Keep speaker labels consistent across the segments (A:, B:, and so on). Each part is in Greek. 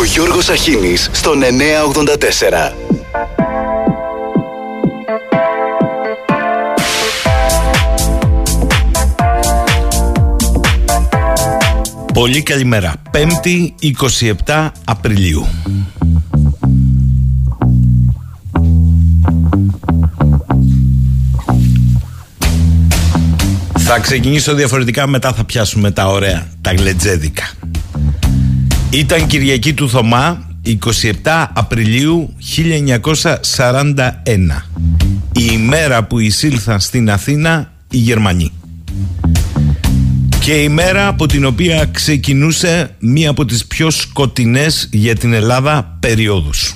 A: Ο Γιώργος Αχίνης στον 984.
B: Πολύ καλημέρα. 5η 27 Απριλίου. Θα ξεκινήσω διαφορετικά, μετά θα πιάσουμε τα ωραία, τα γλετζέδικα. Ήταν Κυριακή του Θωμά, 27 Απριλίου 1941. Η ημέρα που εισήλθαν στην Αθήνα οι Γερμανοί. Και η μέρα από την οποία ξεκινούσε μία από τις πιο σκοτεινές για την Ελλάδα περιόδους.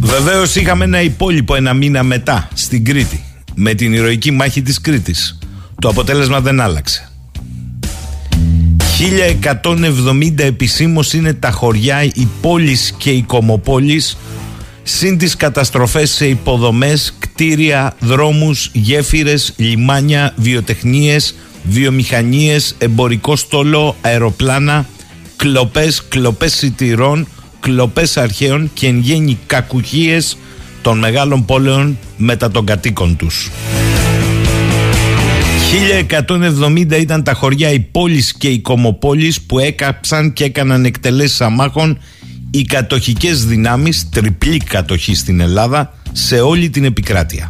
B: Βεβαίως είχαμε ένα υπόλοιπο ένα μήνα μετά στην Κρήτη με την ηρωική μάχη της Κρήτης. Το αποτέλεσμα δεν άλλαξε. 1170 επισήμως είναι τα χωριά, οι πόλεις και οι κομοπόλεις συν τις καταστροφές σε υποδομές, κτίρια, δρόμους, γέφυρες, λιμάνια, βιοτεχνίες, βιομηχανίες, εμπορικό στόλο, αεροπλάνα, κλοπές, κλοπές σιτηρών, κλοπές αρχαίων και εν γέννη κακουχίες των μεγάλων πόλεων μετά των κατοίκων τους. 1170 ήταν τα χωριά, οι πόλεις και οι κομοπόλεις που έκαψαν και έκαναν εκτελέσεις αμάχων οι κατοχικές δυνάμεις, τριπλή κατοχή στην Ελλάδα, σε όλη την επικράτεια.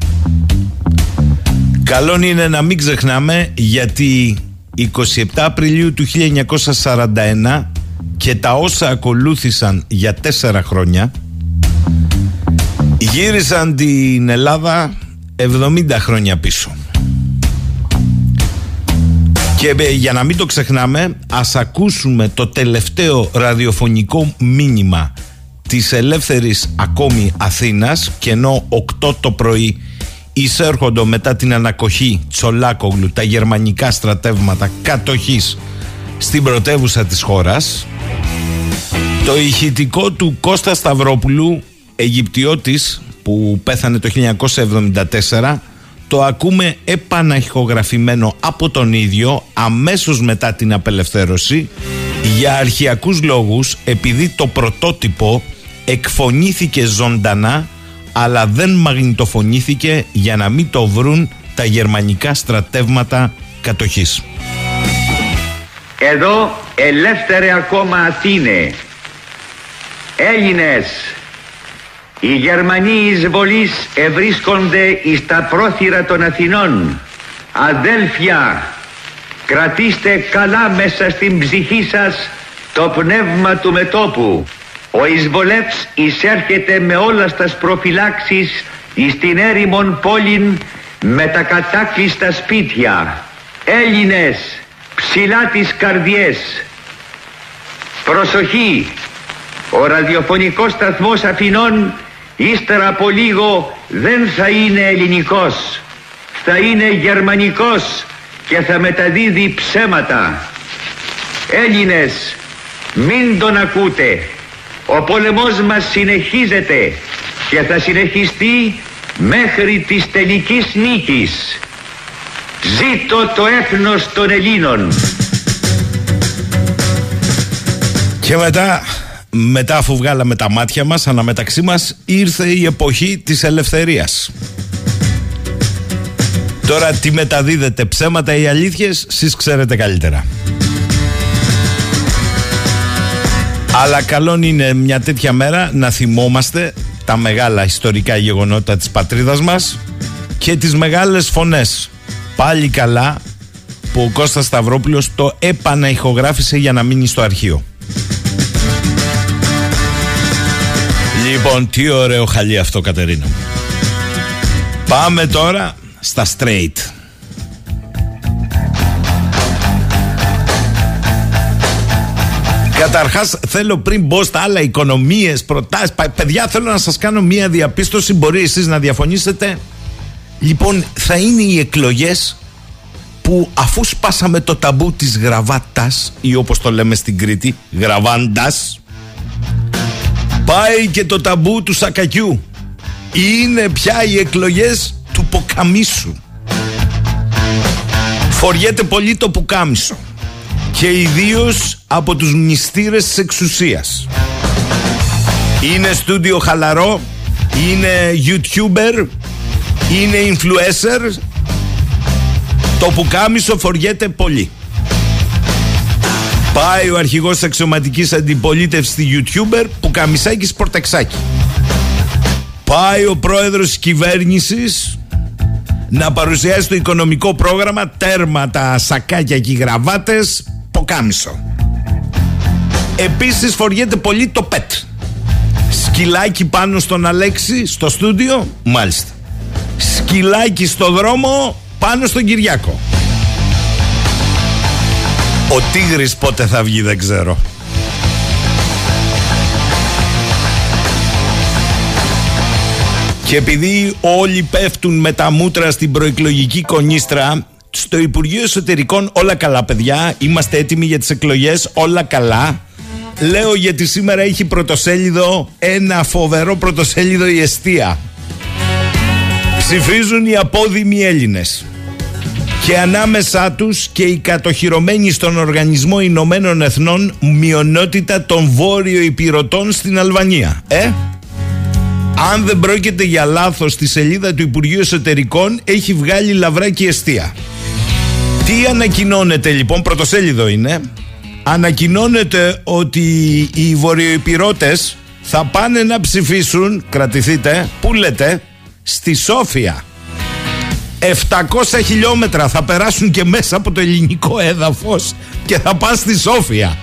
B: Καλό είναι να μην ξεχνάμε γιατί 27 Απριλίου του 1941 και τα όσα ακολούθησαν για τέσσερα χρόνια γύρισαν την Ελλάδα 70 χρόνια πίσω. Και ε, για να μην το ξεχνάμε, ας ακούσουμε το τελευταίο ραδιοφωνικό μήνυμα της ελεύθερης ακόμη Αθήνας και ενώ 8 το πρωί εισέρχονται μετά την ανακοχή Τσολάκογλου τα γερμανικά στρατεύματα κατοχής στην πρωτεύουσα της χώρας το ηχητικό του Κώστα Σταυρόπουλου Αιγυπτιώτης που πέθανε το 1974 το ακούμε επαναχυγραφημένο από τον ίδιο αμέσως μετά την απελευθέρωση για αρχιακούς λόγους επειδή το πρωτότυπο εκφωνήθηκε ζωντανά αλλά δεν μαγνητοφωνήθηκε για να μην το βρουν τα γερμανικά στρατεύματα κατοχής.
C: Εδώ ελεύθερε ακόμα Αθήνε Έλληνες οι Γερμανοί εισβολείς ευρίσκονται εις τα πρόθυρα των Αθηνών. Αδέλφια, κρατήστε καλά μέσα στην ψυχή σας το πνεύμα του μετόπου. Ο εισβολεύς εισέρχεται με όλας στα προφυλάξεις εις την έρημον πόλην με τα κατάκλειστα σπίτια. Έλληνες, ψηλά τις καρδιές. Προσοχή, ο ραδιοφωνικός σταθμός Αθηνών ύστερα από λίγο δεν θα είναι ελληνικός θα είναι γερμανικός και θα μεταδίδει ψέματα. Έλληνες μην τον ακούτε. Ο πόλεμός μας συνεχίζεται και θα συνεχιστεί μέχρι της τελικής νίκης. Ζήτω το έθνος των Ελλήνων.
B: Και μετά μετά αφού βγάλαμε τα μάτια μας αναμεταξύ μας ήρθε η εποχή της ελευθερίας Τώρα τι μεταδίδεται ψέματα ή αλήθειες Σεις ξέρετε καλύτερα Αλλά καλό είναι μια τέτοια μέρα να θυμόμαστε τα μεγάλα ιστορικά γεγονότα της πατρίδας μας και τις μεγάλες φωνές. Πάλι καλά που ο Κώστας Σταυρόπουλος το επαναηχογράφησε για να μείνει στο αρχείο. Λοιπόν, τι ωραίο χαλί αυτό, Κατερίνα. Πάμε τώρα στα straight. Καταρχάς, θέλω πριν μπω στα άλλα οικονομίες, προτάσεις. Παιδιά, θέλω να σας κάνω μία διαπίστωση. Μπορεί εσείς να διαφωνήσετε. Λοιπόν, θα είναι οι εκλογές που αφού σπάσαμε το ταμπού της γραβάτας ή όπως το λέμε στην Κρήτη γραβάντας Πάει και το ταμπού του σακακιού. Είναι πια οι εκλογές του ποκαμίσου. Φοριέται πολύ το πουκάμισο. και ιδίως από τους μνηστήρες της εξουσίας. Είναι στούντιο χαλαρό, είναι youtuber, είναι influencer, το πουκάμισο φοριέται πολύ. Πάει ο αρχηγός αξιωματικής αντιπολίτευσης στη YouTuber που καμισάκι σπορτεξάκι. Πάει ο πρόεδρος της κυβέρνησης να παρουσιάσει το οικονομικό πρόγραμμα τέρμα τα σακάκια και οι γραβάτες ποκάμισο. Επίσης φοριέται πολύ το πετ. Σκυλάκι πάνω στον Αλέξη στο στούντιο, μάλιστα. Σκυλάκι στο δρόμο πάνω στον Κυριάκο. Ο Τίγρης πότε θα βγει δεν ξέρω. Και επειδή όλοι πέφτουν με τα μούτρα στην προεκλογική κονίστρα, στο Υπουργείο Εσωτερικών όλα καλά παιδιά, είμαστε έτοιμοι για τις εκλογές, όλα καλά. Λέω γιατί σήμερα έχει πρωτοσέλιδο, ένα φοβερό πρωτοσέλιδο η αιστεία. Ψηφίζουν οι απόδημοι Έλληνες και ανάμεσά τους και οι κατοχυρωμένοι στον Οργανισμό Ηνωμένων Εθνών μειονότητα των βόρειο υπηρωτών στην Αλβανία. Ε, αν δεν πρόκειται για λάθος στη σελίδα του Υπουργείου Εσωτερικών έχει βγάλει λαβράκι εστία. Τι ανακοινώνεται λοιπόν, πρωτοσέλιδο είναι, ανακοινώνεται ότι οι βορειοϊπηρώτες θα πάνε να ψηφίσουν, κρατηθείτε, πού λέτε, στη Σόφια. 700 χιλιόμετρα θα περάσουν και μέσα από το ελληνικό έδαφος και θα πάνε στη Σόφια.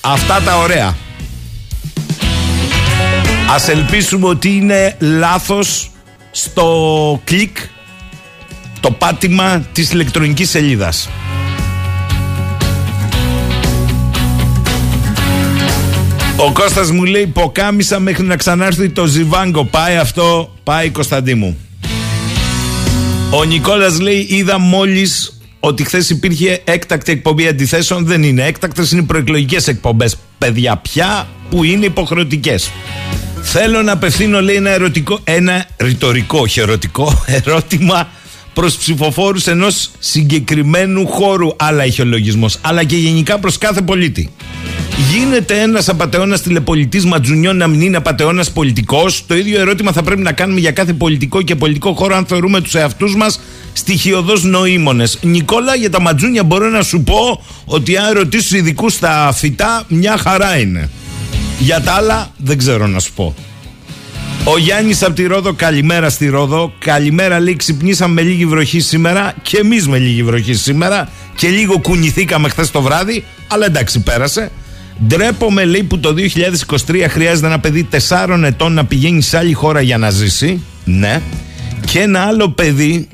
B: Αυτά τα ωραία. Ας ελπίσουμε ότι είναι λάθος στο κλικ το πάτημα της ηλεκτρονικής σελίδας. Ο Κώστας μου λέει ποκάμισα μέχρι να ξανάρθει το Ζιβάγκο. Πάει αυτό, πάει Κωνσταντίνου. Ο Νικόλας λέει είδα μόλις ότι χθες υπήρχε έκτακτη εκπομπή αντιθέσεων. Δεν είναι έκτακτες, είναι προεκλογικές εκπομπές. Παιδιά πια που είναι υποχρεωτικές. Θέλω να απευθύνω λέει ένα, ερωτικό, ένα ρητορικό, όχι ερώτημα προς ψηφοφόρους ενός συγκεκριμένου χώρου. Άλλα είχε ο λογισμός, αλλά και γενικά προς κάθε πολίτη. Γίνεται ένας απαταιώνας τηλεπολιτής Ματζουνιών να μην είναι απαταιώνας πολιτικός; Το ίδιο ερώτημα θα πρέπει να κάνουμε για κάθε πολιτικό και πολιτικό χώρο, αν θεωρούμε τους εαυτούς μας στοιχειοδός νοήμονες. Νικόλα, για τα Ματζούνια μπορώ να σου πω ότι αν ρωτήσεις ειδικούς στα φυτά, μια χαρά είναι. Για τα άλλα, δεν ξέρω να σου πω. Ο Γιάννης από τη Ρόδο, καλημέρα στη Ρόδο. Καλημέρα, λέει, ξυπνήσαμε με λίγη βροχή σήμερα και εμείς με λίγη βροχή σήμερα και λίγο κουνηθήκαμε χθες το βράδυ, αλλά εντάξει, πέρασε. Ντρέπομαι, λέει, που το 2023 χρειάζεται ένα παιδί 4 ετών να πηγαίνει σε άλλη χώρα για να ζήσει. Ναι. Και ένα άλλο παιδί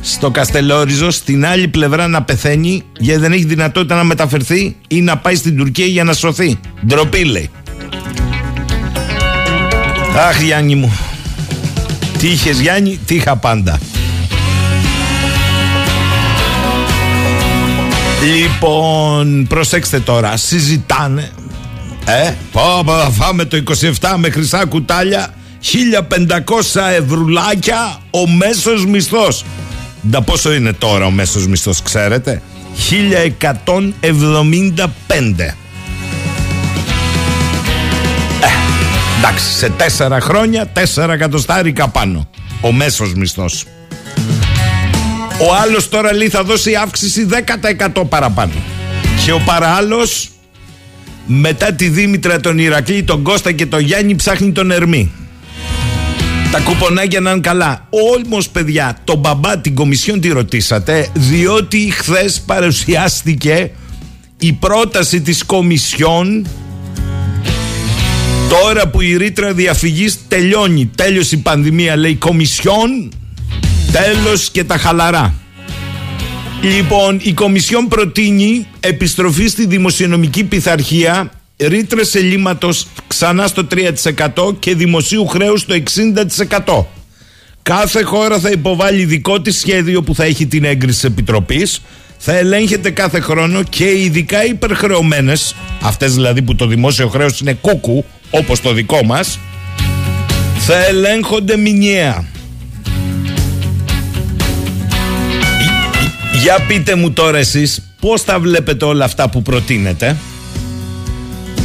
B: στο Καστελόριζο, στην άλλη πλευρά να πεθαίνει γιατί δεν έχει δυνατότητα να μεταφερθεί ή να πάει στην Τουρκία για να σωθεί. Ντροπή, λέει. Αχ, Γιάννη μου. Τι είχες Γιάννη, τι είχα πάντα. Λοιπόν, προσέξτε τώρα, συζητάνε. Ε, πω, πω, φάμε το 27 με χρυσά κουτάλια, 1500 ευρουλάκια ο μέσος μισθός. Ντα πόσο είναι τώρα ο μέσος μισθός, ξέρετε; 1175. Ε, εντάξει, σε τέσσερα χρόνια, τέσσερα εκατοστάρικα πάνω. Ο μέσος μισθός. Ο άλλος τώρα λέει θα δώσει αύξηση 10% παραπάνω. Και ο παράλληλος μετά τη Δήμητρα, τον Ηρακλή, τον Κώστα και τον Γιάννη ψάχνει τον Ερμή. Τα κουπονάκια να είναι καλά. Όμως, παιδιά, τον μπαμπά, την Κομισιόν τη ρωτήσατε, διότι χθες παρουσιάστηκε η πρόταση της Κομισιόν τώρα που η ρήτρα διαφυγής τελειώνει. Τέλειωσε η πανδημία, λέει Κομισιόν Τέλος και τα χαλαρά. Λοιπόν, η Κομισιόν προτείνει επιστροφή στη δημοσιονομική πειθαρχία, ρήτρες ελλείμματος ξανά στο 3% και δημοσίου χρέους στο 60%. Κάθε χώρα θα υποβάλει δικό της σχέδιο που θα έχει την έγκριση της Επιτροπής, θα ελέγχεται κάθε χρόνο και ειδικά υπερχρεωμένες, αυτές δηλαδή που το δημόσιο χρέος είναι κούκου, όπως το δικό μας, θα ελέγχονται μηνιαία. Για πείτε μου τώρα εσείς Πώς τα βλέπετε όλα αυτά που προτείνετε;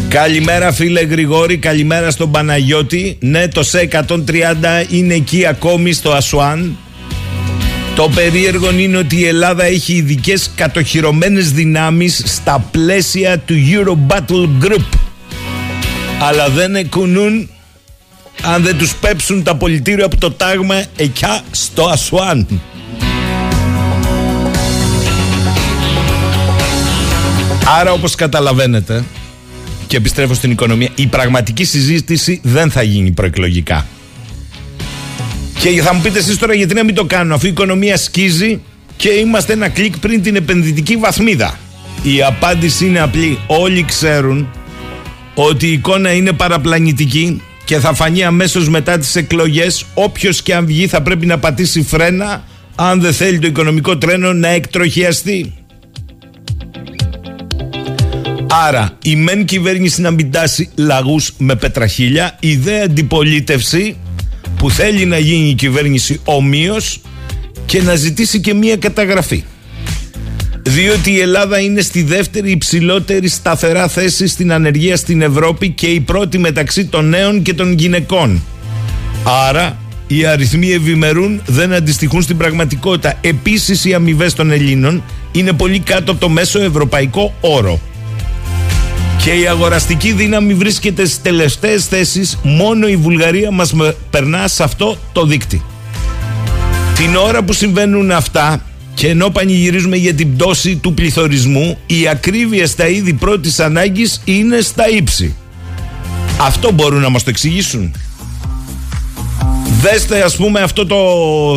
B: Καλημέρα φίλε Γρηγόρη, καλημέρα στον Παναγιώτη. Ναι το ΣΕ 130 είναι εκεί ακόμη στο Ασουάν. Το περίεργο είναι ότι η Ελλάδα έχει ειδικές κατοχυρωμένες δυνάμεις στα πλαίσια του Euro Battle Group. Αλλά δεν εκουνούν αν δεν τους πέψουν τα πολιτήρια από το τάγμα εκιά στο Ασουάν. Άρα όπως καταλαβαίνετε και επιστρέφω στην οικονομία η πραγματική συζήτηση δεν θα γίνει προεκλογικά. Και θα μου πείτε εσείς τώρα γιατί να μην το κάνω αφού η οικονομία σκίζει και είμαστε ένα κλικ πριν την επενδυτική βαθμίδα. Η απάντηση είναι απλή. Όλοι ξέρουν ότι η εικόνα είναι παραπλανητική και θα φανεί αμέσως μετά τις εκλογές όποιος και αν βγει θα πρέπει να πατήσει φρένα αν δεν θέλει το οικονομικό τρένο να εκτροχιαστεί. Άρα η μεν κυβέρνηση να μην τάσει λαγούς με πετραχίλια η δε αντιπολίτευση που θέλει να γίνει η κυβέρνηση ομοίως και να ζητήσει και μία καταγραφή διότι η Ελλάδα είναι στη δεύτερη υψηλότερη σταθερά θέση στην ανεργία στην Ευρώπη και η πρώτη μεταξύ των νέων και των γυναικών. Άρα οι αριθμοί ευημερούν δεν αντιστοιχούν στην πραγματικότητα. Επίσης οι αμοιβές των Ελλήνων είναι πολύ κάτω από το μέσο ευρωπαϊκό όρο. Και η αγοραστική δύναμη βρίσκεται στις τελευταίες θέσεις μόνο η Βουλγαρία μας περνά σε αυτό το δίκτυ. Την ώρα που συμβαίνουν αυτά και ενώ πανηγυρίζουμε για την πτώση του πληθωρισμού, η ακρίβεια στα είδη πρώτης ανάγκης είναι στα ύψη. Αυτό μπορούν να μας το εξηγήσουν. Δέστε ας πούμε αυτό το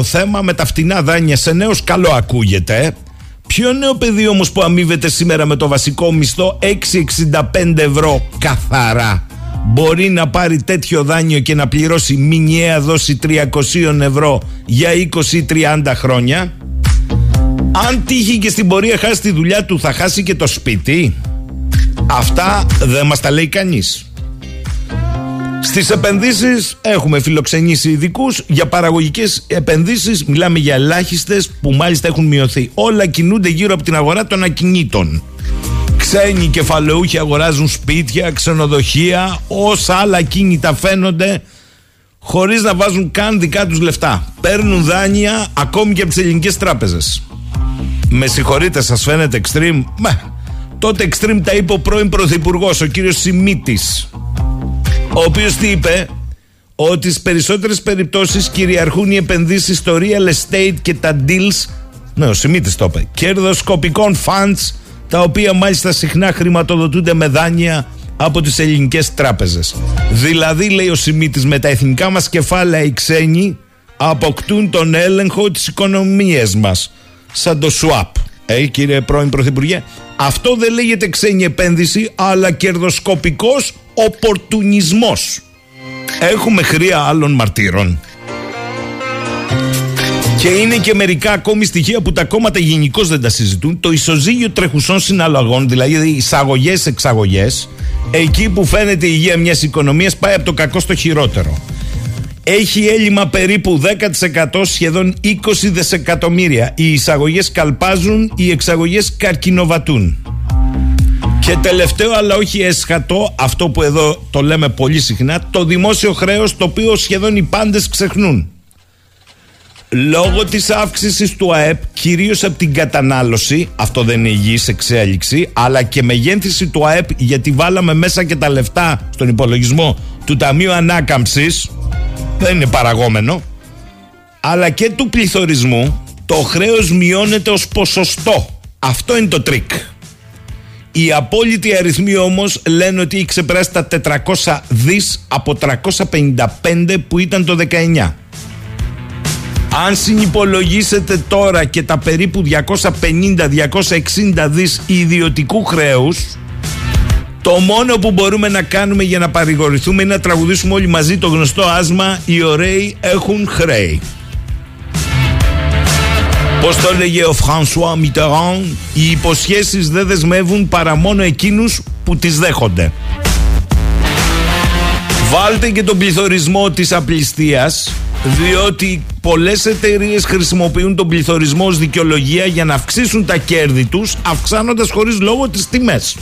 B: θέμα με τα φτηνά δάνεια σε νέος καλό ακούγεται. Ποιο νέο παιδί όμως που αμείβεται σήμερα με το βασικό μισθό 6,65 ευρώ καθαρά μπορεί να πάρει τέτοιο δάνειο και να πληρώσει μηνιαία δόση 300 ευρώ για 20-30 χρόνια; Αν τύχει και στην πορεία χάσει τη δουλειά του, θα χάσει και το σπίτι. Αυτά δεν μας τα λέει κανείς. Στις επενδύσεις έχουμε φιλοξενήσει ειδικούς για παραγωγικές επενδύσεις. Μιλάμε για ελάχιστες που μάλιστα έχουν μειωθεί. Όλα κινούνται γύρω από την αγορά των ακινήτων. Ξένοι κεφαλαιούχοι αγοράζουν σπίτια, ξενοδοχεία, όσα άλλα κίνητα φαίνονται χωρίς να βάζουν καν δικά τους λεφτά. Παίρνουν δάνεια ακόμη και από τις ελληνικές τράπεζες. Με συγχωρείτε, σας φαίνεται extreme; Μα, τότε extreme τα είπε ο πρώην πρωθυπουργός, ο κύριος Σιμίτης. Ο οποίος τι είπε, ότι στις περισσότερες περιπτώσεις κυριαρχούν οι επενδύσεις στο real estate και τα deals. Ναι, ο Σιμίτης το είπε. Κερδοσκοπικών funds, τα οποία μάλιστα συχνά χρηματοδοτούνται με δάνεια από τις ελληνικές τράπεζες. Δηλαδή, λέει ο Σιμίτης, με τα εθνικά μας κεφάλαια οι ξένοι αποκτούν τον έλεγχο της οικονομίας μας σαν το swap. Ε, κύριε πρώην Πρωθυπουργέ, αυτό δεν λέγεται ξένη επένδυση, αλλά κερδοσκοπικός οπορτουνισμός. Έχουμε χρία άλλων μαρτύρων. Και είναι και μερικά ακόμη στοιχεία που τα κόμματα γενικώς δεν τα συζητούν. Το ισοζύγιο τρεχουσών συναλλαγών, δηλαδή εισαγωγέ-εξαγωγέ, εκεί που φαίνεται η υγεία μιας οικονομίας πάει από το κακό στο χειρότερο έχει έλλειμμα περίπου 10% σχεδόν 20 δισεκατομμύρια. Οι εισαγωγές καλπάζουν, οι εξαγωγές καρκινοβατούν. Και τελευταίο αλλά όχι έσχατο, αυτό που εδώ το λέμε πολύ συχνά, το δημόσιο χρέος το οποίο σχεδόν οι πάντες ξεχνούν. Λόγω της αύξησης του ΑΕΠ, κυρίως από την κατανάλωση, αυτό δεν είναι υγιής εξέλιξη, αλλά και μεγέθυνση του ΑΕΠ γιατί βάλαμε μέσα και τα λεφτά στον υπολογισμό του Ταμείου Ανάκαμψης, δεν είναι παραγόμενο, αλλά και του πληθωρισμού, το χρέος μειώνεται ως ποσοστό. Αυτό είναι το τρικ. Οι απόλυτοι αριθμοί όμως λένε ότι έχει ξεπεράσει τα 400 δις από 355 που ήταν το 19. Αν συνυπολογίσετε τώρα και τα περίπου 250-260 δις ιδιωτικού χρέους το μόνο που μπορούμε να κάνουμε για να παρηγορηθούμε είναι να τραγουδήσουμε όλοι μαζί το γνωστό άσμα «Οι ωραίοι έχουν χρέη». Πώς το έλεγε ο Φρανσουά Μιτεράν, οι υποσχέσεις δεν δεσμεύουν παρά μόνο εκείνους που τις δέχονται. Βάλτε και τον πληθωρισμό της απληστίας Διότι πολλές εταιρείες χρησιμοποιούν τον πληθωρισμό ως δικαιολογία για να αυξήσουν τα κέρδη τους αυξάνοντας χωρίς λόγο τις τιμές.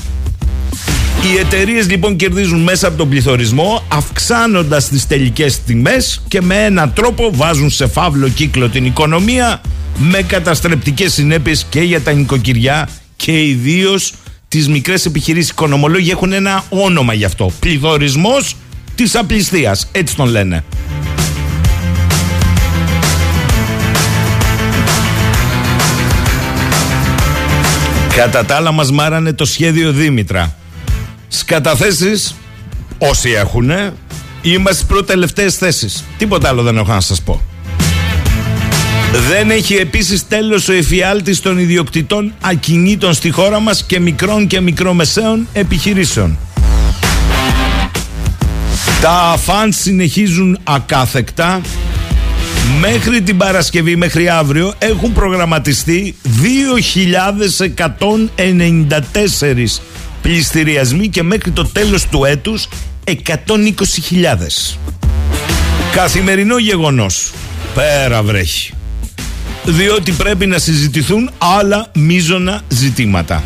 B: Οι εταιρείες λοιπόν κερδίζουν μέσα από τον πληθωρισμό αυξάνοντας τις τελικές τιμές και με έναν τρόπο βάζουν σε φαύλο κύκλο την οικονομία με καταστρεπτικές συνέπειες και για τα νοικοκυριά και ιδίως τις μικρές επιχειρήσεις. Οικονομολόγοι έχουν ένα όνομα γι' αυτό. Πληθωρισμός της απληστίας. Έτσι τον λένε. Κατά τα άλλα μας μάρανε το σχέδιο Δήμητρα. Σκαταθέσεις όσοι έχουν είμαστε στις προτελευταίες θέσεις. Τίποτα άλλο δεν έχω να σας πω. Δεν έχει επίσης τέλος ο εφιάλτης των ιδιοκτητών ακινήτων στη χώρα μας και μικρών και μικρομεσαίων επιχειρήσεων. Τα φαν συνεχίζουν ακάθεκτα. Μέχρι την Παρασκευή, μέχρι αύριο, έχουν προγραμματιστεί 2.194 πληστηριασμοί και μέχρι το τέλος του έτους 120.000. Καθημερινό γεγονός. Πέρα βρέχει. Διότι πρέπει να συζητηθούν άλλα μείζωνα ζητήματα.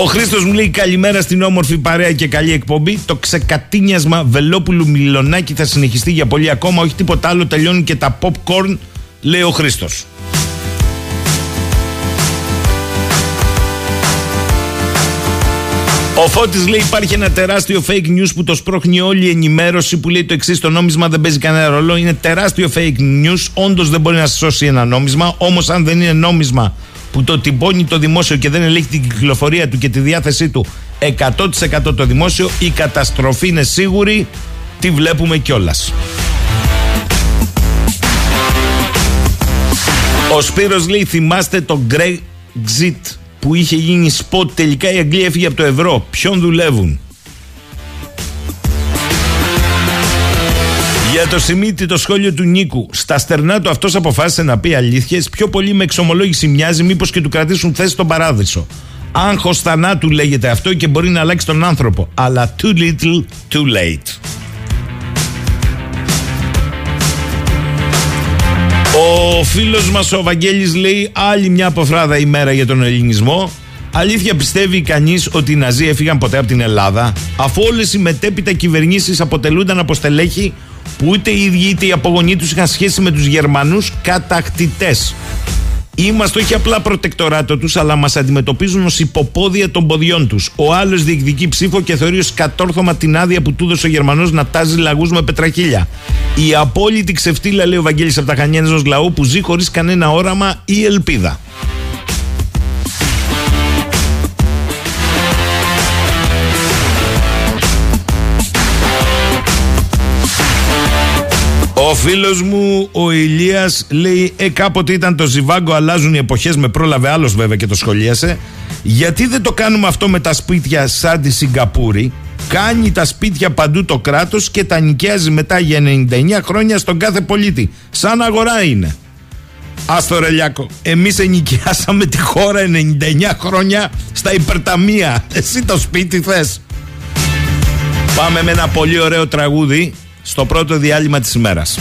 B: Ο Χρήστος μου λέει καλημέρα στην όμορφη παρέα και καλή εκπομπή. Το ξεκατίνιασμα Βελόπουλου Μιλονάκη θα συνεχιστεί για πολύ ακόμα. Όχι τίποτα άλλο. Τελειώνουν και τα popcorn, λέει ο Χρήστος. Ο Φώτης λέει υπάρχει ένα τεράστιο fake news που το σπρώχνει όλη η ενημέρωση που λέει το εξής: Το νόμισμα δεν παίζει κανένα ρόλο. Είναι τεράστιο fake news. Όντως δεν μπορεί να σώσει ένα νόμισμα. Όμως, αν δεν είναι νόμισμα που το τυμπώνει το δημόσιο και δεν ελέγχει την κυκλοφορία του και τη διάθεσή του 100% το δημόσιο, η καταστροφή είναι σίγουρη. Τη βλέπουμε κιόλας. Ο Σπύρος λέει θυμάστε το Brexit; Που είχε γίνει σποτ τελικά η Αγγλία έφυγε από το ευρώ. Ποιον δουλεύουν; Για το Σιμίτι το σχόλιο του Νίκου. Στα στερνά του αυτός αποφάσισε να πει αλήθειες. Πιο πολύ με εξομολόγηση μοιάζει, μήπως και του κρατήσουν θέση στον παράδεισο. Άγχος θανάτου λέγεται αυτό και μπορεί να αλλάξει τον άνθρωπο. Αλλά too little, too late. Ο φίλος μας ο Βαγγέλης λέει άλλη μια αποφράδα ημέρα για τον ελληνισμό. Αλήθεια πιστεύει κανείς ότι οι Ναζί έφυγαν ποτέ από την Ελλάδα αφού όλες οι μετέπειτα κυβερνήσεις αποτελούνταν από στελέχη που ούτε οι ίδιοι είτε οι απογονοί τους είχαν σχέση με τους Γερμανούς κατακτητές. Είμαστε όχι απλά προτεκτοράτο τους, αλλά μας αντιμετωπίζουν ως υποπόδια των ποδιών τους. Ο άλλος διεκδικεί ψήφο και θεωρεί ως κατόρθωμα την άδεια που του έδωσε ο Γερμανός να τάζει λαγούς με πετραχίλια. Η απόλυτη ξεφτύλα, λέει ο Βαγγέλης από τα Χανιένε λαού, που ζει χωρίς κανένα όραμα ή ελπίδα. Ο φίλος μου ο Ηλίας λέει ε, κάποτε ήταν το ζιβάγκο αλλάζουν οι εποχές με πρόλαβε άλλος βέβαια και το σχολίασε γιατί δεν το κάνουμε αυτό με τα σπίτια σαν τη Σιγκαπούρη; Κάνει τα σπίτια παντού το κράτος και τα νοικιάζει μετά για 99 χρόνια στον κάθε πολίτη σαν αγορά είναι Άστο Ρελιάκο, εμείς ενοικιάσαμε τη χώρα 99 χρόνια στα υπερταμεία. Εσύ το σπίτι θες. Πάμε με ένα πολύ ωραίο τραγούδι στο πρώτο διάλειμμα της ημέρας.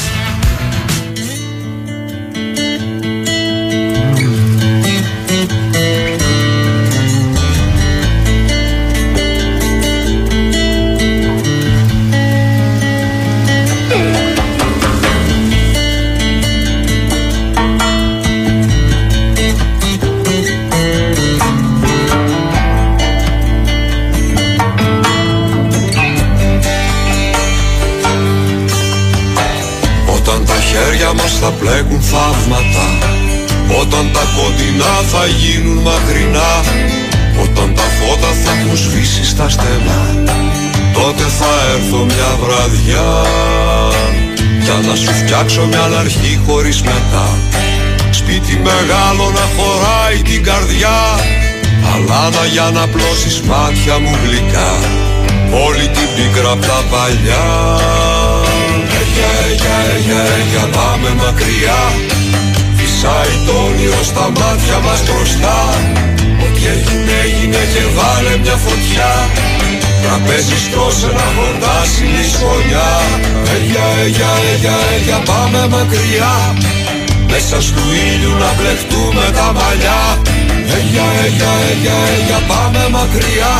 D: Κοντινά θα γίνουν μακρινά. Όταν τα φώτα θα έχουν σβήσει στα στενά Τότε θα έρθω μια βραδιά. Για να σου φτιάξω μια αρχή χωρίς μετά. Σπίτι μεγάλο να χωράει την καρδιά. Αλάνα για να πλώσεις μάτια μου γλυκά. Όλη την πίκρα απ' τα παλιά. Για, για, για πάμε μακριά Φυσάει το όνειρο στα μάτια μας μπροστά. Ό,τι έγινε έγινε και βάλε μια φωτιά. Τραπέζι στρώσε να χορτάσει η σχολιά. Έγια, έγια, έγια, έγια πάμε μακριά. Μέσα του ήλιου να μπλεχτούμε τα μαλλιά. Έγια, έγια, έγια, έγια πάμε μακριά.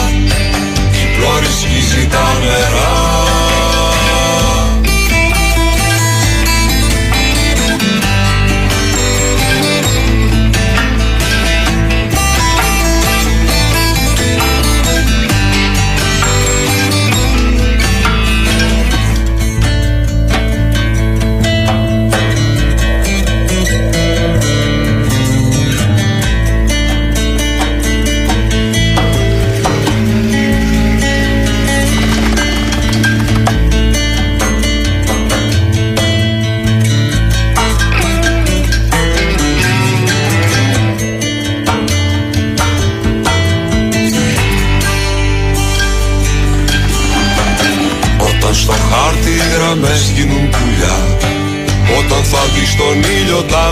D: Η πλώρη σκίζει τα νερά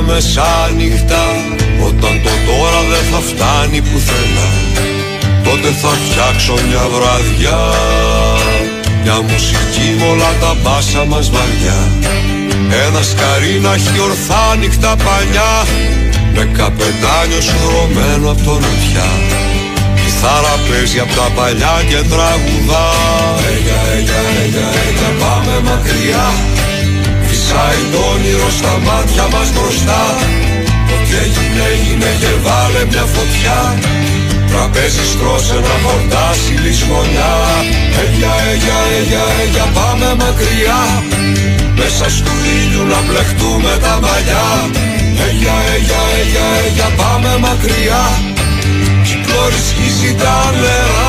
D: μεσάνυχτα Όταν το τώρα δεν θα φτάνει πουθενά. Τότε θα φτιάξω μια βραδιά Μια μουσική με όλα τα μπάσα μας βαριά. Ένα σκαρί να έχει ορθά νύχτα παλιά Με καπετάνιο σουρωμένο από τον νοτιά Κιθάρα παίζει απ' τα παλιά και τραγουδά. Έγια, έγια, έγια, έγια, πάμε μακριά Φυσάει το όνειρο στα μάτια μας μπροστά. Ό,τι έγινε έγινε και βάλε μια φωτιά. Τραπέζι στρώσε να χορτάσει λησμονιά. Έγια, έγια, έγια, έγια, πάμε μακριά. Μέσα στου ήλιου να μπλεχτούμε τα μαλλιά. Έγια, έγια, έγια, έγια, πάμε μακριά. Χωρί τα νερά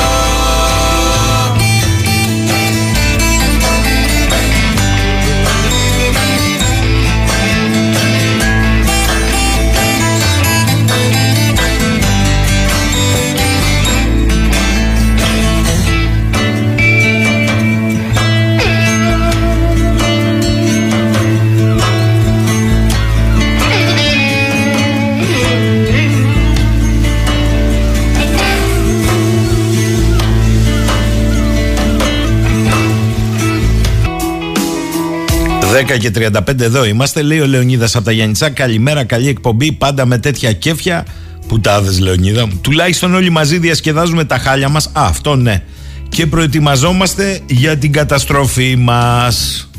B: 10 και 35 εδώ είμαστε. Λέει ο Λεωνίδας από τα Γιάννητσά. Καλημέρα, καλή εκπομπή. Πάντα με τέτοια κέφια. Πουτάδες, Λεωνίδα μου. Τουλάχιστον όλοι μαζί διασκεδάζουμε τα χάλια μας. Α, αυτό ναι. Και προετοιμαζόμαστε για την καταστροφή μας.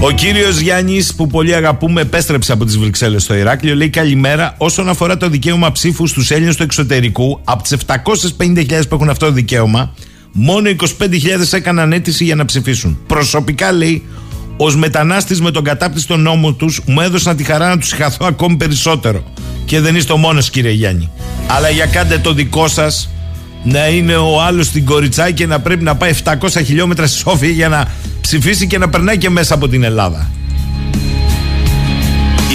B: Ο κύριος Γιάννης, που πολύ αγαπούμε, επέστρεψε από τις Βρυξέλλες στο Ηράκλειο. Λέει καλημέρα. Όσον αφορά το δικαίωμα ψήφου στους Έλληνες του εξωτερικού, από τις 750.000 που έχουν αυτό το δικαίωμα, μόνο 25.000 έκαναν αίτηση για να ψηφίσουν. Προσωπικά λέει, ως μετανάστης με τον κατάπτυστο νόμο τους, μου έδωσαν τη χαρά να τους συγχαθώ ακόμη περισσότερο. Και δεν είστε ο μόνος, κύριε Γιάννη. Αλλά για κάντε το δικό σας να είναι ο άλλος στην Κοριτσάκη και να πρέπει να πάει 700 χιλιόμετρα στη Σόφια για να ψηφίσει και να περνάει και μέσα από την Ελλάδα.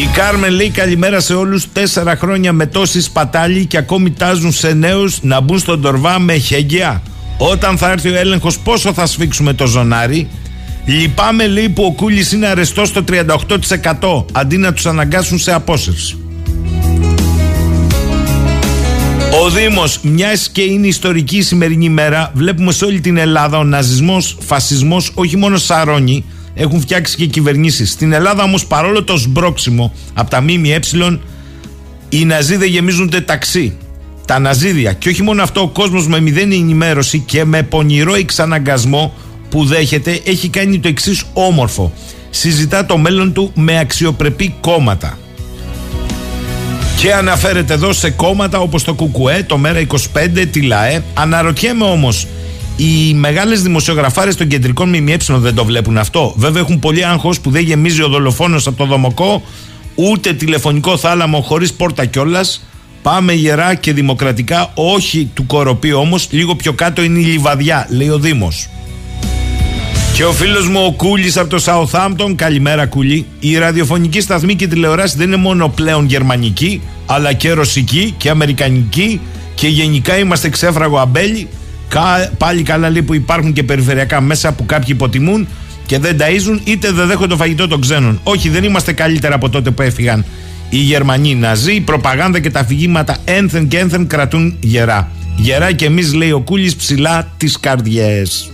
B: Η Κάρμεν λέει καλημέρα σε όλους. Τέσσερα χρόνια με τόση σπατάλη και ακόμη τάζουν σε νέους να μπουν στον τορβά με χέγγια. Όταν θα έρθει ο έλεγχος, πόσο θα σφίξουμε το ζωνάρι; Λυπάμαι λέει που ο Κούλης είναι αρεστός στο 38% αντί να τους αναγκάσουν σε απόσυρση. Ο Δήμος, μιας και είναι ιστορική η σημερινή μέρα, βλέπουμε σε όλη την Ελλάδα ο ναζισμός, φασισμός, όχι μόνο σαρώνει, έχουν φτιάξει και κυβερνήσεις. Στην Ελλάδα όμως παρόλο το σμπρόξιμο από τα ΜΜΕ, οι Ναζί δεν γεμίζουν ταξί. Τα ναζίδια. Και όχι μόνο αυτό, ο κόσμος με μηδένη ενημέρωση και με πονηρό εξαναγκασμό που δέχεται έχει κάνει το εξής όμορφο. Συζητά το μέλλον του με αξιοπρεπή κόμματα. Και αναφέρεται εδώ σε κόμματα όπως το ΚΚΕ, το ΜΕΡΑ25, τη ΛΑΕ. Αναρωτιέμαι όμως, Οι μεγάλες δημοσιογραφάρες των κεντρικών ΜΜΕ δεν το βλέπουν αυτό. Βέβαια έχουν πολύ άγχος που δεν γεμίζει ο δολοφόνος από το δομοκό, ούτε τηλεφωνικό θάλαμο χωρίς πόρτα κιόλας. Πάμε γερά και δημοκρατικά, όχι του κοροπή όμως. Λίγο πιο κάτω είναι η λιβαδιά, λέει ο Δήμος. Και ο φίλος μου ο Κούλης από το Southampton, καλημέρα Κούλη. Η ραδιοφωνική σταθμή και η τηλεοράση δεν είναι μόνο πλέον γερμανική, αλλά και ρωσική και αμερικανική και γενικά είμαστε ξέφραγο αμπέλι. Πάλι καλά λέει που υπάρχουν και περιφερειακά μέσα που κάποιοι υποτιμούν και δεν ταΐζουν είτε δεν δέχονται το φαγητό των ξένων. Όχι, δεν είμαστε καλύτερα από τότε που έφυγαν οι Γερμανοί Ναζί. Η προπαγάνδα και τα αφηγήματα ένθεν και ένθεν κρατούν γερά. Γερά και εμείς, λέει ο Κούλης, ψηλά τις καρδιές.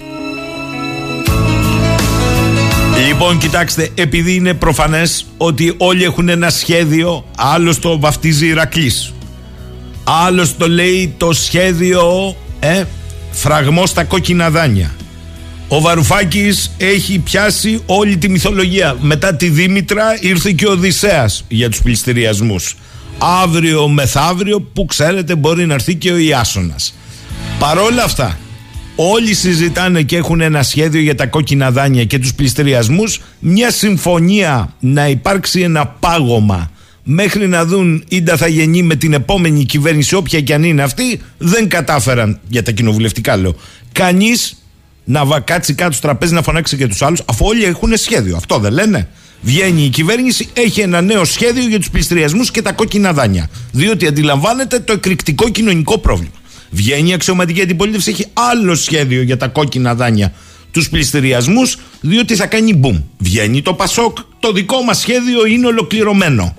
B: Λοιπόν, κοιτάξτε, επειδή είναι προφανές ότι όλοι έχουν ένα σχέδιο, άλλος το βαφτίζει Ηρακλής. Άλλος το λέει το σχέδιο ε, φραγμό στα κόκκινα δάνεια. Ο Βαρουφάκης έχει πιάσει όλη τη μυθολογία. Μετά τη Δήμητρα ήρθε και ο Οδυσσέας για τους πληστηριασμούς. Αύριο μεθαύριο που ξέρετε μπορεί να έρθει και ο Ιάσονας. Παρόλα αυτά, όλοι συζητάνε και έχουν ένα σχέδιο για τα κόκκινα δάνεια και τους πληστηριασμούς. Μια συμφωνία να υπάρξει ένα πάγωμα μέχρι να δουν ίντα θα γεννεί με την επόμενη κυβέρνηση, όποια και αν είναι αυτή, δεν κατάφεραν, για τα κοινοβουλευτικά λέω, κανείς να κάτσει κάτω στο τραπέζι να φωνάξει και τους άλλους, αφού όλοι έχουν σχέδιο. Αυτό δεν λένε. Βγαίνει η κυβέρνηση, έχει ένα νέο σχέδιο για τους πληστηριασμούς και τα κόκκινα δάνεια. Διότι αντιλαμβάνεται το εκρηκτικό κοινωνικό πρόβλημα. Βγαίνει η αξιωματική αντιπολίτευση, έχει άλλο σχέδιο για τα κόκκινα δάνεια, τους πληστηριασμούς, διότι θα κάνει μπουμ. Βγαίνει το Πασόκ, το δικό μας σχέδιο είναι ολοκληρωμένο.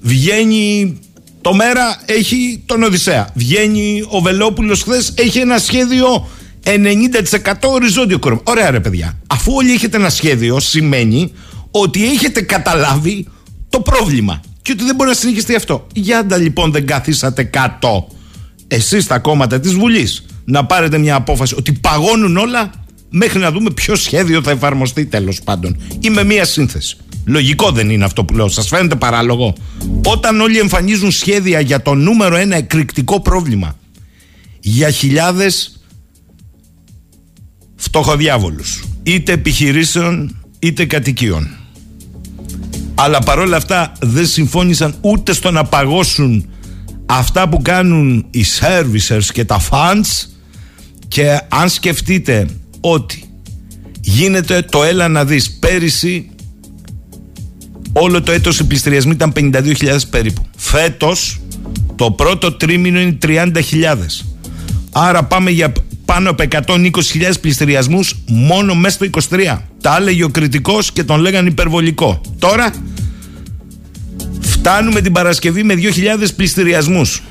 B: Βγαίνει το μέρα, έχει τον Οδυσσέα. Βγαίνει ο Βελόπουλος χθες, έχει ένα σχέδιο 90% οριζόντιο κορμό. Ωραία, ρε παιδιά. Αφού όλοι έχετε ένα σχέδιο, σημαίνει ότι έχετε καταλάβει το πρόβλημα και ότι δεν μπορεί να συνεχιστεί αυτό. Γιάντα λοιπόν δεν καθίσατε κάτω εσείς τα κόμματα της Βουλής να πάρετε μια απόφαση ότι παγώνουν όλα μέχρι να δούμε ποιο σχέδιο θα εφαρμοστεί τέλος πάντων ή με μια σύνθεση. Λογικό δεν είναι αυτό που λέω. Σας φαίνεται παράλογο. Όταν όλοι εμφανίζουν σχέδια για το νούμερο ένα εκρηκτικό πρόβλημα για χιλιάδες φτωχοδιάβολους, είτε επιχειρήσεων είτε κατοικίων. Αλλά παρόλα αυτά δεν συμφώνησαν ούτε στο να παγώσουν αυτά που κάνουν οι servicers και τα funds και αν σκεφτείτε ότι γίνεται το έλα να δεις πέρυσι όλο το έτος οι πληστηριασμοί ήταν 52.000 περίπου. Φέτος το πρώτο τρίμηνο είναι 30.000. Άρα πάμε για πάνω από 120.000 πληστηριασμούς μόνο μέσα στο 23. Τα έλεγε ο κριτικός και τον λέγανε υπερβολικό. Τώρα φτάνουμε την Παρασκευή με 2.000 πληστηριασμούς.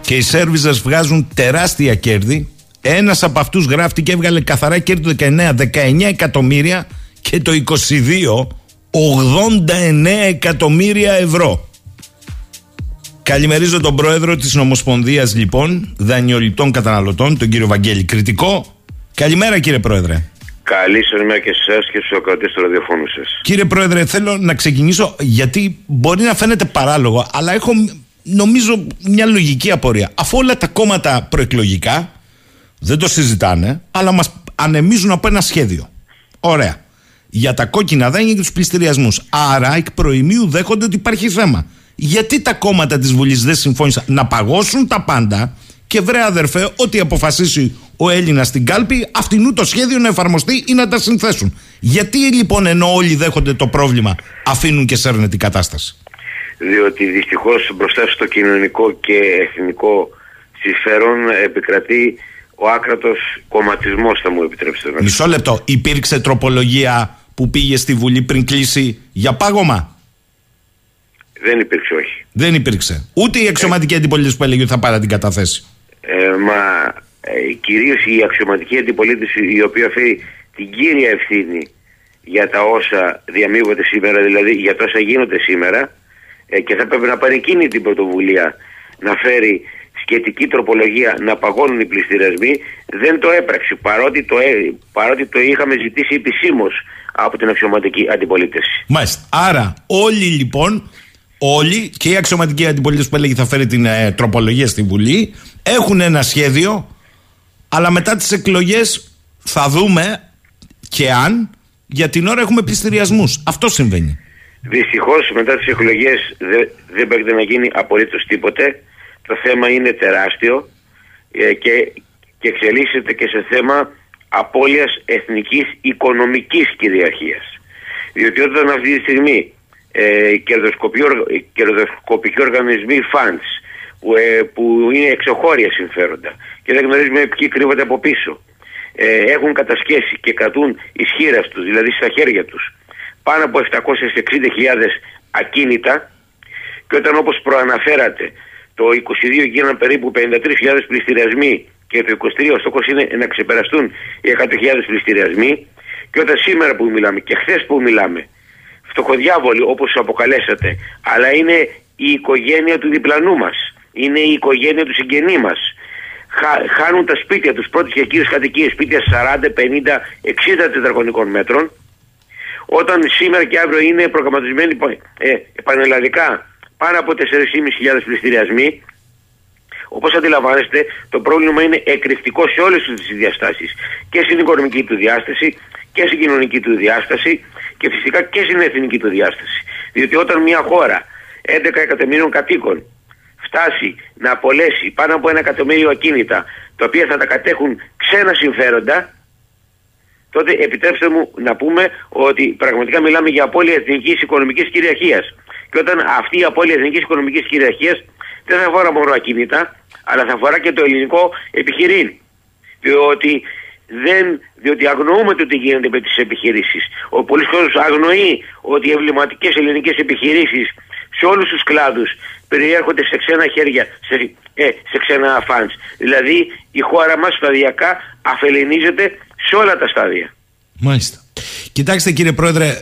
B: Και οι σερβιζες βγάζουν τεράστια κέρδη. Ένας από αυτούς γράφτηκε και έβγαλε καθαρά κέρδη του 19, 19 εκατομμύρια και το 22 89 εκατομμύρια ευρώ. Καλημερίζω τον πρόεδρο της Νομοσπονδίας λοιπόν Δανειοληπτών Καταναλωτών, τον κύριο Βαγγέλη Κριτικό. Καλημέρα κύριε πρόεδρε.
E: Καλή σας μέρα και σε εσάς και στους ακροατές του ραδιοφώνου σας.
B: Κύριε Πρόεδρε, θέλω να ξεκινήσω γιατί μπορεί να φαίνεται παράλογο, αλλά έχω νομίζω μια λογική απορία. Αφού όλα τα κόμματα προεκλογικά δεν το συζητάνε, αλλά μας ανεμίζουν από ένα σχέδιο. Ωραία για τα κόκκινα δάνεια και τους πληστηριασμούς. Άρα εκ προημίου δέχονται ότι υπάρχει θέμα. Γιατί τα κόμματα της Βουλής δεν συμφώνησαν να παγώσουν τα πάντα και βρε αδερφέ, ό,τι αποφασίσει ο Έλληνας στην κάλπη, αυτινού το σχέδιο να εφαρμοστεί ή να τα συνθέσουν. Γιατί λοιπόν ενώ όλοι δέχονται το πρόβλημα, αφήνουν και σέρνε την κατάσταση;
E: Διότι δυστυχώς μπροστά στο κοινωνικό και εθνικό συμφέρον επικρατεί ο άκρατος κομματισμός, θα μου επιτρέψετε.
B: Μισό λεπτό. Υπήρξε τροπολογία που πήγε στη Βουλή πριν κλείσει για πάγωμα;
E: Δεν υπήρξε, όχι.
B: Δεν υπήρξε. Ούτε η αξιωματική αντιπολίτευση που έλεγε ότι θα πάρει την καταθέση.
E: Ε, μα ε, κυρίως η αξιωματική αντιπολίτευση η οποία φέρει την κύρια ευθύνη για τα όσα διαμείβονται σήμερα, δηλαδή για τα όσα γίνονται σήμερα ε, και θα πρέπει να πάρει εκείνη την πρωτοβουλία να φέρει σχετική τροπολογία να παγώνουν οι πληστηριασμοί δεν το έπραξε παρότι το, παρότι το είχαμε ζητήσει επισήμως από την αξιωματική αντιπολίτευση.
B: Μάλιστα. Άρα όλοι λοιπόν, όλοι και η αξιωματική αντιπολίτευση που έλεγε θα φέρει την ε, τροπολογία στη Βουλή έχουν ένα σχέδιο Αλλά μετά τις εκλογές θα δούμε και αν για την ώρα έχουμε πληστηριασμούς. Αυτό συμβαίνει.
E: Δυστυχώς μετά τις εκλογές δεν, δεν πρόκειται να γίνει απολύτως τίποτε. Το θέμα είναι τεράστιο ε, και, και εξελίσσεται και σε θέμα απώλειας εθνικής οικονομικής κυριαρχίας. Διότι όταν αυτή τη στιγμή ε, κερδοσκοπικοί οργανισμοί funds που, ε, που είναι εξωχώρια συμφέροντα και δεν γνωρίζουμε ποιοι κρύβονται από πίσω. Ε, έχουν κατασχέσει και κρατούν ισχύρα τους, δηλαδή στα χέρια τους πάνω από 760.000 ακίνητα. Και όταν όπως προαναφέρατε το 22 γίνανε περίπου 53.000 πληστηριασμοί και το 23 ο στόχος είναι να ξεπεραστούν οι 100.000 πληστηριασμοί. Και όταν σήμερα που μιλάμε και χθες που μιλάμε φτωχοδιάβολοι όπως τους αποκαλέσατε αλλά είναι η οικογένεια του διπλανού μας. Είναι η οικογένεια του συγγενή μας. Χάνουν τα σπίτια τους πρώτες και κύριες κατοικίες σπίτια 40, 50, 60 τετραγωνικών μέτρων. Όταν σήμερα και αύριο είναι προγραμματισμένοι ε, πανελλαδικά πάνω από 4.500 πληστηριασμοί όπως αντιλαμβάνεστε το πρόβλημα είναι εκρηκτικό σε όλες τις διαστάσεις. Και στην οικονομική του διάσταση και στην κοινωνική του διάσταση και φυσικά και στην εθνική του διάσταση. Διότι όταν μια χώρα 11 εκατομμύριων κατοίκων φτάσει να απολέσει πάνω από ένα εκατομμύριο ακίνητα τα οποία θα τα κατέχουν ξένα συμφέροντα τότε επιτρέψτε μου να πούμε ότι πραγματικά μιλάμε για απώλεια εθνικής οικονομικής κυριαρχίας. Και όταν αυτή η απώλεια εθνικής οικονομικής κυριαρχίας δεν θα αφορά μόνο ακίνητα, αλλά θα αφορά και το ελληνικό επιχειρήν. Διότι δεν, διότι αγνοούμε το τι γίνεται με τις επιχειρήσεις. Ο πολλής κόσμος αγνοεί ότι οι εμβληματικές ελληνικές επιχειρήσεις σε όλους τους κλάδους περιέρχονται σε ξένα χέρια, σε, ε, σε ξένα φαντς. Δηλαδή η χώρα μας σταδιακά αφελενίζεται σε όλα τα στάδια.
B: Μάλιστα. Κοιτάξτε κύριε Πρόεδρε,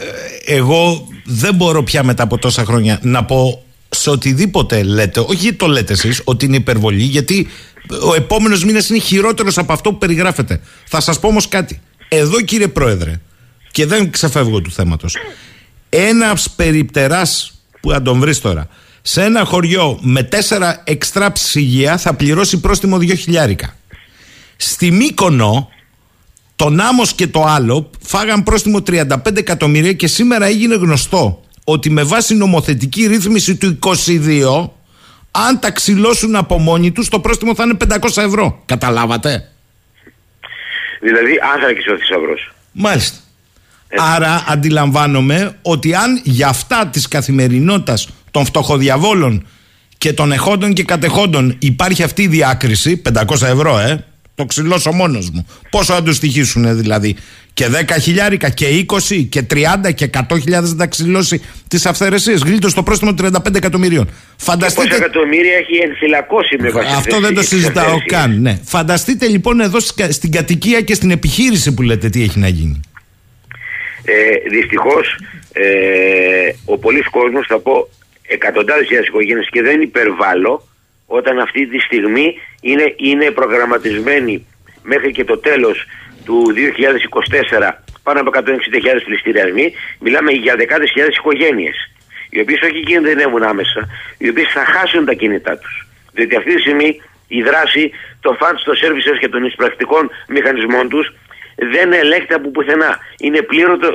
B: εγώ δεν μπορώ πια μετά από τόσα χρόνια να πω σε οτιδήποτε λέτε, όχι το λέτε εσείς ότι είναι υπερβολή, γιατί ο επόμενος μήνας είναι χειρότερος από αυτό που περιγράφετε. Θα σας πω όμως κάτι. Εδώ κύριε Πρόεδρε, και δεν ξεφεύγω του θέματος, ένα περιπτερά που θα τον βρεις τώρα, σε ένα χωριό με τέσσερα εξτρά ψυγεία θα πληρώσει πρόστιμο 2 χιλιάρικα. Στη Μύκονο, το Νάμος και το άλλο φάγαν πρόστιμο 35 εκατομμύρια και σήμερα έγινε γνωστό ότι με βάση νομοθετική ρύθμιση του 22 αν τα ξυλώσουν από μόνοι τους, το πρόστιμο θα είναι 500 ευρώ. Καταλάβατε;
E: Δηλαδή, άνθρακη ο θησαυρό.
B: Μάλιστα. Άρα αντιλαμβάνομαι ότι αν για αυτά της καθημερινότητας των φτωχοδιαβόλων και των εχόντων και κατεχόντων υπάρχει αυτή η διάκριση, 500 ευρώ, ε, το ξυλώσω μόνος μου. Πόσο θα τους στοιχήσουν δηλαδή; Και 10 χιλιάρικα και 20 και 30 και 100 χιλιάδε να ξυλώσει τις αυθαιρεσίες. Γλίτω το πρόστιμο 35 εκατομμυρίων.
E: Φανταστείτε. Πόσα εκατομμύρια έχει ενφυλακώσει με βάση
B: Αυτό δεν το συζητάω καν. Ναι. Φανταστείτε λοιπόν εδώ στην κατοικία και στην επιχείρηση που λέτε τι έχει να γίνει.
E: Ε, Δυστυχώς ε, ο πολλής κόσμος, θα πω εκατοντάδες χιλιάδες οικογένειες και δεν υπερβάλλω, όταν αυτή τη στιγμή είναι, είναι προγραμματισμένοι μέχρι και το τέλος του 2024 πάνω από 160.000 πληστηριασμοί, μιλάμε για δεκάδες χιλιάδες οικογένειες, οι οποίες όχι κινδυνεύουν άμεσα, οι οποίες θα χάσουν τα κινητά τους. Διότι αυτή τη στιγμή η δράση των funds, των services και των εισπρακτικών μηχανισμών τους δεν ελέγχεται από πουθενά. Είναι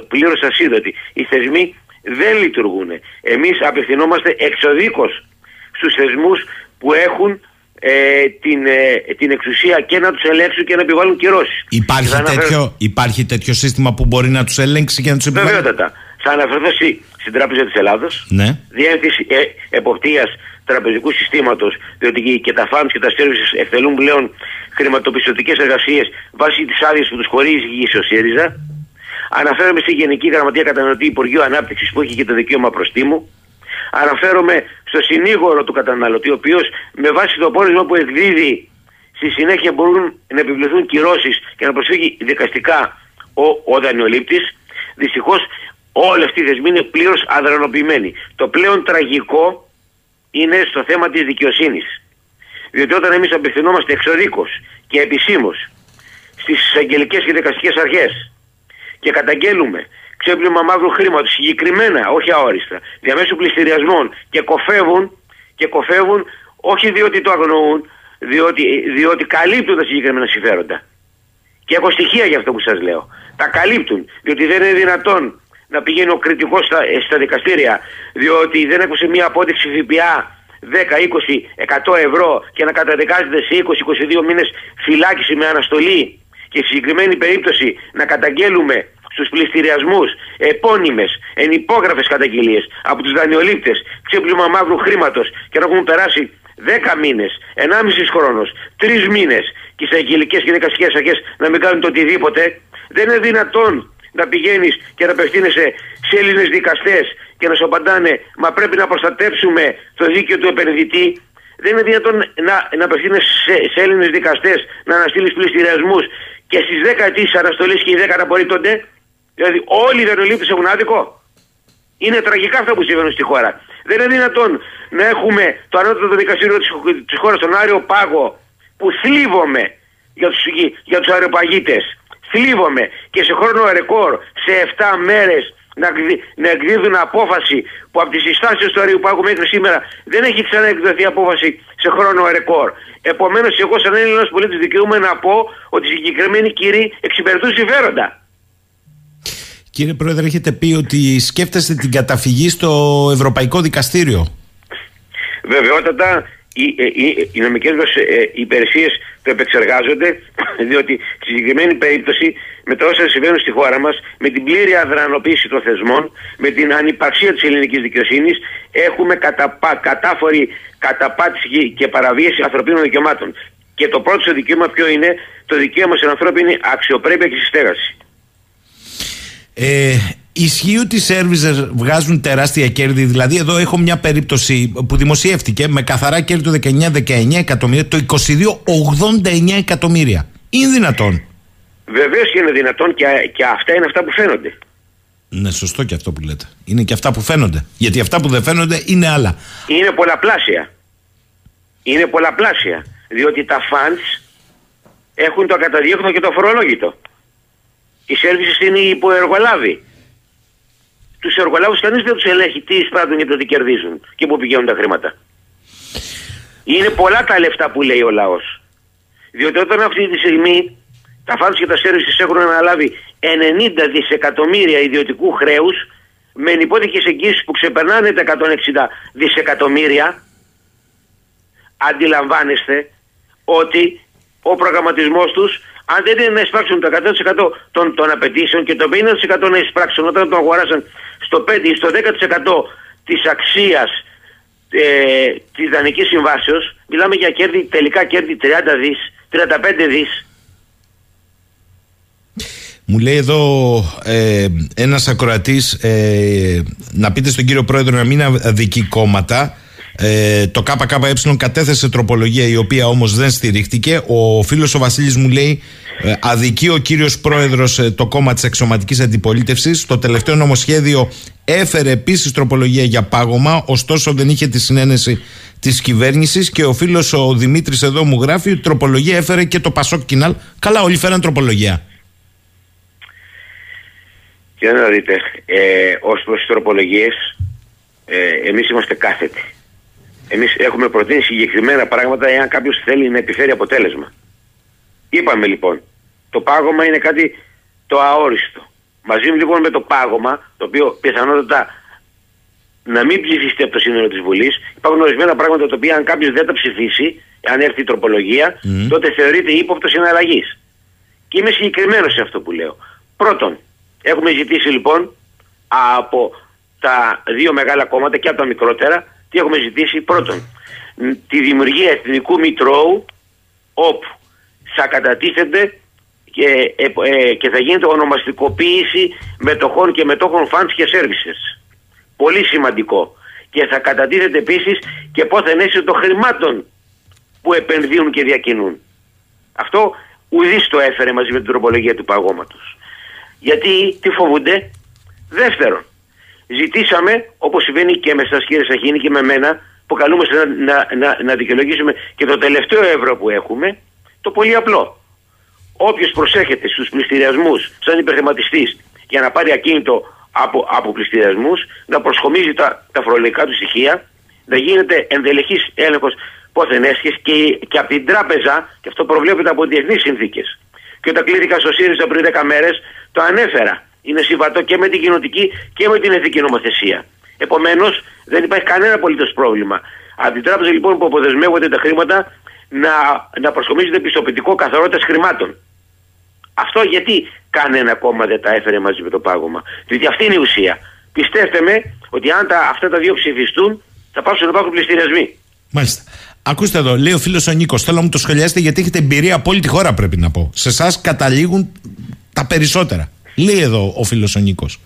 E: πλήρως ασίδωτοι. Οι θεσμοί δεν λειτουργούν. Εμείς απευθυνόμαστε εξοδίκως στους θεσμούς που έχουν ε, την, ε, την εξουσία και να τους ελέγξουν και να επιβάλλουν κυρώσεις.
B: Υπάρχει, τέτοιο, υπάρχει τέτοιο σύστημα που μπορεί να τους ελέγξει και να τους επιβάλλει;
E: Βεβαίω. Θα αναφερθώ στη, στην Τράπεζα της Ελλάδος.
B: Ναι.
E: Διεύθυνση ε, εποπτείας τραπεζικού συστήματος, διότι και τα funds και τα services εκτελούν πλέον χρηματοπιστωτικές εργασίες βάσει της άδειας που τους χωρίζει η ΣΥΡΙΖΑ. Αναφέρομαι στη Γενική Γραμματεία Καταναλωτή Υπουργείου Ανάπτυξης που έχει και το δικαίωμα προστίμου. Αναφέρομαι στο συνήγορο του καταναλωτή, ο οποίος με βάση το πόρισμα που εκδίδει στη συνέχεια μπορούν να επιβληθούν κυρώσεις και να προσφύγει δικαστικά ο, ο δανειολήπτη. Δυστυχώς όλοι αυτοί οι θεσμοί είναι πλήρως αδρανοποιημένοι. Το πλέον τραγικό είναι στο θέμα της δικαιοσύνης. Διότι όταν εμείς απευθυνόμαστε εξοδίκω και επισήμως στις εισαγγελικέ και δικαστικές αρχές και καταγγέλουμε ξέπλυμα μαύρου χρήματος, συγκεκριμένα, όχι αόριστα, διαμέσου πληστηριασμών και κοφεύουν, και κοφεύουν όχι διότι το αγνοούν, διότι, διότι καλύπτουν τα συγκεκριμένα συμφέροντα. Και έχω στοιχεία για αυτό που σας λέω. Τα καλύπτουν, διότι δεν είναι δυνατόν να πηγαίνει ο κριτικός στα, στα δικαστήρια, διότι δεν έκοψε μια απόδειξη ΦΠΑ 10, 20, 100 ευρώ και να καταδικάζεται σε 20-22 μήνες φυλάκιση με αναστολή και στη συγκεκριμένη περίπτωση να καταγγέλουμε στους πληστηριασμούς επώνυμες, ενυπόγραφες καταγγελίες από τους δανειολήπτες, ξέπλυμα μαύρου χρήματος και να έχουν περάσει 10 μήνες, 1,5 χρόνος, 3 μήνες και σε αγγελικές και δικαστικές αρχές να μην κάνουν το οτιδήποτε, δεν είναι δυνατόν να πηγαίνεις και να απευθύνεσαι σε Έλληνες δικαστές και να σου απαντάνε μα πρέπει να προστατεύσουμε το δίκαιο του επενδυτή. Δεν είναι δυνατόν να, να απευθύνεσαι σε, σε Έλληνες δικαστές να αναστείλεις πληστηριασμούς και στις 10 αιτήσεις αναστολής και οι 10 απορρίπτονται. Δηλαδή όλοι οι δανειολήπτες έχουν άδικο. Είναι τραγικά αυτά που συμβαίνουν στη χώρα. Δεν είναι δυνατόν να έχουμε το ανώτατο δικαστήριο της, της χώρας, τον Άριο Πάγο, που θλίβομαι για τους, για τους αεροπαγίτες. Θλίβομαι και σε χρόνο ρεκόρ, σε 7 μέρες, να, να εκδίδουν απόφαση που από τις συστάσεις του Αριού Πάγου μέχρι σήμερα δεν έχει ξανά εκδοθεί απόφαση σε χρόνο ρεκόρ. Επομένως εγώ σαν Έλληνας πολίτης δικαιούμαι να πω ότι οι συγκεκριμένοι κύριοι εξυπηρετούν συμφέροντα.
B: Κύριε Πρόεδρε, έχετε πει ότι σκέφτεστε την καταφυγή στο Ευρωπαϊκό Δικαστήριο;
E: Βεβαιότατα, οι, οι, οι, οι νομικές μας ε, υπηρεσίες το επεξεργάζονται, διότι στη συγκεκριμένη περίπτωση με τα όσα συμβαίνουν στη χώρα μας, με την πλήρη αδρανοποίηση των θεσμών, με την ανυπαρξία της ελληνικής δικαιοσύνης, έχουμε καταπα, κατάφορη καταπάτηση και παραβίαση ανθρωπίνων δικαιωμάτων. Και το πρώτο δικαίωμα ποιο είναι, το δικαίωμα στην ανθρώπινη αξιοπρέπεια και συστέγαση.
B: Ε, Ισχύει ότι οι σερβιζερ βγάζουν τεράστια κέρδη. Δηλαδή, εδώ έχω μια περίπτωση που δημοσιεύτηκε με καθαρά κέρδη το 19-19 εκατομμύρια, το 22-89 εκατομμύρια. Είναι δυνατόν.
E: Βεβαίως και είναι δυνατόν και, και αυτά είναι αυτά που φαίνονται.
B: Ναι, σωστό και αυτό που λέτε. Είναι και αυτά που φαίνονται. Γιατί αυτά που δεν φαίνονται είναι άλλα.
E: Είναι πολλαπλάσια. Είναι πολλαπλάσια. Διότι τα funds έχουν το ακαταδίωκτο και το φορολόγητο. Οι services είναι οι υποεργολάβοι. Τους εργολάβους κανείς δεν τους ελέγχει τι εισπράττουν και το τι κερδίζουν και πού πηγαίνουν τα χρήματα. Είναι πολλά τα λεφτά που λέει ο λαός. Διότι όταν αυτή τη στιγμή τα φάντους και τα σέρβιση έχουν αναλάβει 90 δισεκατομμύρια ιδιωτικού χρέους με ενυπόθηκες εγγύσεις που ξεπερνάνε τα 160 δισεκατομμύρια, αντιλαμβάνεστε ότι ο προγραμματισμός τους αν δεν είναι να εισπράξουν το 100% των, των απαιτήσεων και το 50% να εισπράξουν όταν το αγοράσαν στο 5 ή στο 10% της αξίας ε, της δανεικής συμβάσεως, μιλάμε για κέρδη, τελικά κέρδη 30 δις, 35 δις.
B: Μου λέει εδώ ε, ένας ακροατής ε, να πείτε στον κύριο Πρόεδρο να μην αδικεί κόμματα ε, το ΚΚΕ κατέθεσε τροπολογία η οποία όμως δεν στηρίχτηκε. Ο φίλος ο Βασίλης μου λέει ε, αδικεί ο κύριος πρόεδρος ε, το κόμμα της εξωματικής αντιπολίτευσης. Το τελευταίο νομοσχέδιο έφερε επίσης τροπολογία για πάγωμα ωστόσο δεν είχε τη συνένεση της κυβέρνησης και ο φίλος ο Δημήτρης εδώ μου γράφει ότι τροπολογία έφερε και το Πασόκ Κινάλ. Καλά όλοι φέραν τροπολογία.
E: Και να δείτε, ε, ως προς τις τροπολογίες ε, εμείς είμαστε κάθετοι. Εμείς έχουμε προτείνει συγκεκριμένα πράγματα εάν κάποιος θέλει να επιφέρει αποτέλεσμα. Είπαμε λοιπόν, το πάγωμα είναι κάτι το αόριστο. Μαζί λοιπόν με το πάγωμα, το οποίο πιθανότατα να μην ψηφιστεί από το σύνολο της Βουλής, υπάρχουν ορισμένα πράγματα τα οποία αν κάποιος δεν τα ψηφίσει, αν έρθει η τροπολογία, τότε θεωρείται ύποπτος συναλλαγής. Και είμαι συγκεκριμένος σε αυτό που λέω. Πρώτον, έχουμε ζητήσει λοιπόν από τα δύο μεγάλα κόμματα και από τα μικρότερα τι έχουμε ζητήσει; Πρώτον τη δημιουργία εθνικού μητρώου όπου θα κατατίθενται και, ε, ε, και θα γίνεται ονομαστικοποίηση μετοχών και μετόχων funds και services. Πολύ σημαντικό. Και θα κατατίθεται επίσης και πόθεν των χρημάτων που επενδύουν και διακινούν. Αυτό ουδής το έφερε μαζί με την τροπολογία του παγώματος. Γιατί τι φοβούνται; Δεύτερον, ζητήσαμε, όπως συμβαίνει και με σας κύριε Σαχίνη και με μένα, που καλούμαστε να, να, να, να δικαιολογήσουμε και το τελευταίο ευρώ που έχουμε, το πολύ απλό. Όποιος προσέχεται στους πληστηριασμούς σαν υπερθεματιστής για να πάρει ακίνητο από, από πληστηριασμούς, να προσχομίζει τα, τα φορολογικά του στοιχεία, να γίνεται ενδελεχής έλεγχος πόθεν έσχες και, και από την τράπεζα, και αυτό προβλέπεται από διεθνείς συνθήκες. Και όταν κλήθηκα στο ΣΥΡΙΖΑ πριν 10 μέρες, το ανέφερα. Είναι συμβατό και με την κοινοτική και με την εθνική νομοθεσία. Επομένως, δεν υπάρχει κανένα απολύτως πρόβλημα. Από την τράπεζα λοιπόν που αποδεσμεύονται τα χρήματα να, να προσκομίζεται πιστοποιητικό καθαρότητας χρημάτων. Αυτό γιατί κανένα κόμμα δεν τα έφερε μαζί με το πάγωμα. Διότι αυτή είναι η ουσία. Πιστέψτε με ότι αν τα, αυτά τα δύο ψηφιστούν, θα πάψουν να υπάρχουν πληστηριασμοί.
B: Μάλιστα. Ακούστε εδώ, λέει ο φίλος ο Νίκος, θέλω να μου το σχολιάσετε γιατί έχετε εμπειρία από όλη τη χώρα, πρέπει να πω. Σε εσάς καταλήγουν τα περισσότερα. Λέει εδώ ο φίλος ο Νίκος.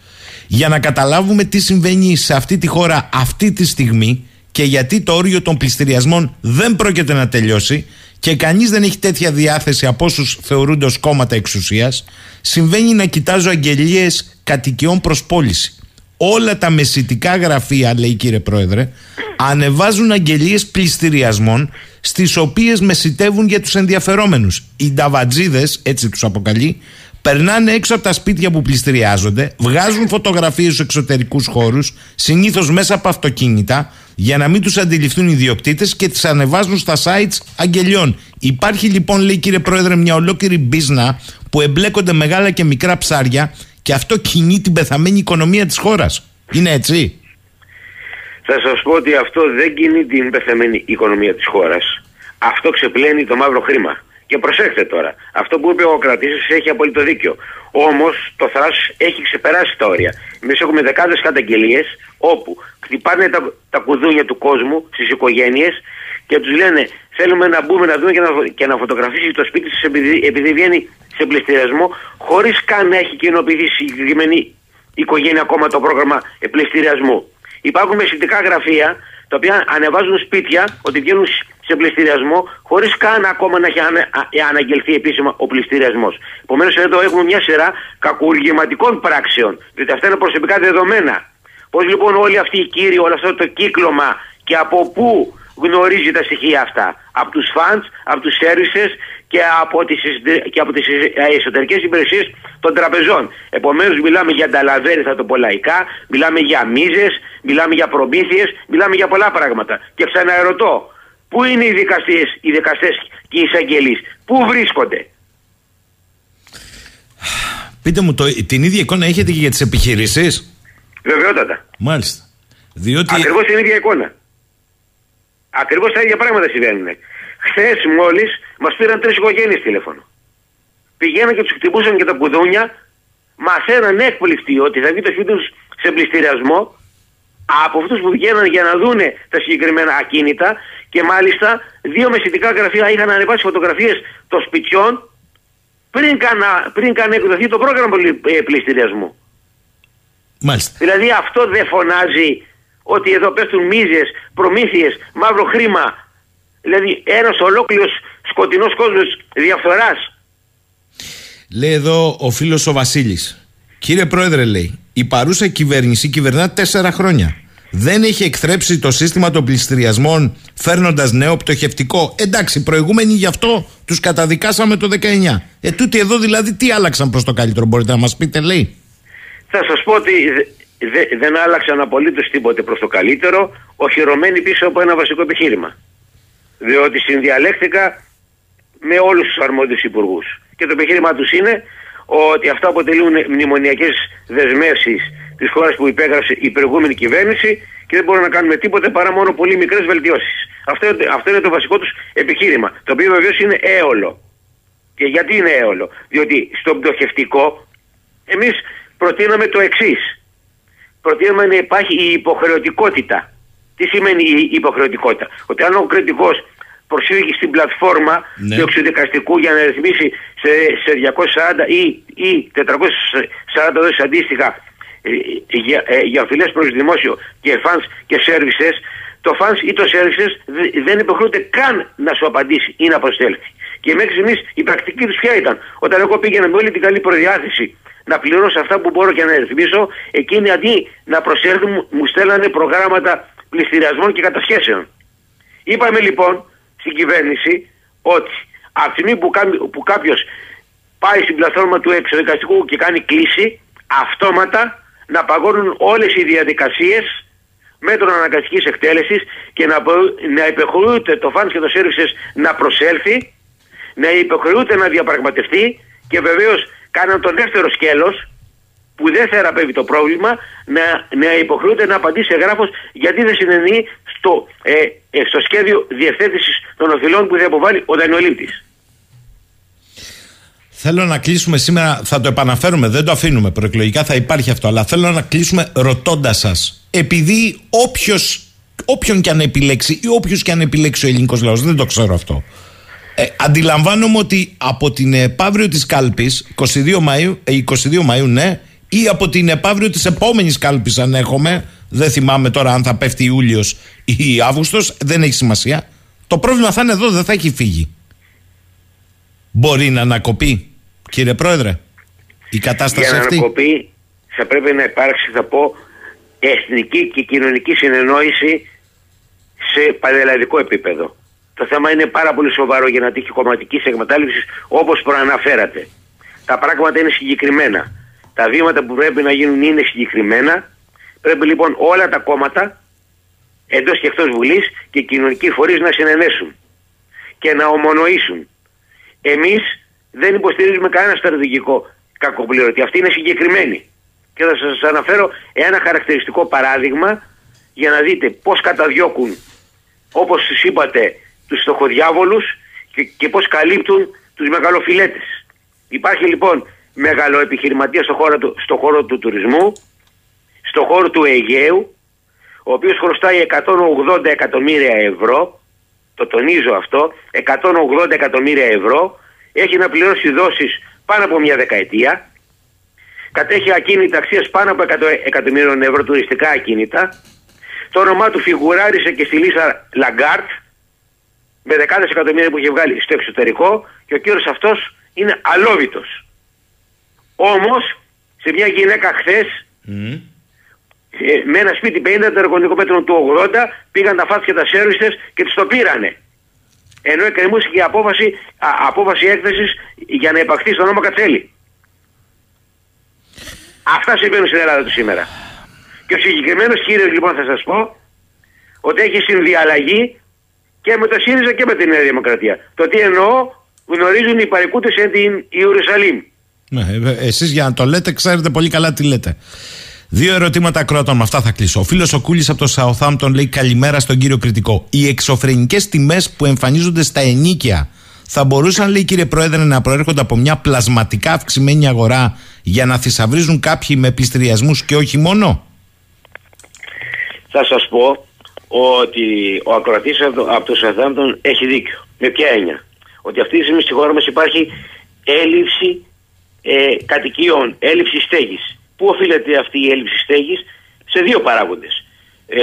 B: Για να καταλάβουμε τι συμβαίνει σε αυτή τη χώρα αυτή τη στιγμή και γιατί το όριο των πληστηριασμών δεν πρόκειται να τελειώσει και κανείς δεν έχει τέτοια διάθεση από όσους θεωρούνται ως κόμματα εξουσίας, συμβαίνει να κοιτάζω αγγελίες κατοικιών προς πώληση. Όλα τα μεσητικά γραφεία, λέει κύριε Πρόεδρε, ανεβάζουν αγγελίες πληστηριασμών στις οποίες μεσητεύουν για τους ενδιαφερόμενους. Οι νταβατζίδες, έτσι τους αποκαλεί, περνάνε έξω από τα σπίτια που πληστηριάζονται, βγάζουν φωτογραφίες στους εξωτερικούς χώρους, συνήθως μέσα από αυτοκίνητα, για να μην τους αντιληφθούν οι ιδιοκτήτες και τις ανεβάζουν στα sites αγγελιών. Υπάρχει λοιπόν, λέει κύριε Πρόεδρε, μια ολόκληρη μπίζνα που εμπλέκονται μεγάλα και μικρά ψάρια και αυτό κινεί την πεθαμένη οικονομία της χώρας. Είναι έτσι;
E: Θα σας πω ότι αυτό δεν κινεί την πεθαμένη οικονομία της χώρας. Αυτό ξεπλένει το μαύρο χρήμα. Και προσέξτε τώρα, αυτό που είπε ο κρατή έχει απόλυτο δίκιο. Όμως το θράσο έχει ξεπεράσει τα όρια. Εμείς έχουμε δεκάδες καταγγελίες όπου χτυπάνε τα, τα κουδούνια του κόσμου στις οικογένειες και τους λένε θέλουμε να μπούμε να δούμε και να, και να φωτογραφίσει το σπίτι σας επειδή, επειδή βγαίνει σε πληστηριασμό χωρίς καν να έχει κοινοποιηθεί συγκεκριμένη οικογένεια ακόμα το πρόγραμμα πληστηριασμού. Υπάρχουν μεσητικά γραφεία τα οποία ανεβάζουν σπίτια ότι βγαίνουν σε πληστηριασμό χωρίς καν ακόμα να έχει αναγγελθεί επίσημα ο πληστηριασμός. Επομένως, εδώ έχουμε μια σειρά κακουργηματικών πράξεων, διότι αυτά είναι προσωπικά δεδομένα. Πώς λοιπόν όλοι αυτοί οι κύριοι, όλο αυτό το κύκλωμα και από πού γνωρίζει τα στοιχεία αυτά; Από τους φαντς, από τους services και από τις, και από τις εσωτερικές υπηρεσίες των τραπεζών. Επομένως μιλάμε για ανταλαβέρι θα το πω λαϊκά, μιλάμε για μίζες, μιλάμε για προμήθειες, μιλάμε για πολλά πράγματα. Και ξαναερωτώ, πού είναι οι δικαστές, οι δικαστές και οι εισαγγελείς, πού βρίσκονται;
B: Πείτε μου, το, την ίδια εικόνα έχετε και για τις επιχειρήσεις;
E: Βεβαιότατα.
B: Μάλιστα. Διότι...
E: Ακριβώς την ίδια εικόνα. Ακριβώς τα ίδια πράγματα συμβαίνουν. Χθες μόλις μας πήραν τρεις οικογένειες τηλέφωνο. Πηγαίναν και τους χτυπούσαν και τα κουδούνια, μαθαίναν έκπληκτοι ότι θα βγει το σπίτι τους σε πληστηριασμό από αυτούς που βγαίναν για να δούνε τα συγκεκριμένα ακίνητα και μάλιστα δύο μεσητικά γραφεία είχαν ανεβάσει φωτογραφίες των σπιτιών πριν καν, πριν καν εκδοθεί το πρόγραμμα ε, πληστηριασμού.
B: Μάλιστα.
E: Δηλαδή αυτό δεν φωνάζει ότι εδώ πέφτουν μίζες, προμήθειες, μαύρο χρήμα. Δηλαδή ένας ολόκληρος σκοτεινός κόσμος διαφθοράς.
B: Λέει εδώ ο φίλος ο Βασίλης. Κύριε Πρόεδρε λέει, η παρούσα κυβέρνηση κυβερνά τέσσερα χρόνια. Δεν έχει εκθρέψει το σύστημα των πληστηριασμών φέρνοντας νέο πτωχευτικό. Εντάξει, προηγούμενοι γι' αυτό τους καταδικάσαμε το 19. Ε, τούτοι εδώ δηλαδή τι άλλαξαν προς το καλύτερο, μπορείτε να μας πείτε, λέει.
E: Θα σας πω ότι δε, δεν άλλαξαν απολύτως τίποτε προς το καλύτερο, οχυρωμένοι πίσω από ένα βασικό επιχείρημα. Διότι συνδιαλέχθηκα με όλους τους αρμόδιους υπουργούς. Και το επιχείρημα τους είναι ότι αυτά αποτελούν μνημονιακές δεσμεύσεις της χώρας που υπέγραψε η προηγούμενη κυβέρνηση και δεν μπορούμε να κάνουμε τίποτε παρά μόνο πολύ μικρές βελτιώσεις. Αυτό, αυτό είναι το βασικό τους επιχείρημα. Το οποίο βεβαίως είναι έολο. Και γιατί είναι έωλο, Διότι στο πτωχευτικό εμείς προτείναμε το εξής προτείνουμε να υπάρχει η υποχρεωτικότητα. Τι σημαίνει η υποχρεωτικότητα; Ότι αν ο Κρητικός προσφύγει στην πλατφόρμα ναι. του εξοδικαστικού για να ρυθμίσει σε, σε 240 ή, ή 440 δόσεις αντίστοιχα ε, για, ε, για οφειλές προς δημόσιο και funds και servicers, το fund ή το servicer δεν υποχρεούται καν να σου απαντήσει ή να προσέλθει. Και μέχρι στιγμής η πρακτική τους ποια ήταν; Όταν εγώ πήγαινα με όλη την καλή προδιάθεση να πληρώσω αυτά που μπορώ και να ρυθμίσω, εκείνοι αντί να προσέλθουν μου στέλνανε προγράμματα πληστηριασμών και κατασχέσεων. Είπαμε λοιπόν στην κυβέρνηση ότι από τη στιγμή που, που κάποιος πάει στην πλατφόρμα του εξοδικαστικού και κάνει κλίση, αυτόματα να παγώνουν όλες οι διαδικασίες μέτρων αναγκαστικής εκτέλεσης και να, να υποχρεούται το φάνης και το services να προσέλθει, να υποχρεούται να διαπραγματευτεί και βεβαίως κάναν το δεύτερο σκέλος που δεν θεραπεύει το πρόβλημα να, να υποχρεούται να απαντήσει εγγράφος γιατί δεν συνενεί στο, ε, ε, στο σχέδιο διευθέτησης των οφειλών που διαποβάλλει ο δανειολήπτης.
B: Θέλω να κλείσουμε σήμερα, θα το επαναφέρουμε, δεν το αφήνουμε προεκλογικά, θα υπάρχει αυτό. Αλλά θέλω να κλείσουμε ρωτώντας σας, επειδή όποιος, όποιον και αν επιλέξει ή όποιος και αν επιλέξει ο ελληνικός λαός, δεν το ξέρω αυτό. Ε, αντιλαμβάνομαι ότι από την επαύριο της κάλπης, 22 Μαΐου, 22 Μαΐου, ναι, ή από την επαύριο της επόμενης κάλπης, αν έχουμε, δεν θυμάμαι τώρα αν θα πέφτει Ιούλιος ή Αύγουστος, δεν έχει σημασία. Το πρόβλημα θα είναι εδώ, δεν θα έχει φύγει. Μπορεί να ανακοπεί. Κύριε Πρόεδρε, η κατάσταση
E: Για να
B: αυτή;
E: ανακοπεί θα πρέπει να υπάρξει, θα πω, εθνική και κοινωνική συνεννόηση σε πανελλαδικό επίπεδο. Το θέμα είναι πάρα πολύ σοβαρό για να τύχει κομματικής εκμετάλλευσης όπως προαναφέρατε. Τα πράγματα είναι συγκεκριμένα. Τα βήματα που πρέπει να γίνουν είναι συγκεκριμένα. Πρέπει λοιπόν όλα τα κόμματα εντός και εκτός Βουλής και οι κοινωνικοί φορείς να συνενέσουν και να ομονοήσουν. Εμείς δεν υποστηρίζουμε κανένα στρατηγικό κακοπληρωτή. Αυτή είναι συγκεκριμένη. Και θα σας αναφέρω ένα χαρακτηριστικό παράδειγμα για να δείτε πώς καταδιώκουν, όπως τους είπατε, τους στοχοδιάβολους και, και πώς καλύπτουν τους μεγαλοφιλέτες. Υπάρχει λοιπόν μεγαλοεπιχειρηματίας στο χώρο, του, στο χώρο του τουρισμού, στο χώρο του Αιγαίου, ο οποίος χρωστάει 180 εκατομμύρια ευρώ, το τονίζω αυτό, 180 εκατομμύρια ευρώ, έχει να πληρώσει δόσεις πάνω από μια δεκαετία, κατέχει ακίνητα αξίας πάνω από 100 εκατομμύριων ευρώ τουριστικά ακίνητα, το όνομά του φιγουράρισε και στη λίστα Λαγκάρτ με δεκάδες εκατομμύρια που έχει βγάλει στο εξωτερικό και ο κύριος αυτός είναι αλώβητος. Όμως σε μια γυναίκα χθες με ένα σπίτι 50 τετραγωνικών μέτρων του 80 πήγαν τα φάτια τα σέρβιστες και τις το πήρανε. Ενώ εκκρεμούσε και η απόφαση, α, απόφαση έκθεσης για να υπαχθεί στο νόμο Κατσέλη. Αυτά συμβαίνουν στην Ελλάδα του σήμερα. Και ο συγκεκριμένος κύριος λοιπόν θα σας πω ότι έχει συνδιαλλαγή και με το ΣΥΡΙΖΑ και με την Νέα Δημοκρατία. Το τι εννοώ γνωρίζουν οι παρικούτες εν την Ιερουσαλήμ.
B: Ναι, ε, εσείς για να το λέτε ξέρετε πολύ καλά τι λέτε. Δύο ερωτήματα κρότων, με αυτά θα κλείσω. Ο φίλος ο Κούλη από το Southampton λέει καλημέρα στον κύριο Κριτικό. Οι εξωφρενικές τιμές που εμφανίζονται στα ενίκια θα μπορούσαν, λέει κύριε Πρόεδρε, να προέρχονται από μια πλασματικά αυξημένη αγορά για να θησαυρίζουν κάποιοι με πληστηριασμούς και όχι μόνο.
E: Θα σας πω ότι ο ακροατής από το Southampton έχει δίκιο. Με ποια έννοια; Ότι αυτή τη στιγμή στη χώρα μας υπάρχει έλλειψη ε, κατοικιών, έλλειψη στέγης. Πού οφείλεται αυτή η έλλειψη στέγης; Σε δύο παράγοντες. Ε,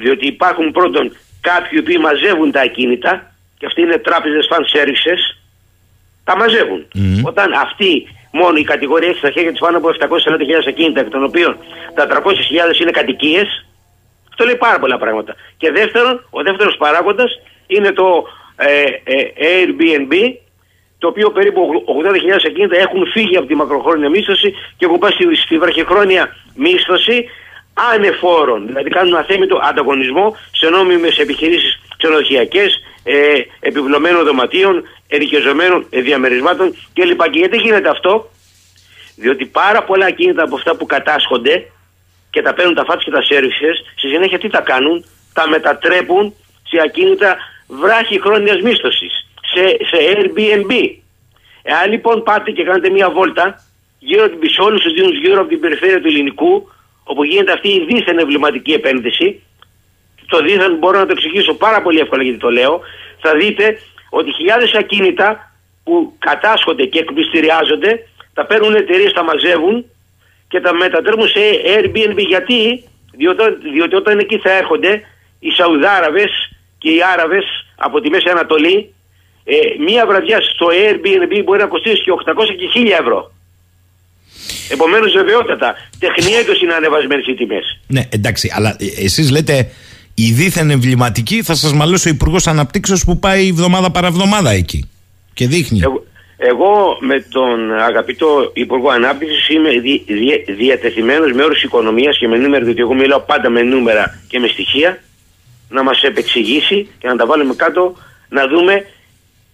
E: διότι υπάρχουν πρώτον κάποιοι που μαζεύουν τα ακίνητα και αυτοί είναι τράπεζες fan services, τα μαζεύουν. Όταν αυτή μόνο η κατηγορία έχει στα χέρια της πάνω από 740.000 ακίνητα, εκ των οποίων τα 300.000 είναι κατοικίες, αυτό λέει πάρα πολλά πράγματα. Και δεύτερον, ο δεύτερος παράγοντας είναι το ε, ε, Airbnb, το οποίο περίπου 80.000 ακίνητα έχουν φύγει από τη μακροχρόνια μίσθωση και έχουν πάει στη, στη βραχυχρόνια μίσθωση ανεφόρων. Δηλαδή κάνουν αθέμητο ανταγωνισμό σε νόμιμες επιχειρήσεις ξενοδοχειακές, ε, επιβλωμένων δωματίων, ερικαιωμένων διαμερισμάτων κλπ. Και γιατί γίνεται αυτό, διότι πάρα πολλά ακίνητα από αυτά που κατάσχονται και τα παίρνουν τα φάτς και τα σέρβισες, στη συνέχεια τι τα κάνουν, τα μετατρέπουν σε ακίνητα βράχη χρόνιας μίσθωσης σε, σε Airbnb. Εάν λοιπόν πάτε και κάνετε μια βόλτα γύρω σε όλου του Δήμου γύρω από την περιφέρεια του Ελληνικού, όπου γίνεται αυτή η δίθεν εμβληματική επένδυση, το δίθεν μπορώ να το εξηγήσω πάρα πολύ εύκολα γιατί το λέω, θα δείτε ότι χιλιάδες ακίνητα που κατάσχονται και εκπληστηριάζονται, τα παίρνουν εταιρείες, τα μαζεύουν και τα μετατρέπουν σε Airbnb. Γιατί, διότι, διότι όταν εκεί θα έρχονται οι Σαουδάραβες και οι Άραβες από τη Μέση Ανατολή ε, μία βραδιά στο Airbnb μπορεί να κοστίσει και 800 και 1000 ευρώ. Επομένως, βεβαιότατα, τεχνιέτο είναι ανεβασμένε οι τιμές.
B: Ναι, εντάξει, αλλά εσείς λέτε η δίθεν εμβληματική θα σας μαλώσει ο Υπουργός Αναπτύξεως που πάει εβδομάδα παραβδομάδα εκεί. Και δείχνει.
E: Εγώ, Εγώ με τον αγαπητό Υπουργό Ανάπτυξης είμαι δι, δι, διατεθειμένος με όρους οικονομίας και με νούμερα, διότι εγώ μιλάω πάντα με νούμερα και με στοιχεία, να μας επεξηγήσει και να τα βάλουμε κάτω να δούμε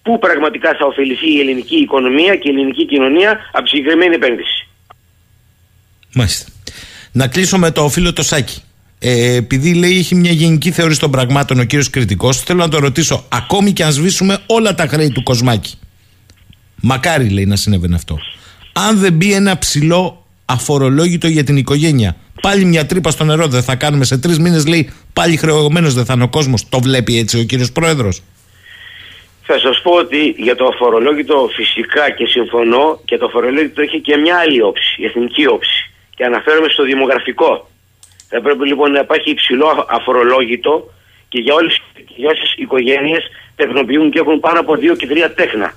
E: πού πραγματικά θα ωφεληθεί η ελληνική οικονομία και η ελληνική κοινωνία από τη συγκεκριμένη επένδυση.
B: Μάλιστα. Να κλείσω με το φίλο το Σάκη. Ε, επειδή λέει έχει μια γενική θεώρηση των πραγμάτων ο κύριος Κρητικό, θέλω να το ρωτήσω, ακόμη και αν σβήσουμε όλα τα χρέη του Κοσμάκη. Μακάρι λέει να συνέβαινε αυτό. Αν δεν μπει ένα ψηλό αφορολόγητο για την οικογένεια, πάλι μια τρύπα στο νερό δεν θα κάνουμε σε τρεις μήνες, λέει πάλι χρεωμένος δεν θα είναι ο κόσμος. Το βλέπει έτσι ο κύριος Πρόεδρος.
E: Θα σας πω ότι για το αφορολόγητο φυσικά και συμφωνώ και το αφορολόγητο έχει και μια άλλη όψη, εθνική όψη. Και αναφέρομαι στο δημογραφικό. Θα πρέπει λοιπόν να υπάρχει υψηλό αφορολόγητο και για όλες τι οικογένειες τεχνοποιούν και έχουν πάνω από δύο και τρία τέχνα.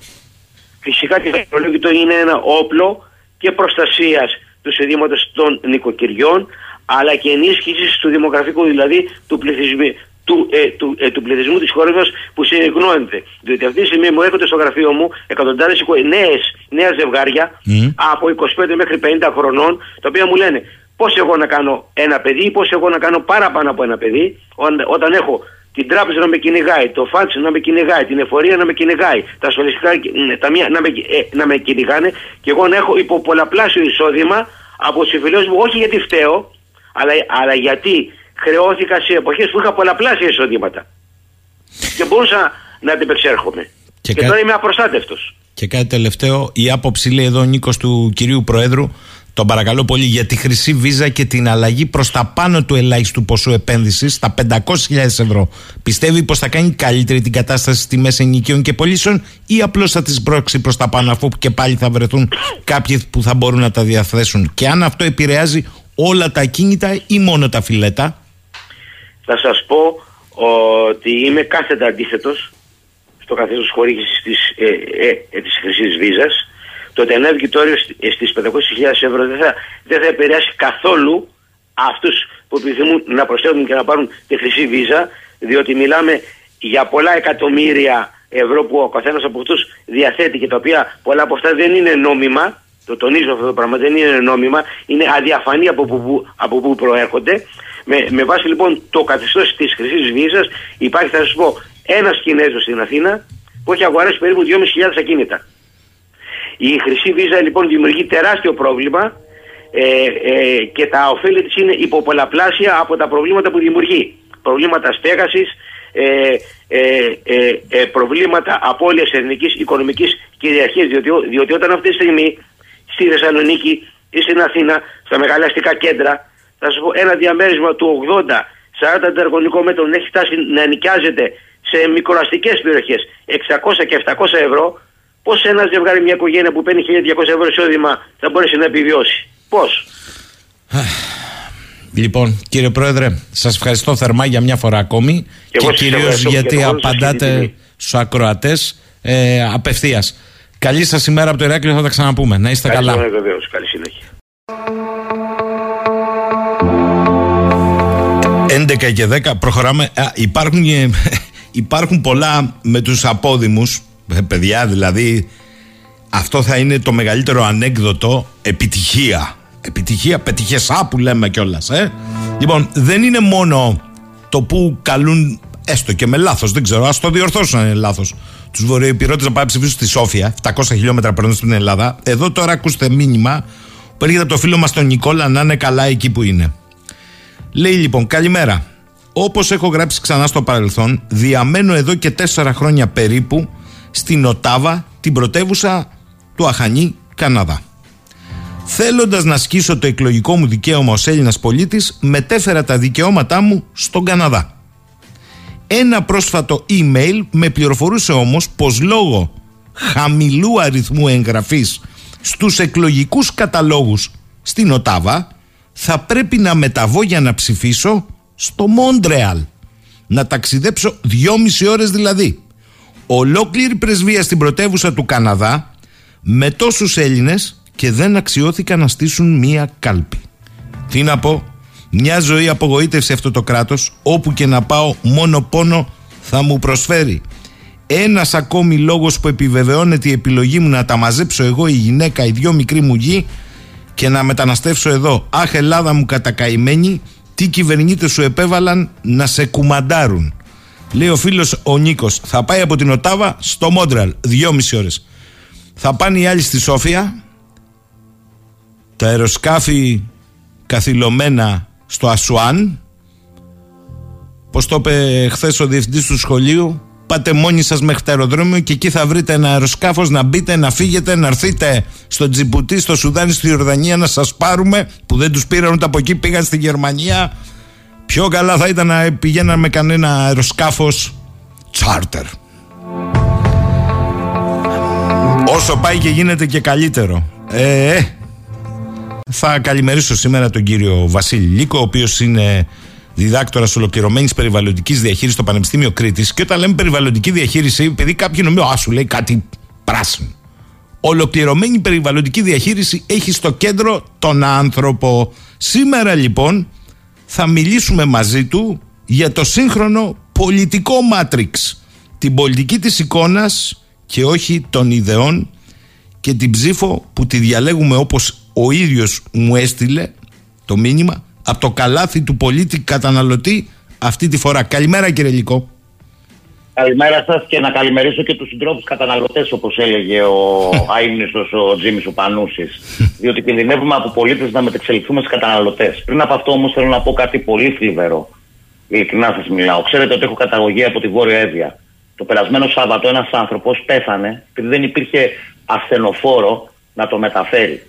E: Φυσικά και το αφορολόγητο είναι ένα όπλο και προστασίας του εισοδήματος των νοικοκυριών αλλά και ενίσχυσης του δημογραφικού, δηλαδή του πληθυσμού, του, ε, του, ε, του πληθυσμού της χώρας μας που συγγνώμεται. Διότι αυτή τη στιγμή μου έρχονται στο γραφείο μου εκατοντάδες νέα ζευγάρια από 25 μέχρι 50 χρονών, τα οποία μου λένε πώς εγώ να κάνω ένα παιδί ή πώς εγώ να κάνω παραπάνω από ένα παιδί, όταν έχω την τράπεζα να με κυνηγάει, το φάτσι να με κυνηγάει, την εφορία να με κυνηγάει, τα ασφαλιστικά ταμεία να με, ε, να με κυνηγάνε και εγώ να έχω υπό πολλαπλάσιο εισόδημα από τους συμφιλίους μου, όχι γιατί φταίω, αλλά, αλλά γιατί χρεώθηκα σε εποχές που είχα πολλαπλάσια εισοδήματα. Και μπορούσα να αντιπεξέρχομαι. Και, και τώρα είμαι απροστάτευτος.
B: Και κάτι τελευταίο, η άποψη λέει εδώ ο Νίκος του κυρίου Προέδρου τον παρακαλώ πολύ για τη χρυσή βίζα και την αλλαγή προς τα πάνω του ελάχιστου ποσού επένδυσης στα 500.000 ευρώ. Πιστεύει πως θα κάνει καλύτερη την κατάσταση στη μέση ενοικίων και πωλήσεων ή απλώς θα της μπρόξει προς τα πάνω αφού και πάλι θα βρεθούν κάποιοι που θα μπορούν να τα διαθέσουν. Και αν αυτό επηρεάζει όλα τα ακίνητα ή μόνο τα φιλέτα.
E: Θα σας πω ότι είμαι κάθετα αντίθετος στο καθεστώς χορήγησης της ε, ε, ε, χρυσής βίζας το ότι ανέβηκε το όριο στι 500.000 ευρώ δεν θα, δεν θα επηρεάσει καθόλου αυτούς που επιθυμούν να προσθέτουν και να πάρουν τη χρυσή βίζα, διότι μιλάμε για πολλά εκατομμύρια ευρώ που ο καθένας από αυτούς διαθέτει και τα οποία πολλά από αυτά δεν είναι νόμιμα. Το τονίζω αυτό το πράγμα, δεν είναι νόμιμα, είναι αδιαφανή από πού από που προέρχονται. Με, με βάση λοιπόν το καθεστώς της χρυσής βίζας, υπάρχει, θα σας πω, ένας Κινέζος στην Αθήνα που έχει αγοράσει περίπου 2.500 ακίνητα. Η χρυσή βίζα λοιπόν δημιουργεί τεράστιο πρόβλημα ε, ε, και τα ωφέλη της είναι υποπολαπλάσια από τα προβλήματα που δημιουργεί. Προβλήματα στέγασης, ε, ε, ε, ε προβλήματα απώλειας εθνικής οικονομικής κυριαρχίας διότι, διότι όταν αυτή τη στιγμή στη Θεσσαλονίκη ή στην Αθήνα, στα μεγαλαστικά κέντρα, θα σου πω ένα διαμέρισμα του 80-40 τετραγωνικών μέτρων έχει φτάσει να νοικιάζεται σε μικροαστικές περιοχές 600 και 700 ευρώ Πώς ένας ζευγάρι, μια οικογένεια που παίρνει 1200 ευρώ εισόδημα θα μπορέσει να επιβιώσει; Πώς;
B: Λοιπόν, κύριε Πρόεδρε, σας ευχαριστώ θερμά για μια φορά ακόμη και, και κυρίως γιατί απαντάτε στους ακροατές ε, απευθείας. Καλή σας ημέρα από το Ηράκλειο, θα τα ξαναπούμε. Να είστε Καλή καλά.
E: Βεβαίως. Καλή συνέχεια.
B: 11 και 10 προχωράμε. Α, υπάρχουν, υπάρχουν πολλά με τους απόδημους ε, παιδιά, δηλαδή αυτό θα είναι το μεγαλύτερο ανέκδοτο επιτυχία. Επιτυχία, πετυχεσά που λέμε κιόλας. Ε. Λοιπόν, δεν είναι μόνο το που καλούν, έστω και με λάθος, δεν ξέρω, ας το διορθώσουν αν είναι λάθος. Τους βορειοϊπηρώτες να πάει ψηφίσουν στη Σόφια, 700 χιλιόμετρα περνούν στην Ελλάδα. Εδώ τώρα ακούστε μήνυμα που έρχεται από το φίλο μας τον Νικόλα να είναι καλά εκεί που είναι. Λέει λοιπόν, καλημέρα. Όπως έχω γράψει ξανά στο παρελθόν, διαμένω εδώ και τέσσερα χρόνια περίπου στην Οτάβα, την πρωτεύουσα του Αχανή, Καναδά. Θέλοντας να ασκήσω το εκλογικό μου δικαίωμα ως Έλληνας πολίτης, μετέφερα τα δικαιώματά μου στον Καναδά. Ένα πρόσφατο email με πληροφορούσε όμως πως λόγω χαμηλού αριθμού εγγραφής στους εκλογικούς καταλόγους στην Οτάβα θα πρέπει να μεταβώ για να ψηφίσω στο Μόντρεαλ. Να ταξιδέψω δυόμιση ώρες δηλαδή ολόκληρη πρεσβεία στην πρωτεύουσα του Καναδά με τόσους Έλληνες και δεν αξιώθηκαν να στήσουν μία κάλπη. Τι να πω, μια ζωή απογοήτευση αυτό το κράτος, όπου και να πάω μόνο πόνο θα μου προσφέρει. ένας ακόμη λόγος που επιβεβαιώνεται η επιλογή μου να τα μαζέψω εγώ η γυναίκα, οι δυο μικροί μου γη και να μεταναστεύσω εδώ. Αχ Ελλάδα μου κατακαημένη, τι κυβερνήτες σου επέβαλαν να σε κουμαντάρουν. Λέει ο φίλος ο Νίκος, θα πάει από την Οτάβα στο Μόντραλ, δυόμιση ώρες. Θα πάνε οι άλλοι στη Σόφια, τα αεροσκάφη καθυλωμένα στο Ασουάν. Πώς το είπε χθες ο διευθυντής του σχολείου, πάτε μόνοι σας μέχρι το αεροδρόμιο και εκεί θα βρείτε ένα αεροσκάφος να μπείτε, να φύγετε, να έρθετε στο Τζιμπουτί, στο Σουδάνι, στη Ιορδανία να σας πάρουμε. Που δεν τους πήραν ούτε από εκεί, πήγαν στη Γερμανία. Πιο καλά θα ήταν να πηγαίναν με κανένα αεροσκάφος τσάρτερ. Όσο πάει και γίνεται και καλύτερο. Ε, ε. Θα καλημερίσω σήμερα τον κύριο Βασίλη Λίκο, ο οποίος είναι διδάκτορας ολοκληρωμένης περιβαλλοντικής διαχείρισης στο Πανεπιστήμιο Κρήτης. Και όταν λέμε περιβαλλοντική διαχείριση, επειδή κάποιοι νομίζουν, Α, σου λέει κάτι πράσινο. Ολοκληρωμένη περιβαλλοντική διαχείριση έχει στο κέντρο τον άνθρωπο. Σήμερα λοιπόν θα μιλήσουμε μαζί του για το σύγχρονο πολιτικό μάτριξ. Την πολιτική της εικόνας και όχι των ιδεών και την ψήφο που τη διαλέγουμε όπως ο ίδιος μου έστειλε το μήνυμα από το καλάθι του πολίτη καταναλωτή αυτή τη φορά. Καλημέρα κύριε Λυκό.
F: Καλημέρα σας και να καλημερίσω και τους συντρόφους καταναλωτές, όπως έλεγε ο αίμνητο ο Τζίμι ο Πανούση. διότι κινδυνεύουμε από πολίτες να μετεξελιχθούμε σε καταναλωτές. Πριν από αυτό όμως θέλω να πω κάτι πολύ θλιβερό. Ειλικρινά σας μιλάω. Ξέρετε ότι έχω καταγωγή από τη Βόρεια Εύβοια. Το περασμένο Σάββατο ένας άνθρωπος πέθανε επειδή δεν υπήρχε ασθενοφόρο να το μεταφέρει.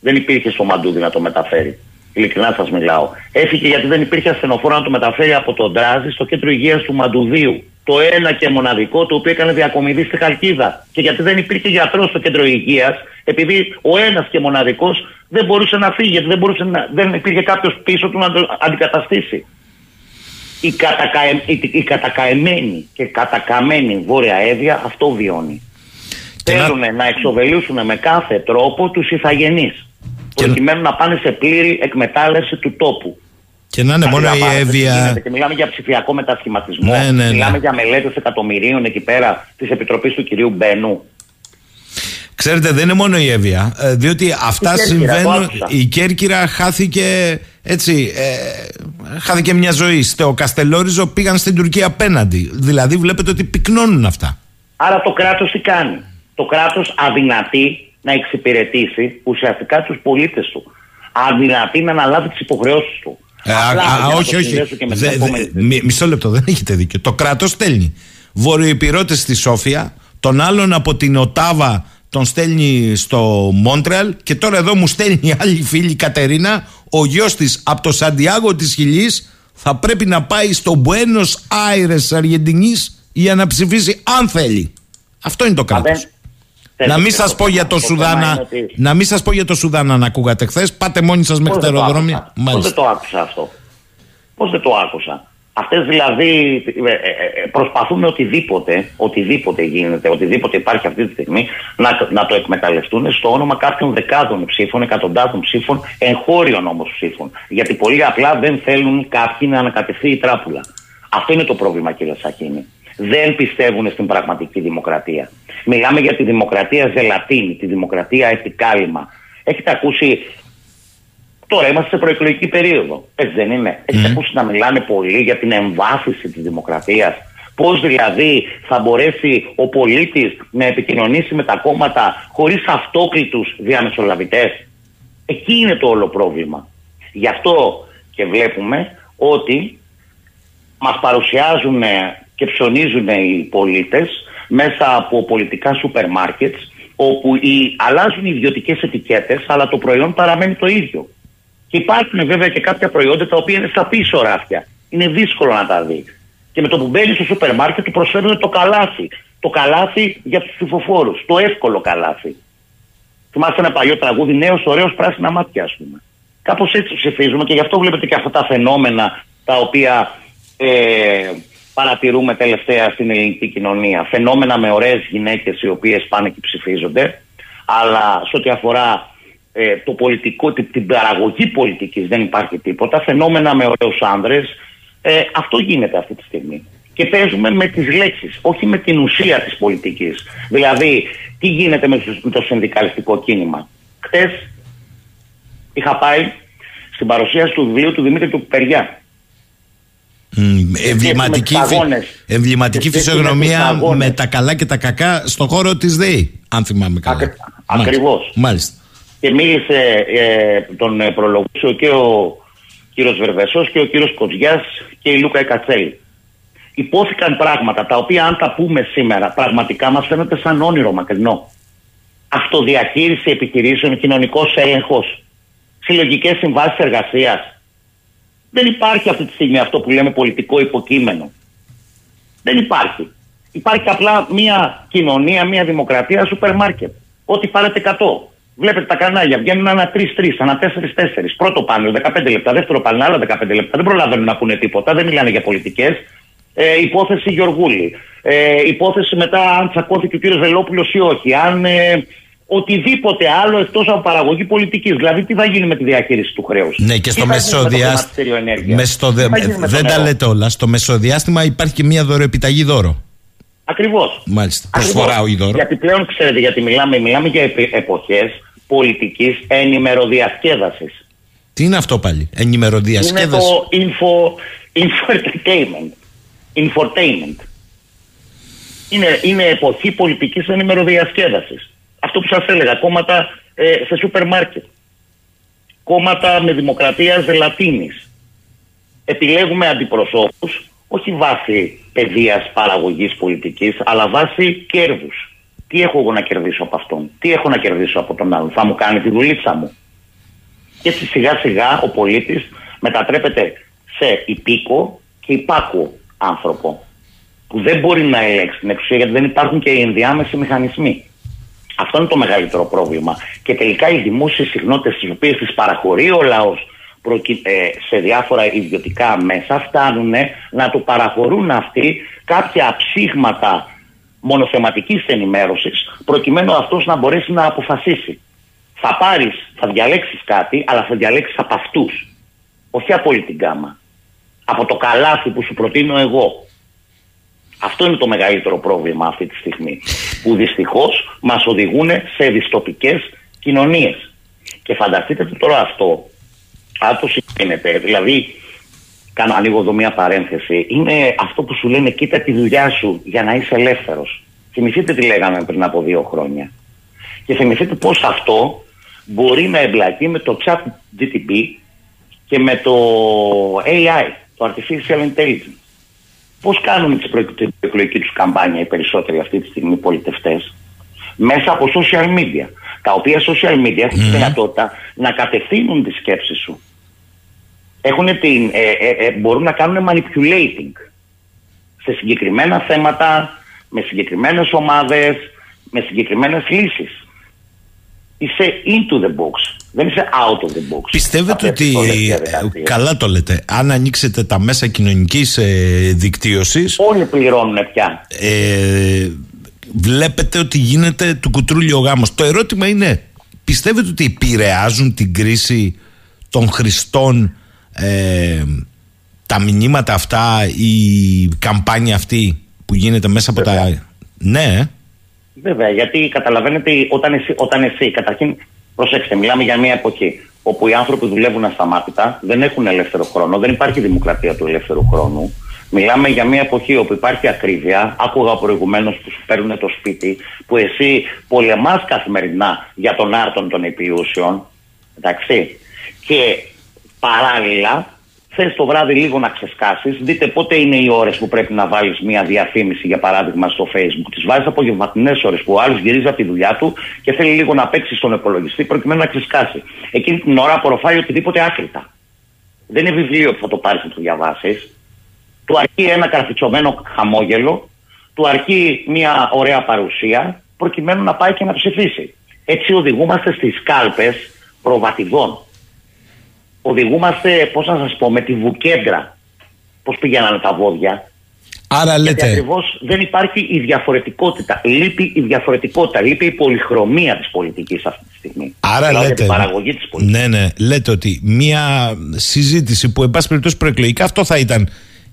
F: Δεν υπήρχε στο μαντούδι να το μεταφέρει. Ειλικρινά σας μιλάω. Έφυγε γιατί δεν υπήρχε ασθενοφόρο να το μεταφέρει από τον Τράζι στο κέντρο υγείας του Μαντουδίου. Το ένα και μοναδικό το οποίο έκανε διακομιδή στη Χαλκίδα. Και γιατί δεν υπήρχε γιατρός στο κέντρο υγείας, επειδή ο ένας και μοναδικός δεν μπορούσε να φύγει, γιατί δεν, μπορούσε να, δεν υπήρχε κάποιος πίσω του να το αντικαταστήσει. Η, κατακαε, η, η κατακαεμένη και κατακαμένη Βόρεια Εύβοια αυτό βιώνει. Θέλουν να... να εξοβελήσουν με κάθε τρόπο τους ηθαγενείς προκειμένου να πάνε σε πλήρη εκμετάλλευση του τόπου.
B: Και να είναι μόνο η Εύβοια.
F: Και μιλάμε για ψηφιακό μετασχηματισμό.
B: Ναι, ναι, ναι.
F: Μιλάμε για μελέτες εκατομμυρίων εκεί πέρα της Επιτροπής του κυρίου Μπένου.
B: Ξέρετε, δεν είναι μόνο η Εύβοια. ε, Διότι αυτά
F: Η Κέρκυρα, το
B: συμβαίνουν.
F: άκουσα.
B: Η Κέρκυρα χάθηκε έτσι. Ε, χάθηκε μια ζωή. Στο Καστελόριζο πήγαν στην Τουρκία απέναντι. Δηλαδή, βλέπετε ότι πυκνώνουν αυτά.
F: Άρα το κράτος τι κάνει; Το κράτος αδυνατεί να εξυπηρετήσει ουσιαστικά τους πολίτες του. Αδυνατεί να αναλάβει τις υποχρεώσεις του.
B: Ε,
F: Απλά,
B: α,
F: για
B: α,
F: να
B: όχι,
F: το
B: όχι.
F: συνδέσω και με την
B: Δε- δε-
F: επόμενη
B: μι- μισό λεπτό, δεν έχετε δίκιο. Το κράτος στέλνει βορειοϊπηρώτε στη Σόφια, τον άλλον από την Οτάβα τον στέλνει στο Μόντρεαλ και τώρα εδώ μου στέλνει η άλλη φίλη η Κατερίνα, ο γιος της από το Σαντιάγο της Χιλής θα πρέπει να πάει στο Μπουένο Άιρε Αργεντινής για να ψηφίσει αν θέλει. Αυτό είναι το κράτος.
F: Δεν-
B: Να μην
F: Θέλετε,
B: σας πω για το
F: θέμα είναι
B: Σουδάνα,
F: ότι-
B: να μην σας πω για το Σουδάνα να ακούγατε χθες. Πάτε μόνοι σας μέχρι
F: Πώς
B: τα
F: δεν το
B: αεροδρόμια.
F: άκουσα. Πώς δεν το άκουσα αυτό. Πώς δεν το άκουσα. Αυτές δηλαδή ε, ε, ε, προσπαθούν οτιδήποτε, οτιδήποτε γίνεται, οτιδήποτε υπάρχει αυτή τη στιγμή να, να το εκμεταλλευτούν στο όνομα κάποιων δεκάδων ψήφων, εκατοντάδων ψήφων, εγχώριων όμως ψήφων. Γιατί πολύ απλά δεν θέλουν κάποιοι να ανακατευθεί η τράπουλα. Αυτό είναι το πρόβλημα κύριε Σαχίνη. Δεν πιστεύουν στην πραγματική δημοκρατία. Μιλάμε για τη δημοκρατία ζελατίνη, τη δημοκρατία επικάλυμα. Έχετε ακούσει Τώρα είμαστε σε προεκλογική περίοδο. Έτσι δεν είναι. Έχετε ακούσει να μιλάνε πολύ για την εμβάθυνση της δημοκρατίας. Πώς δηλαδή θα μπορέσει ο πολίτης να επικοινωνήσει με τα κόμματα χωρίς αυτόκλητους διαμεσολαβητές. Εκεί είναι το όλο πρόβλημα. Γι' αυτό και βλέπουμε ότι μας παρουσιάζουν και ψωνίζουν οι πολίτες μέσα από πολιτικά σούπερ μάρκετς όπου οι, αλλάζουν οι ιδιωτικές ετικέτες αλλά το προϊόν παραμένει το ίδιο. Και υπάρχουν βέβαια και κάποια προϊόντα τα οποία είναι στα πίσω ράφια. Είναι δύσκολο να τα δει. Και με το που μπαίνει στο σούπερ μάρκετ του προσφέρουν το καλάθι. Το καλάθι για τους ψηφοφόρους. Το εύκολο καλάθι. Θυμάστε ένα παλιό τραγούδι, νέος, ωραίος, πράσινα μάτια, ας πούμε. Κάπως έτσι ψηφίζουμε και γι' αυτό βλέπετε και αυτά τα φαινόμενα τα οποία ε, παρατηρούμε τελευταία στην ελληνική κοινωνία. Φαινόμενα με ωραίες γυναίκες οι οποίες πάνε και ψηφίζονται, αλλά σε ό,τι αφορά ε, το πολιτικό, την, την παραγωγή πολιτικής δεν υπάρχει τίποτα. Φαινόμενα με ωραίους άνδρες. Ε, αυτό γίνεται αυτή τη στιγμή. Και παίζουμε με τις λέξεις, όχι με την ουσία της πολιτικής. Δηλαδή, τι γίνεται με το συνδικαλιστικό κίνημα. Χτες είχα πάει στην παρουσίαση του βιβλίου του Δημήτρη του Περιά.
B: Εμβληματική, εμβληματική φυσιογνωμία με, τα καλά και τα κακά στον χώρο της ΔΕΗ, αν θυμάμαι καλά. Ακ,
F: ακριβώς.
B: Μάλιστα.
F: Και μίλησε, ε, τον ε, προλογούσε και ο κύριος Βερβεσός και ο κύριος Κοτζιάς και η Λούκα Εκατσέλη. Υπόθηκαν πράγματα τα οποία αν τα πούμε σήμερα πραγματικά μας φαίνονται σαν όνειρο μακρινό. Αυτοδιαχείριση επιχειρήσεων, κοινωνικός έλεγχος, συλλογικές συμβάσεις εργασίας, δεν υπάρχει αυτή τη στιγμή αυτό που λέμε πολιτικό υποκείμενο. Δεν υπάρχει. Υπάρχει απλά μια κοινωνία, μια δημοκρατία, σούπερ μάρκετ. Ό,τι πάρετε 100. Βλέπετε τα κανάλια, βγαίνουν ένα 3-3, ένα 4-4. Πρώτο πάνελ 15 λεπτά, δεύτερο πάνελ άλλα 15 λεπτά. Δεν προλαβαίνουν να πούνε τίποτα, δεν μιλάνε για πολιτικές. Ε, υπόθεση Γιωργούλη. Ε, υπόθεση μετά αν τσακώθηκε ο κύριος Βελόπουλος ή όχι. Αν ε, οτιδήποτε άλλο εκτός από παραγωγή πολιτικής. Δηλαδή, τι θα γίνει με τη διαχείριση του χρέους;
B: Ναι, και στο μεσοδιάστημα. Δεν τα λέτε όλα. Στο μεσοδιάστημα υπάρχει και μία δωροεπιταγή δώρο.
F: Ακριβώς.
B: Μάλιστα. Προσφορά ο δώρο.
F: Γιατί πλέον ξέρετε, γιατί μιλάμε, μιλάμε για εποχές πολιτικής ενημεροδιασκέδασης.
B: Τι είναι αυτό πάλι, ενημεροδιασκέδαση.
F: Είναι το info, info entertainment. Infotainment. Είναι, είναι εποχή πολιτικής ενημεροδιασκέδασης αυτό που σας έλεγα, κόμματα ε, σε σούπερ μάρκετ. Κόμματα με δημοκρατία ζελατίνης. Επιλέγουμε αντιπροσώπους όχι βάσει παιδείας παραγωγής πολιτικής, αλλά βάσει κέρδους. Τι έχω εγώ να κερδίσω από αυτόν, τι έχω να κερδίσω από τον άλλον, θα μου κάνει τη δουλίτσα μου. Και έτσι σιγά σιγά ο πολίτης μετατρέπεται σε υπήκο και υπάκο άνθρωπο που δεν μπορεί να ελέγξει την εξουσία γιατί δεν υπάρχουν και οι ενδιάμεσοι μηχανισμοί. Αυτό είναι το μεγαλύτερο πρόβλημα. Και τελικά οι δημόσιες συχνότητες, τι οποίες τις παραχωρεί ο λαός ε, σε διάφορα ιδιωτικά μέσα, φτάνουν να του παραχωρούν αυτοί κάποια ψήγματα μονοθεματικής ενημέρωσης, προκειμένου αυτός να μπορέσει να αποφασίσει. Θα πάρεις, θα διαλέξεις κάτι, αλλά θα διαλέξεις από αυτούς. Όχι από όλη την κάμα. Από το καλάθι που σου προτείνω εγώ. Αυτό είναι το μεγαλύτερο πρόβλημα αυτή τη στιγμή. Που δυστυχώς μας οδηγούν σε δυστοπικές κοινωνίες. Και φανταστείτε το τώρα αυτό, αν το συγκρίνετε, δηλαδή, κάνω ανοίγω εδώ μια παρένθεση, είναι αυτό που σου λένε κοίτα τη δουλειά σου για να είσαι ελεύθερος. Θυμηθείτε τι λέγαμε πριν από δύο χρόνια. Και θυμηθείτε πώς αυτό μπορεί να εμπλακεί με το chat GTP και με το AI, το Artificial Intelligence. Πώς κάνουν την προεκλογική τους καμπάνια οι περισσότεροι αυτή τη στιγμή πολιτευτές, μέσα από social media. Τα οποία social media έχουν τη δυνατότητα να κατευθύνουν τη σκέψη σου. Έχουν την, ε, ε, ε, μπορούν να κάνουν manipulating σε συγκεκριμένα θέματα, με συγκεκριμένες ομάδες, με συγκεκριμένες λύσεις. Είσαι into the box. Δεν είσαι out of the box.
B: Πιστεύετε ότι. Καλά το λέτε. Αν ανοίξετε τα μέσα κοινωνικής ε, δικτύωσης.
F: Όλοι πληρώνουν πια.
B: Ε, βλέπετε ότι γίνεται του κουτρούλιο γάμος. Το ερώτημα είναι, πιστεύετε ότι επηρεάζουν την κρίση των χρηστών ε, τα μηνύματα αυτά, η καμπάνια αυτή που γίνεται μέσα από τα. Ναι.
F: Βέβαια, γιατί καταλαβαίνετε όταν εσύ, όταν εσύ καταρχήν Προσέξτε, μιλάμε για μια εποχή όπου οι άνθρωποι δουλεύουν ασταμάτητα, δεν έχουν ελεύθερο χρόνο, δεν υπάρχει δημοκρατία του ελεύθερου χρόνου. Μιλάμε για μια εποχή όπου υπάρχει ακρίβεια. Άκουγα προηγουμένως που σου παίρνουν το σπίτι, που εσύ πολεμάς καθημερινά για τον άρτον των επιούσεων. Εντάξει. Και παράλληλα Θες το βράδυ λίγο να ξεσκάσεις, δείτε πότε είναι οι ώρες που πρέπει να βάλεις μια διαφήμιση, για παράδειγμα, στο Facebook. Τις βάζεις απογευματινές ώρες που ο άλλος γυρίζει από τη δουλειά του και θέλει λίγο να παίξει στον υπολογιστή προκειμένου να ξεσκάσει. Εκείνη την ώρα απορροφάει οτιδήποτε άκρητα. Δεν είναι βιβλίο που θα το πάρεις να το διαβάσεις. Του αρκεί ένα καρφιτσωμένο χαμόγελο, του αρκεί μια ωραία παρουσία, προκειμένου να πάει και να ψηφίσει. Έτσι οδηγούμαστε στις κάλπες προβατιδών οδηγούμαστε, πώς να σας πω, με τη βουκέντρα. Πώς πηγαίνανε τα βόδια.
B: Άρα λέτε. Γιατί
F: ακριβώς δεν υπάρχει η διαφορετικότητα. Λείπει η διαφορετικότητα. Λείπει η πολυχρωμία της πολιτικής αυτή τη στιγμή.
B: Άρα
F: Μιλάω
B: λέτε.
F: την παραγωγή της πολιτικής.
B: Ναι, ναι. Λέτε ότι μία συζήτηση που, εν πάση περιπτώσει, προεκλογικά αυτό θα ήταν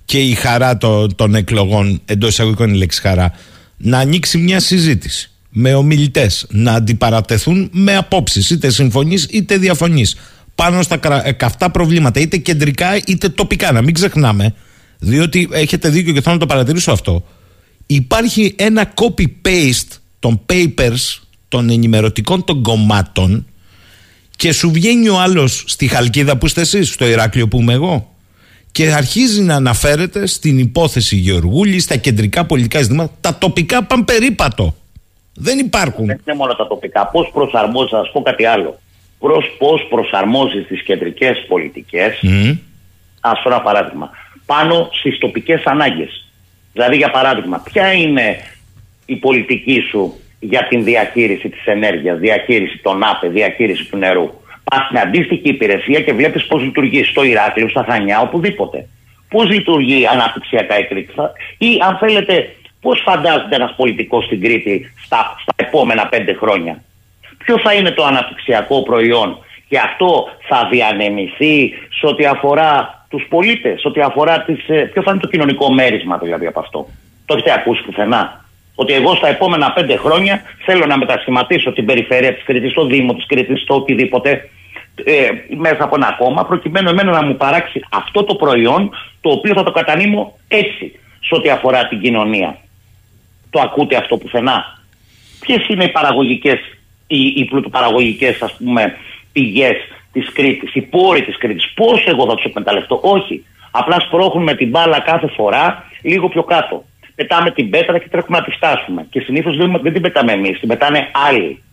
B: και η χαρά το, των εκλογών, εντός εισαγωγικών η λέξη χαρά, να ανοίξει μια συζήτηση με ομιλητές, να αντιπαρατεθούν με απόψεις, είτε συμφωνείς είτε διαφωνείς, πάνω στα κρα- καυτά προβλήματα, είτε κεντρικά είτε τοπικά. Να μην ξεχνάμε, διότι έχετε δίκιο και θέλω να το παρατηρήσω αυτό. Υπάρχει ένα copy-paste των papers των ενημερωτικών των κομμάτων και σου βγαίνει ο άλλος στη Χαλκίδα που είστε εσείς, στο Ηράκλειο που είμαι εγώ. Και αρχίζει να αναφέρεται στην υπόθεση Γεωργούλη, στα κεντρικά πολιτικά ζητήματα. Τα τοπικά πάνε περίπατο. Δεν υπάρχουν.
F: Δεν είναι μόνο τα τοπικά. Πώς προσαρμόζεις, θα σα πω κάτι άλλο. Πώς προσαρμόζει τις κεντρικές πολιτικές,
B: Μμ.
F: ας πω ένα παράδειγμα, πάνω στις τοπικές ανάγκες. Δηλαδή, για παράδειγμα, ποια είναι η πολιτική σου για την διαχείριση της ενέργειας, διαχείριση των ΑΠΕ, διαχείριση του νερού; Πας στην αντίστοιχη υπηρεσία και βλέπεις πώς λειτουργεί στο Ηράκλειο, στα Χανιά, οπουδήποτε. Πώς λειτουργεί αναπτυξιακά η Κρήτη, Θα- ή αν θέλετε, πώς φαντάζεται ένας πολιτικός στην Κρήτη στα, στα επόμενα πέντε χρόνια; Ποιο θα είναι το αναπτυξιακό προϊόν και αυτό θα διανεμηθεί σε ό,τι αφορά τους πολίτες, σε ό,τι αφορά τις, ε, ποιο θα είναι το κοινωνικό μέρισμα δηλαδή από αυτό. Το έχετε ακούσει πουθενά. Ότι εγώ στα επόμενα πέντε χρόνια θέλω να μετασχηματίσω την περιφέρεια της Κρήτης, το Δήμο της Κρήτης, το οτιδήποτε ε, μέσα από ένα κόμμα προκειμένου εμένα να μου παράξει αυτό το προϊόν το οποίο θα το κατανείμω έτσι σε ό,τι αφορά την κοινωνία. Το ακούτε αυτό πουθενά. Ποιες είναι οι παραγωγικές, οι, οι πλουτοπαραγωγικές ας πούμε πηγές της Κρήτης, οι πόροι της Κρήτης. Πώς εγώ θα τους εκμεταλλευτώ, Όχι. Απλά σπρώχνουμε την μπάλα κάθε φορά λίγο πιο κάτω. Πετάμε την πέτρα και τρέχουμε να τη φτάσουμε. Και συνήθως δεν, δεν την πετάμε εμείς, την πετάνε άλλοι.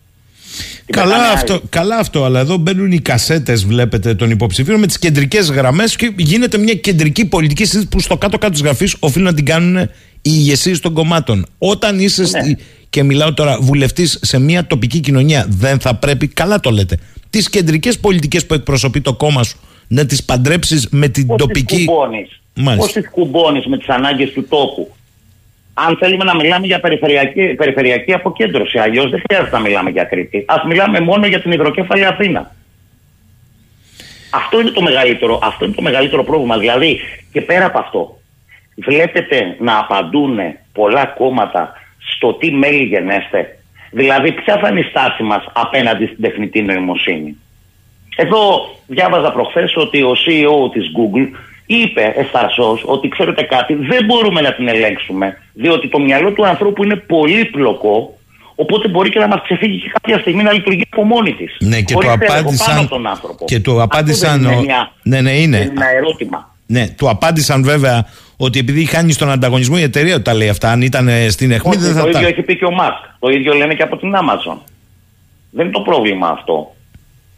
F: Την
B: Καλά
F: πετάνε
B: αυτό,
F: άλλοι.
B: καλά αυτό, αλλά εδώ μπαίνουν οι κασέτες, βλέπετε, των υποψηφίων με τις κεντρικές γραμμές και γίνεται μια κεντρική πολιτική συζήτηση που στο κάτω-κάτω της γραφής οφείλουν να την κάνουν οι ηγεσίε των κομμάτων. Όταν είσαι
F: Ναι.
B: στη, και μιλάω τώρα βουλευτής σε μια τοπική κοινωνία, δεν θα πρέπει, καλά το λέτε, τις κεντρικές πολιτικές που εκπροσωπεί το κόμμα σου να τις παντρέψεις με την
F: Πώς
B: τοπική.
F: τις κουμπώνεις;
B: Μάλιστα.
F: Πώς τις κουμπώνεις με τις ανάγκες του τόπου; Αν θέλουμε να μιλάμε για περιφερειακή, περιφερειακή αποκέντρωση, αλλιώς δεν χρειάζεται να μιλάμε για Κρήτη. Α μιλάμε μόνο για την υδροκέφαλη Αθήνα. Αυτό είναι το μεγαλύτερο, αυτό είναι το μεγαλύτερο πρόβλημα. Δηλαδή, και πέρα από αυτό, βλέπετε να απαντούν πολλά κόμματα στο τι μέλη γενέστε; Δηλαδή, ποια θα είναι η στάση μας απέναντι στην τεχνητή νοημοσύνη; Εδώ διάβαζα προχθές ότι ο CEO της Google είπε ευθαρσώς ότι ξέρετε κάτι δεν μπορούμε να την ελέγξουμε διότι το μυαλό του ανθρώπου είναι πολύπλοκο οπότε μπορεί και να μας ξεφύγει και κάποια στιγμή να λειτουργεί από μόνη της.
B: Ναι, και
F: Χωρίς
B: του
F: έλεγχο
B: απάντησαν-
F: πάνω από τον άνθρωπο.
B: και του
F: Αυτό
B: απάντησαν
F: δεν είναι
B: ο-
F: μια-
B: Ναι, ναι, είναι.
F: ένα ερώτημα.
B: Ναι, του απάντησαν βέβαια ότι επειδή χάνει στον ανταγωνισμό η εταιρεία του τα λέει αυτά. Αν ήταν ε, στην αιχμή
F: Όχι,
B: δεν
F: το
B: θα
F: ίδιο
B: τα.
F: έχει πει και ο Μάσκ. Το ίδιο λένε και από την Amazon. Δεν είναι το πρόβλημα αυτό.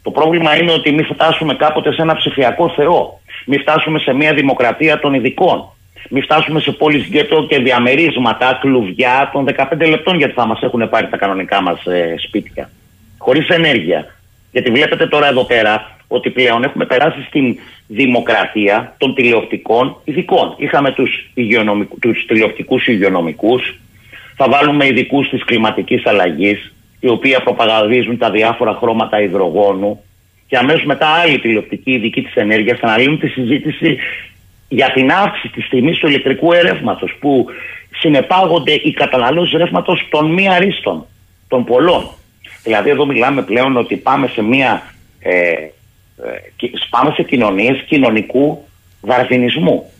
F: Το πρόβλημα είναι ότι μην φτάσουμε κάποτε σε ένα ψηφιακό θεό. Μην φτάσουμε σε μια δημοκρατία των ειδικών. Μην φτάσουμε σε πόλεις γκέτο και διαμερίσματα, κλουβιά των 15 λεπτών γιατί θα μας έχουν πάρει τα κανονικά μας ε, σπίτια. Χωρίς ενέργεια. Γιατί βλέπετε τώρα εδώ πέρα ότι πλέον έχουμε περάσει στην δημοκρατία των τηλεοπτικών ειδικών. Είχαμε τους, υγειονομικ- τους τηλεοπτικούς υγειονομικούς, θα βάλουμε ειδικούς της κλιματικής αλλαγής, οι οποίοι προπαγανδίζουν τα διάφορα χρώματα υδρογόνου και αμέσως μετά άλλοι τηλεοπτικοί ειδικοί της ενέργειας θα αναλύουν τη συζήτηση για την αύξηση της τιμής του ηλεκτρικού ρεύματος που συνεπάγονται οι καταναλώσεις ρεύματος των μη αρίστων, των πολλών. Δηλαδή εδώ μιλάμε πλέον ότι πάμε σε μια ε, ε, κι- πάμε σε κοινωνίες κοινωνικού δαρβινισμού.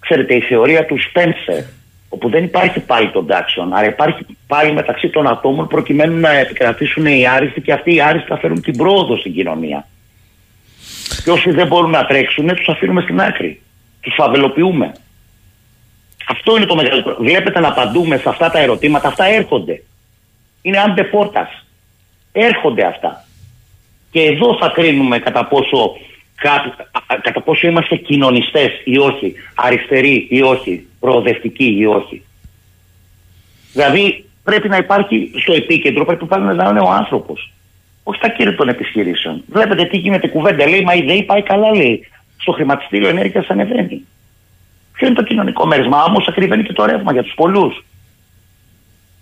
F: Ξέρετε, η θεωρία του Σπένσερ, όπου δεν υπάρχει πάλι τον τάξιον, αλλά υπάρχει πάλι μεταξύ των ατόμων προκειμένου να επικρατήσουν οι άριστοι και αυτοί οι άριστοι θα φέρουν την πρόοδο στην κοινωνία. Και όσοι δεν μπορούν να τρέξουν, τους αφήνουμε στην άκρη. Τους φαβελοποιούμε. Αυτό είναι το μεγαλύτερο. Βλέπετε να απαντούμε σε αυτά τα ερωτήματα. Αυτά έρχονται. Είναι αντεπόρτα. Έρχονται αυτά. Και εδώ θα κρίνουμε κατά πόσο, κα- α- κατά πόσο είμαστε κοινωνιστές ή όχι, αριστεροί ή όχι, προοδευτικοί ή όχι. Δηλαδή πρέπει να υπάρχει στο επίκεντρο, πρέπει πάλι να είναι ο άνθρωπος. Όχι τα κύρια των επιχειρήσεων. Βλέπετε τι γίνεται κουβέντα. Λέει, μα η ΔΕΗ πάει καλά, λέει. Στο χρηματιστήριο ενέργειας ανεβαίνει. Ποιο είναι το κοινωνικό μέρισμα, όμω ακριβένει και το ρεύμα για τους πολλούς.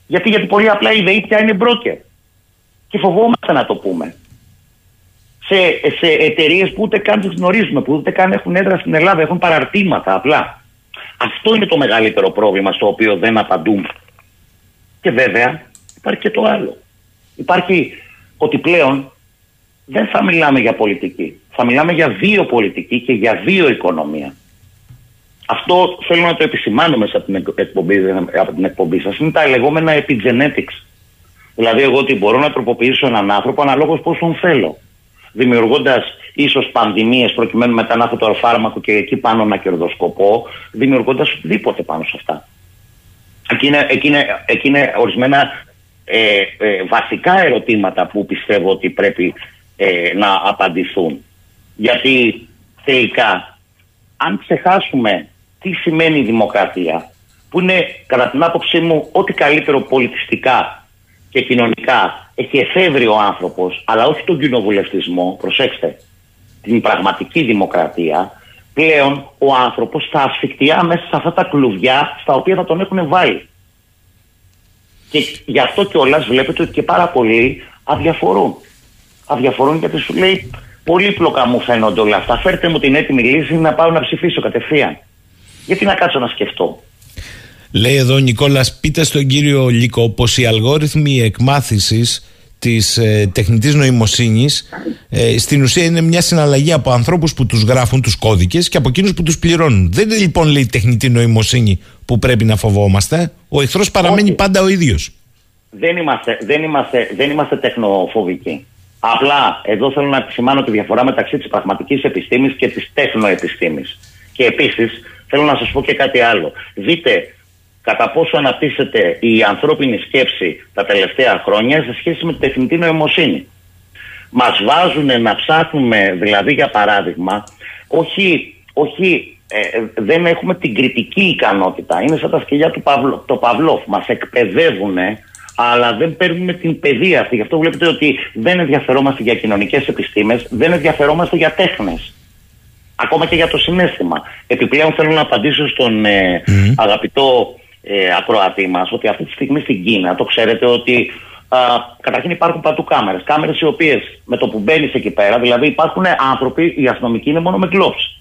F: Γιατί, γιατί πολύ απλά η ΔΕΗ πια είναι μπρόκερ. Και φοβόμαστε να το πούμε. Σε, σε εταιρείες που ούτε καν τις γνωρίζουμε, που ούτε καν έχουν έδρα στην Ελλάδα, έχουν παραρτήματα απλά. Αυτό είναι το μεγαλύτερο πρόβλημα στο οποίο δεν απαντούν. Και βέβαια υπάρχει και το άλλο. Υπάρχει ότι πλέον δεν θα μιλάμε για πολιτική. Θα μιλάμε για βιοπολιτική και για βιοοικονομία. Αυτό θέλω να το επισημάνω μέσα από την εκπομπή, από την εκπομπή σας. Είναι τα λεγόμενα epigenetics. Δηλαδή εγώ ότι μπορώ να τροποποιήσω έναν άνθρωπο αναλόγως πώς τον θέλω. Δημιουργώντας ίσως πανδημίες προκειμένου μετά να έχω το φάρμακο και εκεί πάνω να κερδοσκοπώ, δημιουργώντας οτιδήποτε πάνω σε αυτά. Εκεί είναι, ορισμένα ε, ε, βασικά ερωτήματα που πιστεύω ότι πρέπει ε, να απαντηθούν. Γιατί τελικά, αν ξεχάσουμε τι σημαίνει η δημοκρατία, που είναι κατά την άποψή μου ό,τι καλύτερο πολιτιστικά και κοινωνικά έχει εφεύρει ο άνθρωπος, αλλά όχι τον κοινοβουλευτισμό, προσέξτε, την πραγματική δημοκρατία, πλέον ο άνθρωπος θα ασφικτιά μέσα σε αυτά τα κλουβιά στα οποία θα τον έχουν βάλει. Και γι' αυτό κιόλας βλέπετε ότι και πάρα πολλοί αδιαφορούν. Αδιαφορούν γιατί σου λέει πολύπλοκα μου φαίνονται όλα αυτά. Φέρτε μου την έτοιμη λύση να πάω να ψηφίσω κατευθείαν. Γιατί να κάτσω να σκεφτώ.
B: Λέει εδώ ο Νικόλας, πείτε στον κύριο Λίκο πως οι αλγόριθμοι εκμάθησης της ε, τεχνητής νοημοσύνης ε, στην ουσία είναι μια συναλλαγή από ανθρώπους που τους γράφουν τους κώδικες και από εκείνους που τους πληρώνουν. Δεν είναι λοιπόν λέει τεχνητή νοημοσύνη που πρέπει να φοβόμαστε. Ο εχθρός παραμένει πάντα ο ίδιος.
F: Δεν είμαστε, δεν, είμαστε, δεν είμαστε τεχνοφοβικοί. Απλά εδώ θέλω να επισημάνω τη διαφορά μεταξύ της πραγματικής επιστήμης και της τεχνοεπιστήμης. Και επίσης θέλω να σας πω και κάτι άλλο. Δείτε κατά πόσο αναπτύσσεται η ανθρώπινη σκέψη τα τελευταία χρόνια σε σχέση με τη τεχνητή νοημοσύνη. Μας βάζουν να ψάχνουμε, δηλαδή για παράδειγμα, όχι, όχι ε, δεν έχουμε την κριτική ικανότητα. Είναι σαν τα σκυλιά του Παυλο, το Παυλόφ. Μας εκπαιδεύουν, αλλά δεν παίρνουμε την παιδεία αυτή. Γι' αυτό βλέπετε ότι δεν ενδιαφερόμαστε για κοινωνικές επιστήμες, δεν ενδιαφερόμαστε για τέχνες. Ακόμα και για το συνέστημα. Επιπλέον θέλω να απαντήσω στον ε, αγαπητό ε, ακροατή μας ότι αυτή τη στιγμή στην Κίνα το ξέρετε ότι α, καταρχήν υπάρχουν παντού κάμερες. Κάμερες οι οποίες με το που μπαίνεις εκεί πέρα, δηλαδή υπάρχουν άνθρωποι, οι αστυνομικοί είναι μόνο με γκλόψ.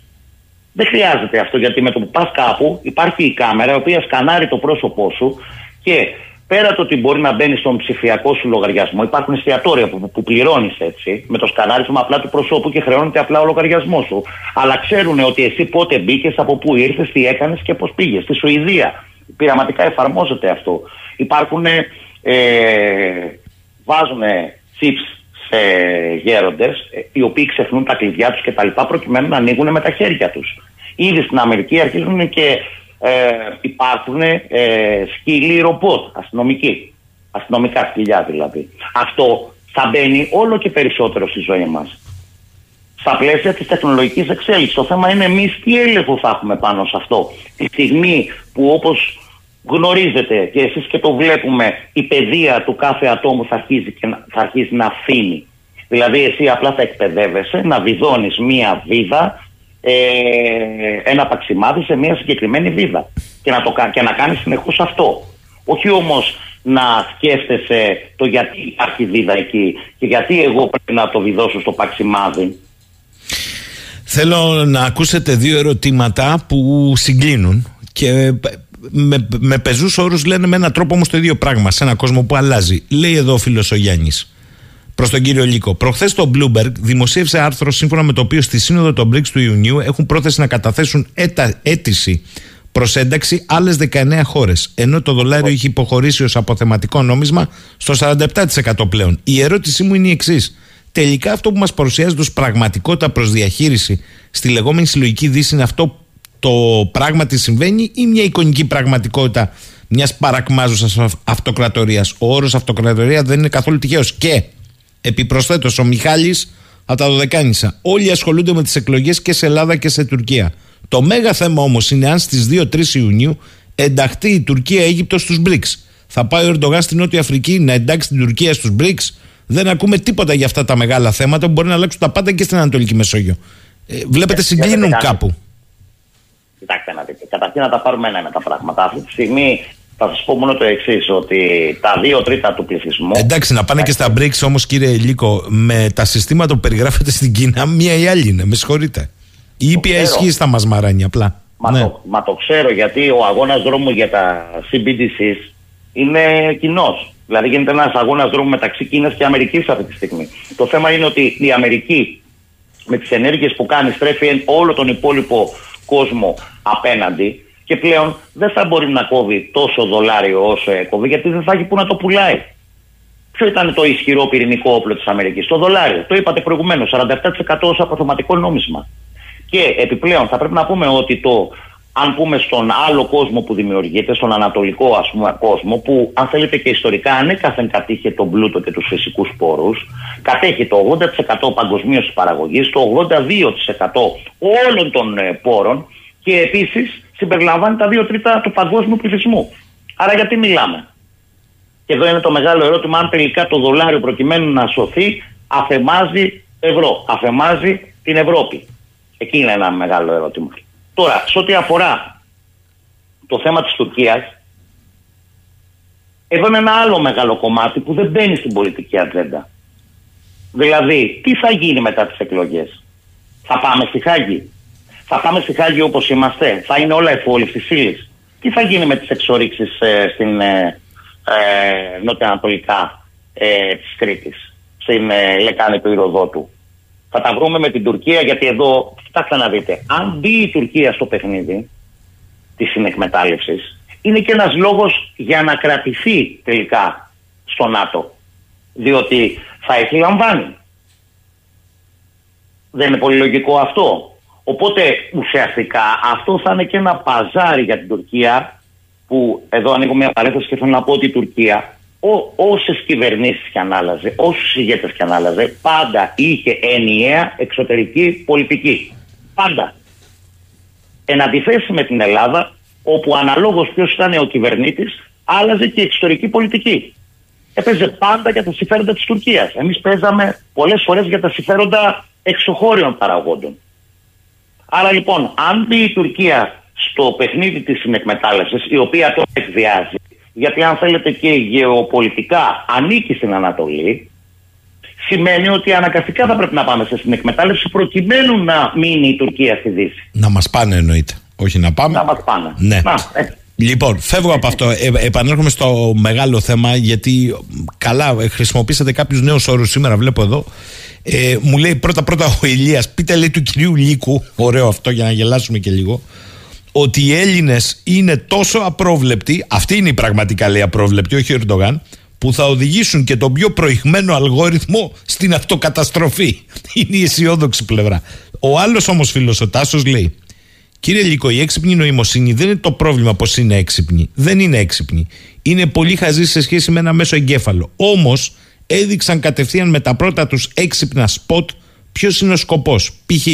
F: Δεν χρειάζεται αυτό γιατί με το που πας κάπου υπάρχει η κάμερα η οποία σκανάρει το πρόσωπό σου και πέρα το ότι μπορεί να μπαίνεις στον ψηφιακό σου λογαριασμό, υπάρχουν εστιατόρια που, που πληρώνεις έτσι, με το σκανάρισμα απλά του προσώπου και χρεώνεται απλά ο λογαριασμός σου. Αλλά ξέρουν ότι εσύ πότε μπήκες, από πού ήρθες, τι έκανες και πώς πήγες. Στη Σουηδία πειραματικά εφαρμόζεται αυτό. Υπάρχουν, ε, βάζουν chips σε γέροντες ε, οι οποίοι ξεχνούν τα κλειδιά τους και τα λοιπά προκειμένου να ανοίγουν με τα χέρια τους. Ήδη στην Αμερική αρχίζουν και ε, υπάρχουν ε, σκύλοι ρομπότ αστυνομικοί. Αστυνομικά σκυλιά δηλαδή. Αυτό θα μπαίνει όλο και περισσότερο στη ζωή μας. Στα πλαίσια της τεχνολογικής εξέλιξης. Το θέμα είναι εμείς τι έλεγχο θα έχουμε πάνω σε αυτό. Τη στιγμή που όπως γνωρίζετε και εσείς και το βλέπουμε η παιδεία του κάθε ατόμου θα αρχίζει, και να, θα αρχίζει να αφήνει. Δηλαδή εσύ απλά θα εκπαιδεύεσαι να βιδώνεις μία βίδα ε, ένα παξιμάδι σε μία συγκεκριμένη βίδα και να, το, και να κάνεις συνεχώς αυτό. Όχι όμως να σκέφτεσαι το γιατί υπάρχει βίδα εκεί και γιατί εγώ πρέπει να το βιδώσω στο παξιμάδι.
B: Θέλω να ακούσετε δύο ερωτήματα που συγκλίνουν και με, με πεζούς όρους λένε με έναν τρόπο όμως το ίδιο πράγμα, σε έναν κόσμο που αλλάζει. Λέει εδώ ο φίλος ο Γιάννης. Προς τον κύριο Λίκο. Προχθές το Bloomberg δημοσίευσε άρθρο σύμφωνα με το οποίο στη Σύνοδο των BRICS του Ιουνίου έχουν πρόθεση να καταθέσουν έτα, αίτηση προς ένταξη άλλες 19 χώρες. Ενώ το δολάριο έχει υποχωρήσει ως αποθεματικό νόμισμα στο 47% πλέον. Η ερώτησή μου είναι η εξής. Τελικά αυτό που μας παρουσιάζεται ως πραγματικότητα προς διαχείριση στη λεγόμενη συλλογική δύση είναι αυτό το πράγματι συμβαίνει ή μια εικονική πραγματικότητα μιας παρακμάζουσας αυτοκρατορίας. Ο όρος αυτοκρατορία δεν είναι καθόλου τυχαίος. Και επιπροσθέτως ο Μιχάλης από τα Δωδεκάνησα. Όλοι ασχολούνται με τις εκλογές και σε Ελλάδα και σε Τουρκία. Το μέγα θέμα όμως είναι αν στις 2-3 Ιουνίου ενταχθεί η Τουρκία-Αίγυπτος στους BRICS. Θα πάει ο Ερντογάν στην Νότια Αφρική να εντάξει την Τουρκία στους BRICS; Δεν ακούμε τίποτα για αυτά τα μεγάλα θέματα που μπορεί να αλλάξουν τα πάντα και στην Ανατολική Μεσόγειο. Ε, βλέπετε συγκλίνουν κάπου.
F: Κοιτάξτε να δείτε. Καταρχήν να τα πάρουμε ένα-ένα τα πράγματα. Αυτή τη στιγμή θα σα πω μόνο το εξή, ότι τα δύο τρίτα του πληθυσμού.
B: Εντάξει, να πάνε και στα BRICS όμω, κύριε Λίκο, με τα συστήματα που περιγράφεται στην Κίνα, μία ή άλλη είναι. Με συγχωρείτε. Η ήπια ισχύει στα μα μαράνια απλά.
F: Μα,
B: Ναι.
F: το, μα το ξέρω γιατί ο αγώνας δρόμου για τα CBDCs είναι κοινός. Δηλαδή γίνεται ένας αγώνας δρόμου μεταξύ Κίνας και Αμερικής αυτή τη στιγμή. Το θέμα είναι ότι η Αμερική με τις ενέργειες που κάνει στρέφει όλο τον υπόλοιπο κόσμο απέναντι και πλέον δεν θα μπορεί να κόβει τόσο δολάριο όσο έκοβε γιατί δεν θα έχει που να το πουλάει. Ποιο ήταν το ισχυρό πυρηνικό όπλο της Αμερικής, το δολάριο. Το είπατε προηγουμένως, 47% ως αποθεματικό νόμισμα. Και επιπλέον θα πρέπει να πούμε ότι το, αν πούμε στον άλλο κόσμο που δημιουργείται, στον ανατολικό ας πούμε κόσμο, που αν θέλετε και ιστορικά ανέκαθεν κατήχε τον πλούτο και τους φυσικούς πόρους, κατέχει το 80% παγκοσμίως της παραγωγής, το 82% όλων των ε, πόρων και επίσης συμπεριλαμβάνει τα 2 τρίτα του παγκόσμιου πληθυσμού. Άρα γιατί μιλάμε; Και εδώ είναι το μεγάλο ερώτημα αν τελικά το δολάριο προκειμένου να σωθεί αφεμάζει ευρώ, αφεμάζει την Ευρώπη. Εκεί είναι ένα μεγάλο ερώτημα. Τώρα, σε ό,τι αφορά το θέμα της Τουρκίας, εδώ είναι ένα άλλο μεγάλο κομμάτι που δεν μπαίνει στην πολιτική ατζέντα. Δηλαδή, τι θα γίνει μετά τις εκλογές; Θα πάμε στη Χάγη; Θα πάμε στη Χάγη όπως είμαστε; Θα είναι όλα εφόλη της ύλης; Τι θα γίνει με τις εξορίξεις ε, στην ε, ε, νοτιοανατολικά ε, της Κρήτης. Στην ε, λεκάνη του Ηροδότου; Θα τα βρούμε με την Τουρκία γιατί εδώ, κοιτάξτε να δείτε, αν μπει η Τουρκία στο παιχνίδι της συνεκμετάλλευσης, είναι και ένας λόγος για να κρατηθεί τελικά στο ΝΑΤΟ. Διότι θα έχει λαμβάνει. Δεν είναι πολύ λογικό αυτό. Οπότε ουσιαστικά αυτό θα είναι και ένα παζάρι για την Τουρκία που εδώ ανοίγω μια παρένθεση και θέλω να πω ότι η Τουρκία ό, όσες κυβερνήσεις και αν άλλαζε, όσους ηγέτες και αν άλλαζε, πάντα είχε ενιαία εξωτερική πολιτική. Πάντα. Εν αντιθέσει με την Ελλάδα, όπου αναλόγως ποιος ήταν ο κυβερνήτης, άλλαζε και η εξωτερική πολιτική. Έπαιζε πάντα για τα συμφέροντα της Τουρκίας. Εμείς παίζαμε πολλές φορές για τα συμφέροντα εξωχώριων παραγόντων. Άρα λοιπόν, αν μπει η Τουρκία στο παιχνίδι της συνεκμετάλλευσης, η οποία τώρα εκβιάζει, γιατί αν θέλετε και γεωπολιτικά ανήκει στην Ανατολή, σημαίνει ότι αναγκαστικά θα πρέπει να πάμε σε συνεκμετάλλευση προκειμένου να μείνει η Τουρκία στη Δύση.
B: Να μας πάνε εννοείται. Όχι να πάμε.
F: Να μας πάνε.
B: Ναι.
F: Να, ε.
B: Λοιπόν, φεύγω από αυτό. Ε, επανέρχομαι στο μεγάλο θέμα, γιατί καλά, ε, χρησιμοποίησατε κάποιους νέους όρους σήμερα, βλέπω εδώ. Ε, μου λέει πρώτα-πρώτα ο Ηλίας, πείτε λέει του κυρίου Λύκου, ωραίο αυτό για να γελάσουμε και λίγο, ότι οι Έλληνες είναι τόσο απρόβλεπτοι, αυτή είναι η πραγματικά λέει απρόβλεπτη, όχι ο Ερντογάν, που θα οδηγήσουν και τον πιο προηγμένο αλγόριθμο στην αυτοκαταστροφή. Είναι η αισιόδοξη πλευρά. Ο άλλος όμως φίλος, ο Τάσος, λέει: Κύριε Λύκο, η έξυπνη νοημοσύνη δεν είναι το πρόβλημα πως είναι έξυπνη. Δεν είναι έξυπνη. Είναι πολύ χαζή σε σχέση με ένα μέσο εγκέφαλο. Όμως έδειξαν κατευθείαν με τα πρώτα τους έξυπνα σποτ ποιος είναι ο σκοπός. Π.χ.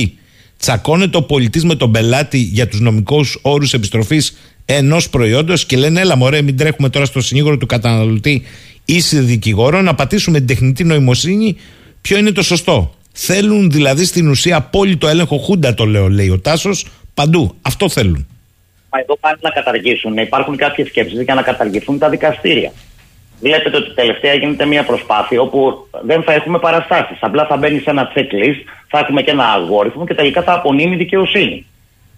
B: τσακώνεται ο πολιτής με τον πελάτη για τους νομικούς όρους επιστροφής ενός προϊόντος και λένε: Έλα, μωρέ, μην τρέχουμε τώρα στο συνήγορο του καταναλωτή ή σε δικηγόρο να πατήσουμε την τεχνητή νοημοσύνη. Ποιο είναι το σωστό; Θέλουν δηλαδή στην ουσία απόλυτο έλεγχο χούντα, το λέω, λέει ο Τάσος, παντού. Αυτό θέλουν.
F: Μα εδώ πάνε να καταργήσουν, να υπάρχουν κάποιες σκέψεις για να καταργηθούν τα δικαστήρια. Βλέπετε ότι τελευταία γίνεται μια προσπάθεια όπου δεν θα έχουμε παραστάσεις. Απλά θα μπαίνει σε ένα checklist, θα έχουμε και ένα αλγόριθμο και τελικά θα απονείμει δικαιοσύνη.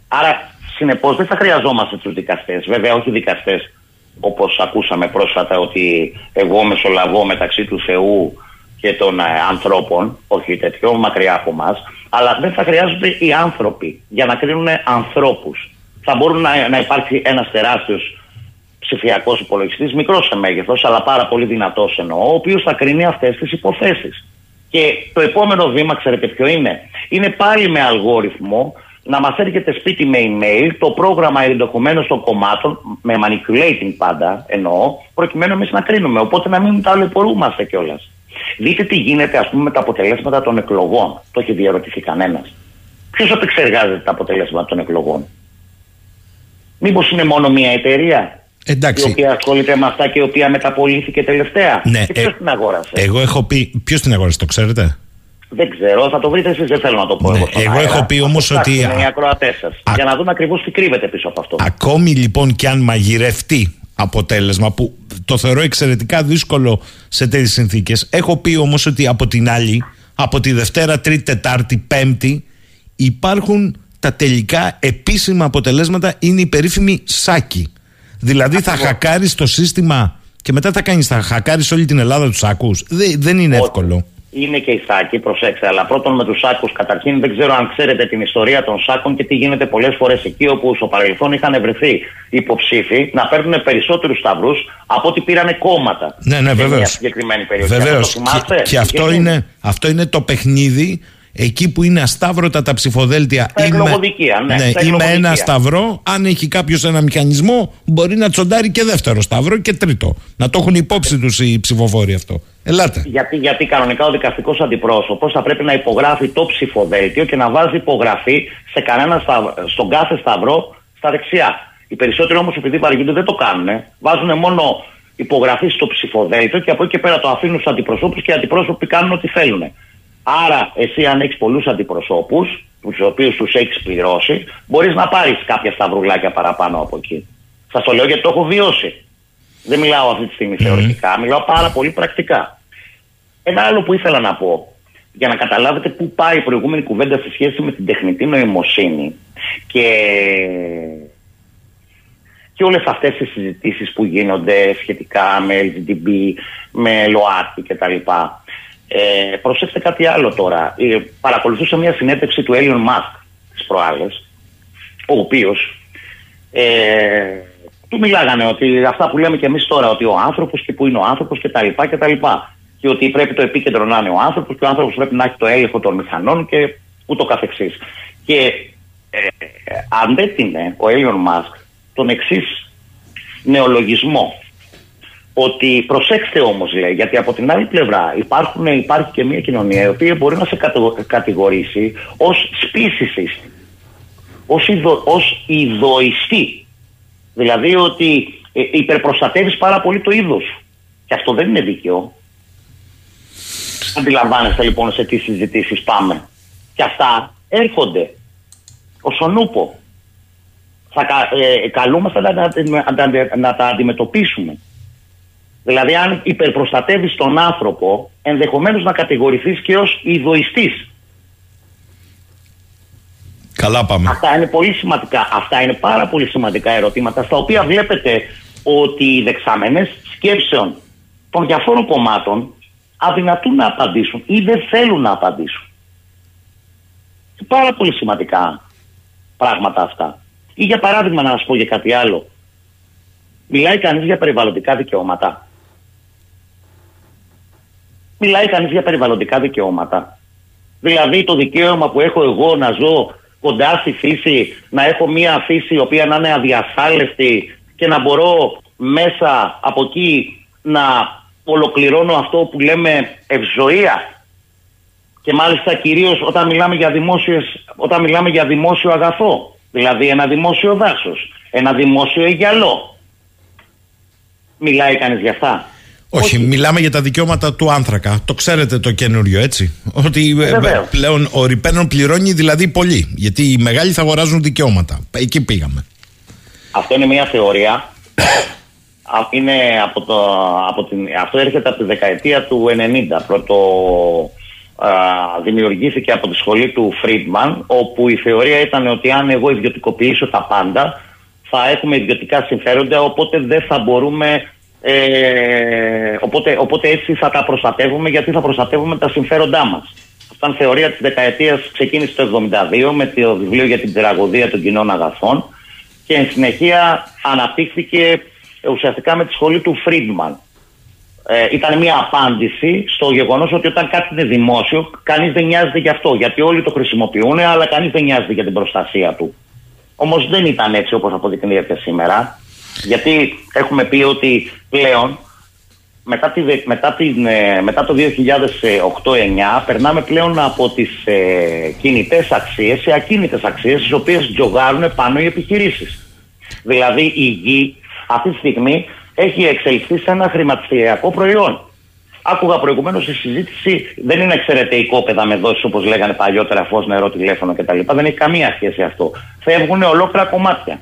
F: Άρα, συνεπώς, δεν θα χρειαζόμαστε τους δικαστές. Βέβαια, όχι δικαστές όπως ακούσαμε πρόσφατα ότι εγώ μεσολαβώ μεταξύ του Θεού και των ε, ανθρώπων, όχι τέτοιο, μακριά από εμά, αλλά δεν θα χρειάζονται οι άνθρωποι για να κρίνουν ανθρώπους. Θα μπορούν να, να υπάρξει ένας τεράστιος ψηφιακός υπολογιστής, μικρός σε μέγεθος, αλλά πάρα πολύ δυνατός εννοώ, ο οποίος θα κρίνει αυτές τις υποθέσεις. Και το επόμενο βήμα, ξέρετε ποιο είναι, είναι πάλι με αλγόριθμο να μας έρχεται σπίτι με email το πρόγραμμα ενδεχομένως των κομμάτων, με manipulating πάντα εννοώ, προκειμένου εμείς να κρίνουμε. Οπότε να μην ταλαιπωρούμαστε κιόλας. Δείτε τι γίνεται, ας πούμε, με τα αποτελέσματα των εκλογών. Το έχει διαρωτηθεί κανένας. Ποιος επεξεργάζεται τα αποτελέσματα των εκλογών, Μήπως είναι μόνο μία εταιρεία;
B: Εντάξει.
F: η οποία ασχολείται με αυτά και η οποία μεταπολύθηκε τελευταία.
B: Ναι,
F: και ποιος
B: ε,
F: την αγόρασε;
B: Εγώ έχω πει. Ποιος την αγόρασε, το ξέρετε;
F: Δεν ξέρω, θα το βρείτε εσείς, δεν θέλω να το πω
B: Ναι,
F: εγώ. στον
B: εγώ
F: αέρα.
B: έχω πει όμως
F: Θα το
B: ότι-
F: ψάξουν οι ακροατές σας.
B: Α-
F: Για να δούμε ακριβώς τι κρύβεται πίσω από αυτό.
B: Ακόμη λοιπόν και αν μαγειρευτεί αποτέλεσμα που το θεωρώ εξαιρετικά δύσκολο σε τέτοιες συνθήκες έχω πει όμως ότι από την άλλη από τη Δευτέρα, Τρίτη, Τετάρτη, Πέμπτη υπάρχουν τα τελικά επίσημα αποτελέσματα είναι η περίφημη σάκη. Δηλαδή θα χακάρεις το σύστημα και μετά θα κάνεις, θα χακάρεις όλη την Ελλάδα τους σάκου. δεν είναι εύκολο
F: είναι και οι σάκοι, προσέξτε. Αλλά πρώτον με τους σάκου, καταρχήν δεν ξέρω αν ξέρετε την ιστορία των σάκων και τι γίνεται πολλές φορές εκεί όπου στο παρελθόν είχαν βρεθεί υποψήφοι να παίρνουν περισσότερους σταυρούς από ό,τι πήραν κόμματα.
B: Ναι, ναι, βεβαίως. Βεβαίως. Και, και, αυτό, είναι, αυτό είναι το παιχνίδι εκεί που είναι ασταύρωτα τα ψηφοδέλτια
F: στα
B: είμαι,
F: ναι,
B: ναι, είμαι ένα σταυρό αν έχει κάποιος ένα μηχανισμό μπορεί να τσοντάρει και δεύτερο σταυρό και τρίτο να το έχουν υπόψη τους οι ψηφοφόροι αυτό Ελάτε.
F: Γιατί, γιατί κανονικά ο δικαστικός αντιπρόσωπος θα πρέπει να υπογράφει το ψηφοδέλτιο και να βάζει υπογραφή σε κανένα στον κάθε σταυρό στα δεξιά. Οι περισσότεροι όμως, επειδή βαριούνται, δεν το κάνουν. Βάζουν μόνο υπογραφή στο ψηφοδέλτιο και από εκεί και πέρα το αφήνουν στους αντιπροσώπους και οι αντιπρόσωποι κάνουν ό,τι θέλουν. Άρα, εσύ αν έχεις πολλούς αντιπροσώπους, τους οποίους τους έχεις πληρώσει, μπορείς να πάρεις κάποια σταυρουλάκια παραπάνω από εκεί. Σας το λέω γιατί το έχω βιώσει. Δεν μιλάω αυτή τη στιγμή θεωρητικά, μιλάω πάρα πολύ πρακτικά. Ένα άλλο που ήθελα να πω, για να καταλάβετε πού πάει η προηγούμενη κουβέντα σε σχέση με την τεχνητή νοημοσύνη και, και όλες αυτές τις συζητήσεις που γίνονται σχετικά με LGDB, με ΛΟΑΤΚΙ κτλ. Ε, προσέξτε κάτι άλλο τώρα. Ε, παρακολουθούσα μια συνέντευξη του Elon Musk τις προάλλες, ο οποίος ε, του μιλάγανε ότι αυτά που λέμε και εμείς τώρα, ότι ο άνθρωπος και που είναι ο άνθρωπος κτλ. Και, και ότι πρέπει το επίκεντρο να είναι ο άνθρωπος και ο άνθρωπος πρέπει να έχει το έλεγχο των μηχανών και ούτω καθεξής. Και ε, αντέτεινε ο Έλληον Μάσκ τον εξής νεολογισμό. Ότι προσέξτε όμως, λέει, γιατί από την άλλη πλευρά υπάρχουν, υπάρχει και μια κοινωνία η οποία μπορεί να σε κατηγορήσει ως σπίσης ως ιδοιστή Δηλαδή ότι ε, υπερπροστατεύεις πάρα πολύ το είδος Και αυτό δεν είναι δίκαιο. Αντιλαμβάνεστε λοιπόν σε τι συζητήσεις πάμε. Και αυτά έρχονται ως ονούπο. Θα ε, καλούμαστε να, να, να, τα αντιμετωπίσουμε. Δηλαδή αν υπερπροστατεύεις τον άνθρωπο ενδεχομένως να κατηγορηθείς και ως ιδοιστής.
B: Καλά πάμε.
F: Αυτά είναι πολύ σημαντικά. Αυτά είναι πάρα πολύ σημαντικά ερωτήματα στα οποία βλέπετε ότι οι δεξαμενές σκέψεων των διαφόρων κομμάτων αδυνατούν να απαντήσουν ή δεν θέλουν να απαντήσουν. Πάρα πολύ σημαντικά πράγματα αυτά. Ή για παράδειγμα να σας πω για κάτι άλλο. Μιλάει κανείς για περιβαλλοντικά δικαιώματα. Μιλάει κανείς για περιβαλλοντικά δικαιώματα. Δηλαδή το δικαίωμα που έχω εγώ να ζω κοντά στη φύση, να έχω μια φύση η οποία να είναι αδιασφάλευτη και να μπορώ μέσα από εκεί να ολοκληρώνω αυτό που λέμε ευζοία και μάλιστα κυρίως όταν μιλάμε για, δημόσιες, όταν μιλάμε για δημόσιο αγαθό δηλαδή ένα δημόσιο δάσος, ένα δημόσιο αιγιαλό μιλάει κανείς για αυτά;
B: Όχι, μιλάμε για τα δικαιώματα του άνθρακα. Το ξέρετε το καινούριο, έτσι. Ότι ε, πλέον ο Ριπένον πληρώνει δηλαδή πολύ. Γιατί οι μεγάλοι θα αγοράζουν δικαιώματα. Εκεί πήγαμε.
F: Αυτό είναι μια θεωρία. είναι από το, από την, αυτό έρχεται από τη δεκαετία του 90. Πρώτο α, δημιουργήθηκε από τη σχολή του Φρίντμαν, όπου η θεωρία ήταν ότι αν εγώ ιδιωτικοποιήσω τα πάντα, θα έχουμε ιδιωτικά συμφέροντα, οπότε δεν θα μπορούμε ε, οπότε, οπότε έτσι θα τα προστατεύουμε γιατί θα προστατεύουμε τα συμφέροντά μας. Αυτή η θεωρία της δεκαετίας ξεκίνησε το 1972 με το βιβλίο για την τραγωδία των κοινών αγαθών και εν συνεχεία αναπτύχθηκε ουσιαστικά με τη σχολή του Φρίντμαν. Ε, ήταν μια απάντηση στο γεγονός ότι όταν κάτι είναι δημόσιο κανείς δεν νοιάζεται γι' αυτό γιατί όλοι το χρησιμοποιούν αλλά κανείς δεν νοιάζεται για την προστασία του. Όμως δεν ήταν έτσι όπως αποδεικνύεται σήμερα. Γιατί έχουμε πει ότι πλέον μετά, τη, μετά, την, ε, μετά το 2008-2009 περνάμε πλέον από τις ε, κινητές αξίες σε ακίνητες αξίες τις οποίες τζογάρουν πάνω οι επιχειρήσεις. Δηλαδή η γη αυτή τη στιγμή έχει εξελιχθεί σε ένα χρηματιστηριακό προϊόν. Άκουγα προηγουμένως στη συζήτηση, δεν είναι εξαιρετικό παιδά με δόσεις όπως λέγανε παλιότερα, φως, νερό, τηλέφωνο κτλ. Δεν έχει καμία σχέση αυτό. Φεύγουν ολόκληρα κομμάτια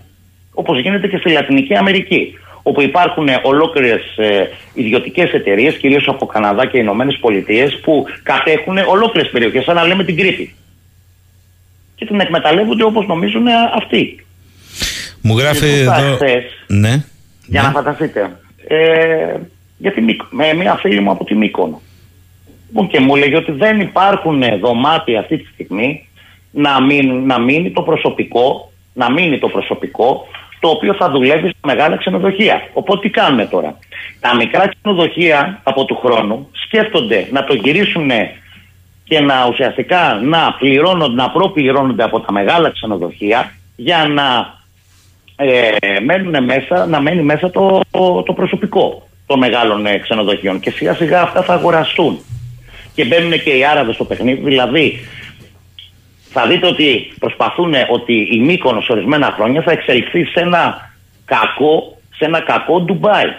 F: όπως γίνεται και στη Λατινική Αμερική όπου υπάρχουν ολόκληρες ε, ιδιωτικές εταιρείες, κυρίως από Καναδά και Ηνωμένες Πολιτείες, που κατέχουν ολόκληρες περιοχές, σαν να λέμε την Κρήτη. και την εκμεταλλεύονται όπως νομίζουν αυτοί.
B: Μου γράφει εδώ... ναι.
F: Για
B: ναι.
F: να φανταστείτε. Ε, για τη, με μια φίλη μου από τη Μύκονο. Λοιπόν, και μου έλεγε ότι δεν υπάρχουν δωμάτια αυτή τη στιγμή να, να μείνει το προσωπικό, να μείνει το προσωπικό το οποίο θα δουλεύει σε μεγάλα ξενοδοχεία. Οπότε τι κάνουμε τώρα; Τα μικρά ξενοδοχεία από του χρόνου σκέφτονται να το γυρίσουν και να ουσιαστικά να πληρώνονται, να προπληρώνονται από τα μεγάλα ξενοδοχεία για να ε, μένουν μέσα, να μένει μέσα το, το, προσωπικό των μεγάλων ε, ξενοδοχείων και σιγά σιγά αυτά θα αγοραστούν και μπαίνουν και οι Άραβες στο παιχνίδι δηλαδή θα δείτε ότι προσπαθούν ότι η Μύκονος ορισμένα χρόνια θα εξελιχθεί σε ένα κακό, σε ένα κακό Ντουμπάι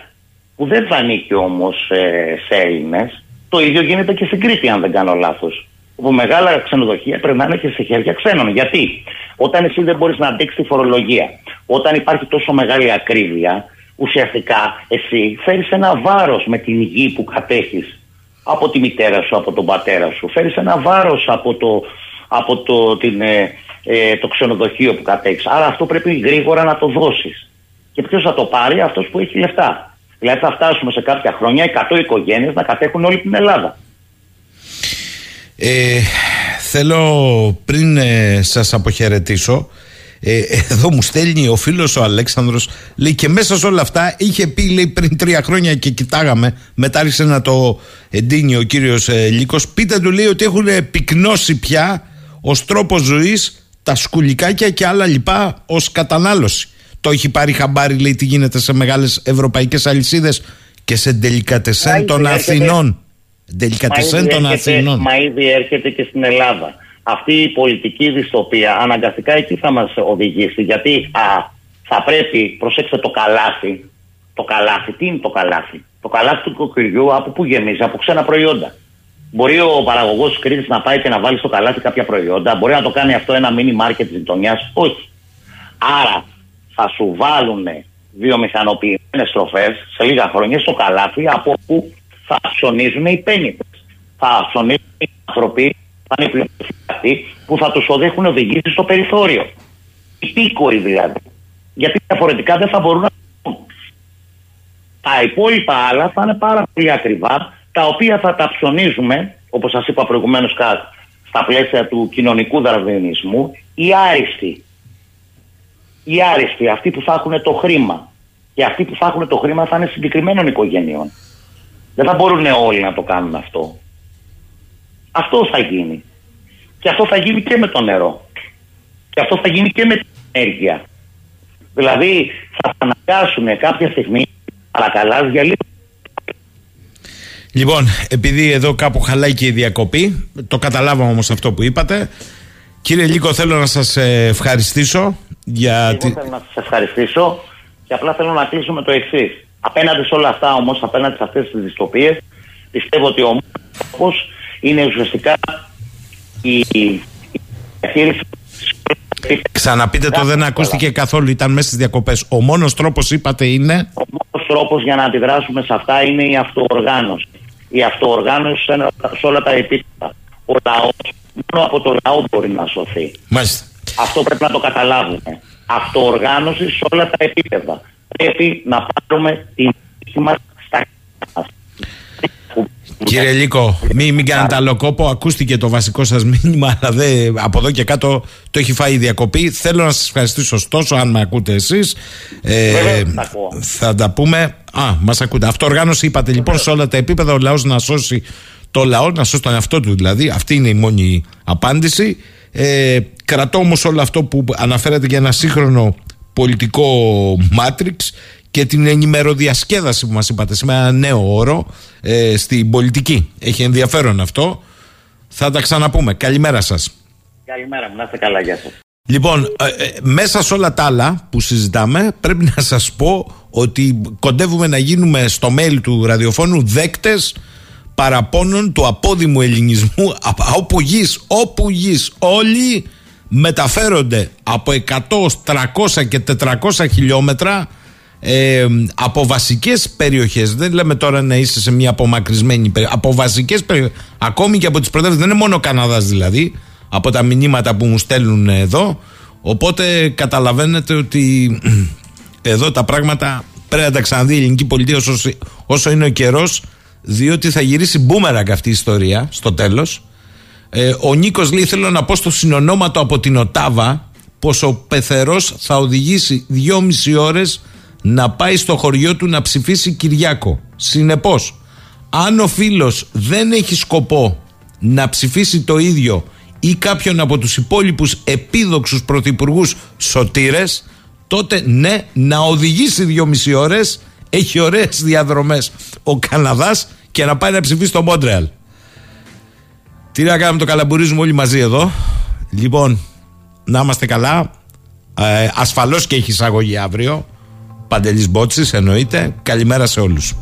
F: που δεν θα ανήκει όμως ε, σε Έλληνες το ίδιο γίνεται και στην Κρήτη αν δεν κάνω λάθος όπου μεγάλα ξενοδοχεία περνάνε και σε χέρια ξένων. Γιατί όταν εσύ δεν μπορείς να αντέξεις τη φορολογία, όταν υπάρχει τόσο μεγάλη ακρίβεια, ουσιαστικά εσύ φέρεις ένα βάρος με την γη που κατέχεις από τη μητέρα σου, από τον πατέρα σου. Φέρεις ένα βάρος από, το, από το, την, ε, ε, το ξενοδοχείο που κατέχεις. Άρα αυτό πρέπει γρήγορα να το δώσεις. Και ποιος θα το πάρει, αυτός που έχει λεφτά. Δηλαδή θα φτάσουμε σε κάποια χρόνια 100 οικογένειες να κατέχουν όλη την Ελλάδα.
B: Ε, θέλω πριν ε, σας αποχαιρετήσω ε, εδώ μου στέλνει ο φίλος ο Αλέξανδρος λέει και μέσα σε όλα αυτά είχε πει λέει, πριν τρία χρόνια και κοιτάγαμε μετά άρχισε να το εντείνει ο κύριος ε, Λίκος πείτε του λέει ότι έχουν πυκνώσει πια ως τρόπος ζωής τα σκουλικάκια και άλλα λοιπά ως κατανάλωση το έχει πάρει χαμπάρι λέει τι γίνεται σε μεγάλες ευρωπαϊκές αλυσίδες και σε τελικατεσέν των Αθηνών Τελικατεσέν των Αθηνών.
F: Μα ήδη έρχεται και στην Ελλάδα. Αυτή η πολιτική δυστοπία αναγκαστικά εκεί θα μας οδηγήσει. Γιατί α, θα πρέπει, προσέξτε το καλάθι. Το καλάθι, τι είναι το καλάθι; Το καλάθι του κοκκυριού από πού γεμίζει, από ξένα προϊόντα. Μπορεί ο παραγωγός τη Κρήτης να πάει και να βάλει στο καλάθι κάποια προϊόντα. Μπορεί να το κάνει αυτό ένα mini μάρκετ της γειτονιάς. Όχι. Άρα θα σου βάλουν βιομηχανοποιημένε τροφέ σε λίγα χρόνια στο καλάθι από όπου θα ψωνίζουν οι πέννητες. Θα ψωνίζουν οι άνθρωποι, θα είναι αυτοί που θα τους έχουν οδηγήσεις στο περιθώριο. Οι πίκοοι δηλαδή. Γιατί διαφορετικά δεν θα μπορούν να τα υπόλοιπα άλλα θα είναι πάρα πολύ ακριβά, τα οποία θα τα ψωνίζουμε, όπως σας είπα προηγουμένως, στα πλαίσια του κοινωνικού δαρβενισμού, οι άριστοι. Οι άριστοι, αυτοί που θα έχουν το χρήμα. Και αυτοί που θα έχουν το χρήμα θα είναι συγκεκριμένων οικογενειών. Δεν θα μπορούν όλοι να το κάνουν αυτό. Αυτό θα γίνει. Και αυτό θα γίνει και με το νερό. Και αυτό θα γίνει και με την ενέργεια. Δηλαδή θα αναγκάσουν κάποια στιγμή παρακαλά για λίγο.
B: Λοιπόν, επειδή εδώ κάπου χαλάει και η διακοπή, το καταλάβαμε όμως αυτό που είπατε. Κύριε Λίκο, θέλω να σας ε, ευχαριστήσω για...
F: Εγώ θέλω να σας ευχαριστήσω και απλά θέλω να κλείσω με το εξής. Απέναντι σε όλα αυτά όμως, απέναντι σε αυτές τις δυστοπίες, πιστεύω ότι ο μόνος είναι ουσιαστικά η διαχείριση
B: Ξαναπείτε το, δεν ακούστηκε καθόλου, ήταν μέσα στις διακοπές. Ο μόνος τρόπος, είπατε, είναι;
F: Ο μόνος τρόπος για να αντιδράσουμε σε αυτά είναι η αυτοοργάνωση. Η αυτοοργάνωση σε όλα τα επίπεδα. Ο λαός, μόνο από το λαό μπορεί να σωθεί.
B: Μάλιστα.
F: Αυτό πρέπει να το καταλάβουμε. Αυτοοργάνωση σε όλα τα επίπεδα πρέπει να πάρουμε την μας στα
B: Κύριε Λίκο, μην, μην κάνετε άλλο κόπο. Ακούστηκε το βασικό σας μήνυμα, αλλά δε, από εδώ και κάτω το έχει φάει η διακοπή. Θέλω να σας ευχαριστήσω ωστόσο, αν με ακούτε εσείς.
F: Ε,
B: θα τα πούμε. Α, μας ακούτε. Αυτοοργάνωση είπατε λοιπόν σε όλα τα επίπεδα. Ο λαός να σώσει το λαό, να σώσει τον εαυτό του δηλαδή. Αυτή είναι η μόνη απάντηση. Ε, κρατώ όμως όλο αυτό που αναφέρατε για ένα σύγχρονο πολιτικό μάτριξ και την ενημεροδιασκέδαση που μας είπατε σήμερα ένα νέο όρο ε, στην πολιτική. Έχει ενδιαφέρον αυτό. Θα τα ξαναπούμε. Καλημέρα σας.
F: Καλημέρα μου. Να είστε καλά. Γεια σας.
B: Λοιπόν, ε, ε, μέσα σε όλα τα άλλα που συζητάμε πρέπει να σας πω ότι κοντεύουμε να γίνουμε στο mail του ραδιοφώνου δέκτες παραπώνων του απόδημου ελληνισμού όπου γης, όπου γης όλοι μεταφέρονται από 100, 300 και 400 χιλιόμετρα ε, από βασικές περιοχές δεν λέμε τώρα να είσαι σε μια απομακρυσμένη περιοχή από βασικές περιοχές ακόμη και από τις πρωτεύουσες δεν είναι μόνο ο Καναδάς δηλαδή από τα μηνύματα που μου στέλνουν εδώ. Οπότε καταλαβαίνετε ότι εδώ τα πράγματα πρέπει να τα ξαναδεί η ελληνική πολιτεία όσο, όσο είναι ο καιρός, διότι θα γυρίσει μπούμεραγκ αυτή η ιστορία στο τέλος. Ε, ο Νίκος λέει: Θέλω να πω στο συνονόματο από την Οτάβα πω ο πεθερός θα οδηγήσει δυόμιση ώρες να πάει στο χωριό του να ψηφίσει Κυριάκο. Συνεπώς, αν ο φίλος δεν έχει σκοπό να ψηφίσει το ίδιο ή κάποιον από τους υπόλοιπους επίδοξους πρωθυπουργούς σωτήρες τότε ναι να οδηγήσει δυόμιση ώρες έχει ωραίες διαδρομές ο Καναδάς και να πάει να ψηφίσει το Μόντρεαλ. Τι να κάνουμε το καλαμπουρίζουμε όλοι μαζί εδώ. Λοιπόν να είμαστε καλά. Ε, ασφαλώς και έχει εισαγωγή αύριο Παντελής Μπότσης εννοείται. Καλημέρα σε όλους